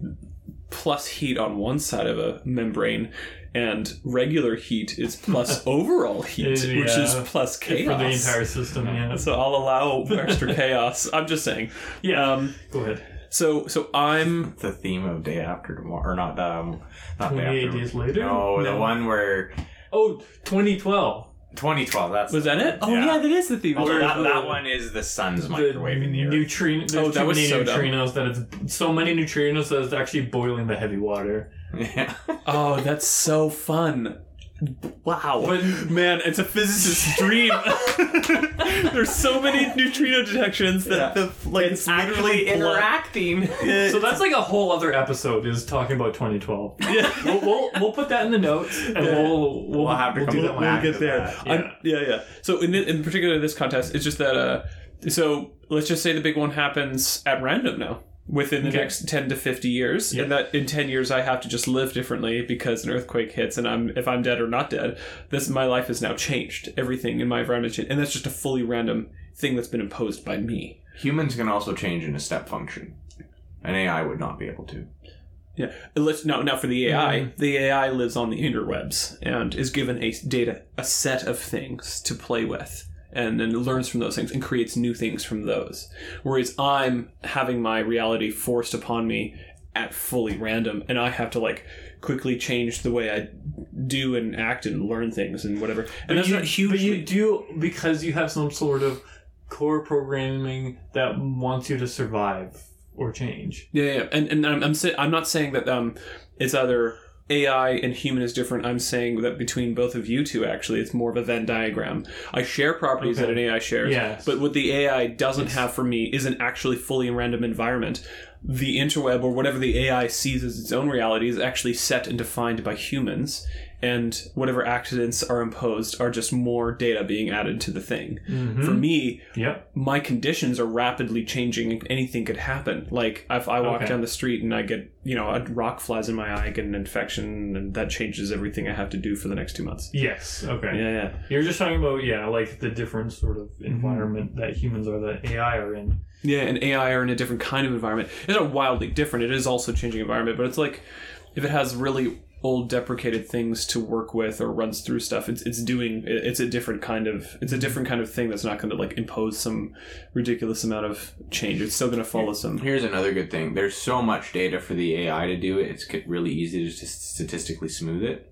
plus heat on one side of a membrane and regular heat is plus overall heat, which is Yeah. plus for the entire system. Yeah. so I'll allow extra chaos. I'm just saying. Yeah. Um, Go ahead. so so I'm the theme of Day After Tomorrow, or not um, not 28 days later. No, the one where Oh, 2012. 2012. That's was that it? Oh Yeah. yeah, that is the theme. Although that, that one is the sun's The microwaving the Earth. neutrino. There's Oh, that too was many so dumb. neutrinos that it's so many neutrinos that it's actually boiling the heavy water. Yeah. Oh, that's so fun. Wow. But- Man, it's a physicist's dream. There's so many neutrino detections that Yeah. the like it's, literally blood- interacting. So that's like a whole other episode is talking about 2012. Yeah. we'll, we'll, we'll put that in the notes and we'll, we'll, We'll have to we'll come do that that one. we'll get there. that, I'm- Yeah. yeah, So in in particular this contest, it's just that uh, so let's just say the big one happens at random now within the Okay. next ten to fifty years, Yeah. and that in ten years I have to just live differently because an earthquake hits, and I'm if I'm dead or not dead, this my life has now changed. Everything in my environment changed, and that's just a fully random thing that's been imposed by me. Humans can also change in a step function. An AI would not be able to. Yeah. Let's now now for the AI, mm-hmm. the AI lives on the interwebs and is given a data a set of things to play with and then learns from those things and creates new things from those. Whereas I'm having my reality forced upon me at fully random and I have to like quickly change the way I do and act and learn things and whatever. And But that's you, not but you do because you have some sort of core programming that wants you to survive or change. Yeah, yeah, and and I'm I'm, I'm not saying that um it's either AI and human is different. I'm saying that between both of you two, actually, it's more of a Venn diagram. I share properties Okay. that an AI shares, Yes. but what the AI doesn't have for me is an actually fully random environment. The interweb or whatever the AI sees as its own reality is actually set and defined by humans, and whatever accidents are imposed are just more data being added to the thing. Mm-hmm. For me, Yep. my conditions are rapidly changing and anything could happen like if i walk Okay. down the street and i get you know a rock flies in my eye i get an infection and that changes everything i have to do for the next two months Yes. Okay. yeah yeah You're just talking about yeah, like the different sort of mm-hmm. environment that humans or that AI are in. yeah and ai are in a different kind of environment it's not wildly different it is also changing environment but it's like if it has really old deprecated things to work with or runs through stuff it's it's doing it's a different kind of it's a different kind of thing that's not going to like impose some ridiculous amount of change it's still going to follow some Here's another good thing. There's so much data for the AI to do it. It's really easy to just statistically smooth it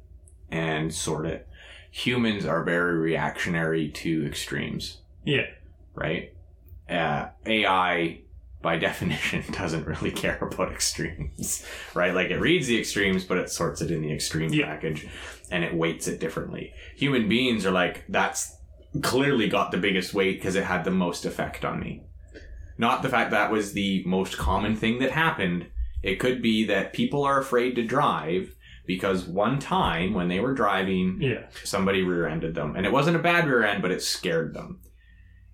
and sort it. Humans are very reactionary to extremes, Yeah. right? Uh, AI, by definition, doesn't really care about extremes, right? Like it reads the extremes, but it sorts it in the extreme Yeah. package and it weights it differently. Human beings are like, that's clearly got the biggest weight because it had the most effect on me. Not the fact that was the most common thing that happened. It could be that people are afraid to drive because one time when they were driving, Yeah. somebody rear-ended them, and it wasn't a bad rear end, but it scared them.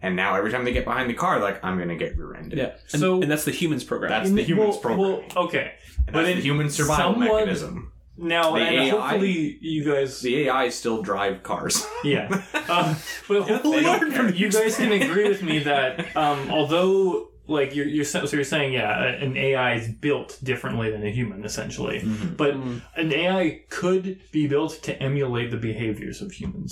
And now every time they get behind the car, like I'm gonna get rear-ended. Yeah, and, So- and that's the humans program. That's the humans well, program. Well, okay. And But that's in the human survival someone- mechanism. Now, The and AI hopefully you guys. The AI still drive cars. Yeah. Um, but hopefully you guys can agree with me that um, although like you're, you're so you're saying yeah an AI is built differently than a human essentially, Mm-hmm. but Mm. an AI could be built to emulate the behaviors of humans.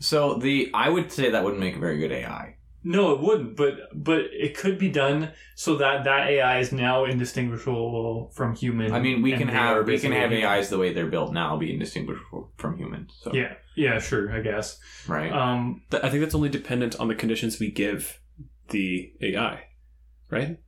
so the I would say that wouldn't make a very good AI. No, it wouldn't, but but it could be done so that that AI is now indistinguishable from human. I mean, we can have we can basically have human. AIs the way they're built now be indistinguishable from humans. So, Yeah, yeah, sure, I guess. right. Um, I think that's only dependent on the conditions we give the AI, right?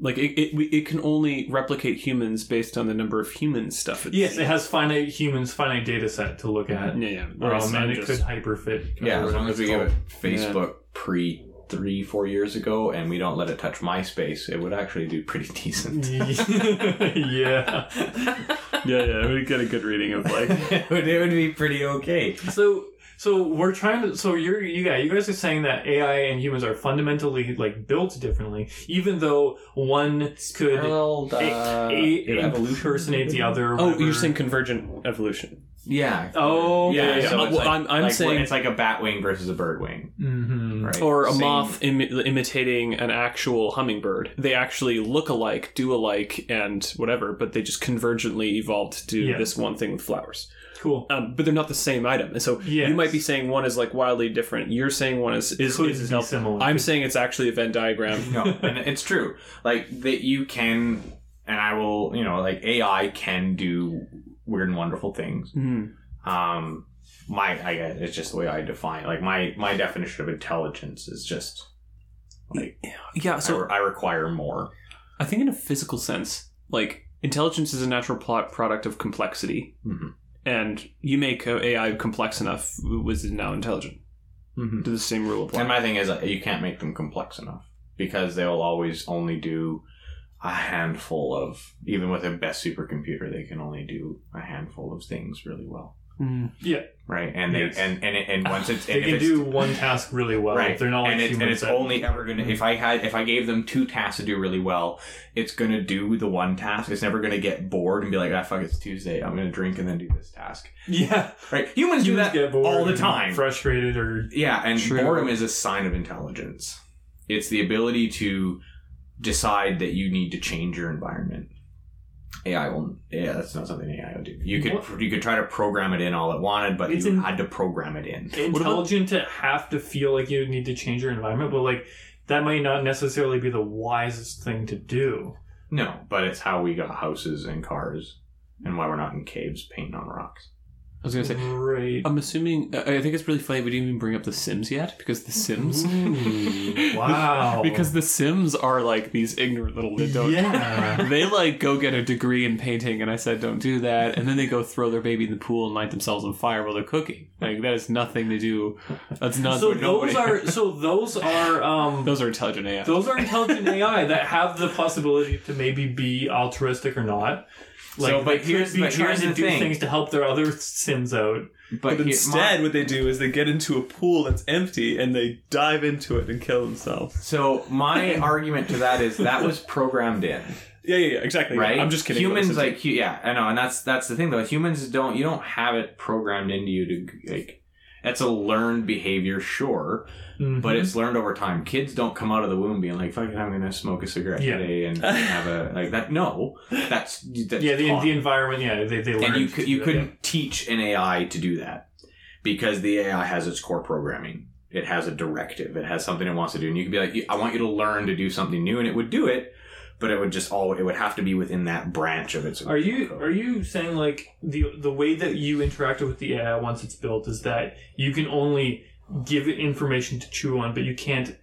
like it, it, it can only replicate humans based on the number of human stuff. It's, Yes, it has finite humans, finite data set to look at. yeah, yeah. Whereas Um, I'm and it just- could hyperfit. Yeah, as long as we it's give it called. Facebook pre three, four years ago, and we don't let it touch MySpace, it would actually do pretty decent. yeah. yeah, yeah, we get a good reading of like it, would, it would be pretty okay. So so we're trying to so you're you guys you guys are saying that AI and humans are fundamentally like built differently, even though one could Parallel, a, uh, a, evolution. impersonate the other. oh, whatever. you're saying convergent evolution. Yeah. Oh, Yeah, okay. so Uh, it's well, like, I'm- I'm like, saying- it's like a bat wing versus a bird wing, Mhm. right? or a Same- moth imi- imitating an actual hummingbird. They actually look alike, do alike, and whatever, but they just convergently evolved to do this one thing with flowers. Cool. Um, but they're not the same item, and so Yes. you might be saying one is like wildly different. You're saying one is is, Could is, is similar. I'm saying it's actually a Venn diagram. no, and it's true. Like that, you can, and I will. You know, like AI can do weird and wonderful things. Mhm. Um, my, I guess it's just the way I define. Like my my definition of intelligence is just like Yeah, I, so re- I require more. I think in a physical sense, like intelligence is a natural plot product of complexity, Mhm. And you make AI complex enough, was it now intelligent? Mm-hmm. Do the same rule apply? And my thing is, uh, you can't make them complex enough because they will always only do a handful of. Even with the best supercomputer, they can only do a handful of things really well, Mm. Yeah. Right? And they Yes. and and, and once it's They and if can it's- do one task really well. right They're not like and, it's, and it's only ever gonna if i had if i gave them two tasks to do really well it's gonna do the one task it's never gonna get bored and be like ah fuck it's tuesday i'm gonna drink and then do this task yeah. right humans, do that get bored all the time frustrated or yeah and True. boredom is a sign of intelligence it's the ability to decide that you need to change your environment AI will. Yeah, that's not something AI would do. You could What? you could try to program it in all it wanted, but It's you in- had to program it in. intelligent to have to feel like you need to change your environment, but like that might not necessarily be the wisest thing to do. No, but it's how we got houses and cars, and why we're not in caves painting on rocks. I was gonna say. Right. I'm assuming. I think it's really funny we didn't even bring up The Sims yet because The Sims. Ooh, wow. because The Sims are like these ignorant little. Yeah. They like go get a degree in painting, and I said don't do that. And then they go throw their baby in the pool and light themselves on fire while they're cooking. Like that has nothing to do. That's not. so those are so those are um those are intelligent AI. those are intelligent AI that have the possibility to maybe be altruistic or not. Like, So, but they could here's- be but trying here's to the do thing. things to help their other sims out. But, instead, my- what they do is they get into a pool that's empty and they dive into it and kill themselves. so my argument to that is that was programmed in, Yeah, yeah, yeah exactly. right? I'm just kidding. Humans like yeah, I know, and that's that's the thing though. Humans don't you don't have it programmed into you to like. That's a learned behavior, sure, Mhm. but it's learned over time. Kids don't come out of the womb being like, "Fucking, I'm gonna smoke a cigarette Yeah. today and have a like that." No, that's that's yeah, the, the environment. Yeah, they they learn. and you could you couldn't teach an AI to do that because the AI has its core programming. It has a directive. It has something it wants to do, and you could be like, "I want you to learn to do something new," and it would do it, but it would just all it would have to be within that branch of its. Are you code. are you saying like the the way that you interact with the AI once it's built is that you can only give it information to chew on, but you can't.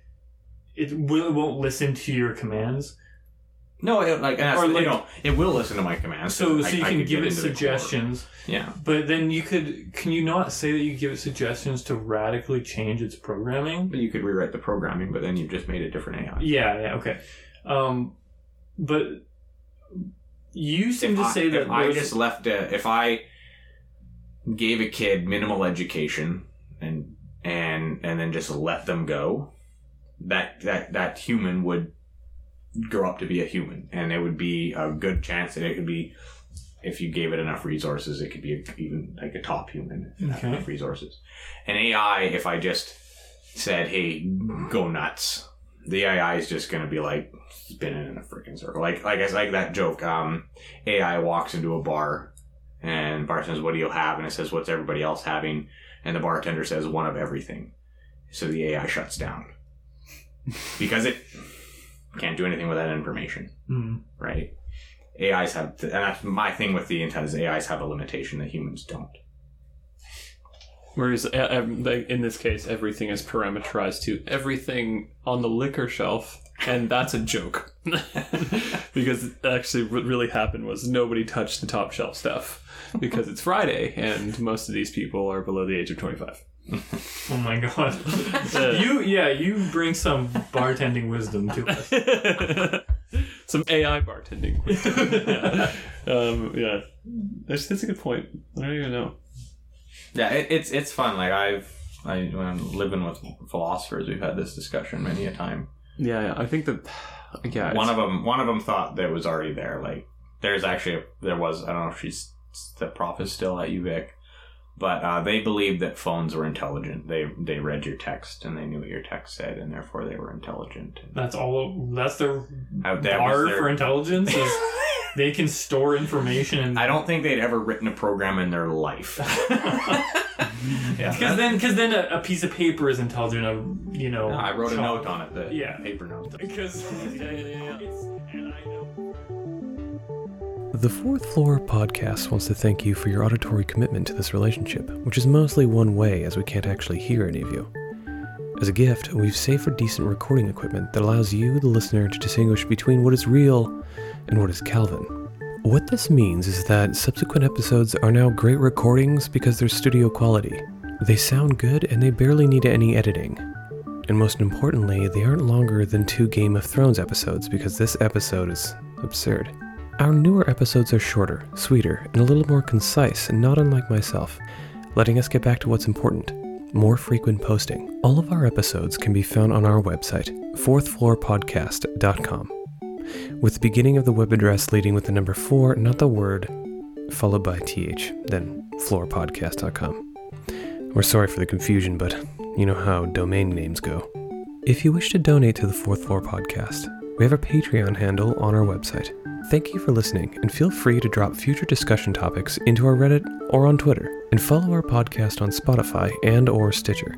It will it won't listen to your commands. No, it, like, Or you like- know, it will listen to my commands. So I- so you I can could give it into the core. suggestions, Yeah, but then you could can you not say that you give it suggestions to radically change its programming? but you could rewrite the programming, but then you've just made a different AI. Yeah, yeah, okay. Um, but you seem if to I, say that if I just left a, if I gave a kid minimal education and and and then just let them go, that that that human would grow up to be a human, and it would be a good chance that it could be. If you gave it enough resources, it could be a, even like a top human. Okay. enough resources. An AI, if I just said, "Hey, go nuts," the AI is just going to be like spinning in a freaking circle. Like like it's like that joke. Um, AI walks into a bar and bar says, "What do you have?" And it says, "What's everybody else having?" And the bartender says, "One of everything." So the AI shuts down because it can't do anything with that information, Hmm. right? AIs have, and that's my thing with the intent is AIs have a limitation that humans don't. Whereas, in this case, everything is parameterized to everything on the liquor shelf and that's a joke because actually what really happened was nobody touched the top shelf stuff because it's Friday and most of these people are below the age of 25. Oh my god. you yeah, you bring some bartending wisdom to us. Some AI bartending. yeah. Um, yeah. That's, that's a good point. I don't even know. Yeah, it, it's it's fun. Like I've I when I'm living with philosophers, we've had this discussion many a time. Yeah, yeah. I think that yeah, one of them one of them thought that was already there. Like there's actually a, there was I don't know if she's the prof is still at UVic, but uh, they believed that phones were intelligent. They they read your text and they knew what your text said, and therefore they were intelligent. That's all that's their Uh, that was bar their- for intelligence is they can store information and I don't think they'd ever written a program in their life. yeah, because then because then a, a piece of paper is intelligent of you know I wrote a chalk. note on it. The Yeah. paper note. because yeah, yeah, The Fourth Floor podcast wants to thank you for your auditory commitment to this relationship, which is mostly one way as we can't actually hear any of you. As a gift, we've saved for decent recording equipment that allows you, the listener, to distinguish between what is real and what is Calvin. What this means is that subsequent episodes are now great recordings because they're studio quality. They sound good and they barely need any editing. And most importantly, they aren't longer than two Game of Thrones episodes because this episode is absurd. Our newer episodes are shorter, sweeter, and a little more concise, and not unlike myself, letting us get back to what's important more frequent posting. All of our episodes can be found on our website, fourthfloorpodcast.com, with the beginning of the web address leading with the number 4, not the word, followed by th, then floorpodcast.com. We're sorry for the confusion, but you know how domain names go. If you wish to donate to the Fourth Floor Podcast, we have a Patreon handle on our website. Thank you for listening, and feel free to drop future discussion topics into our Reddit or on Twitter, and follow our podcast on Spotify and or Stitcher.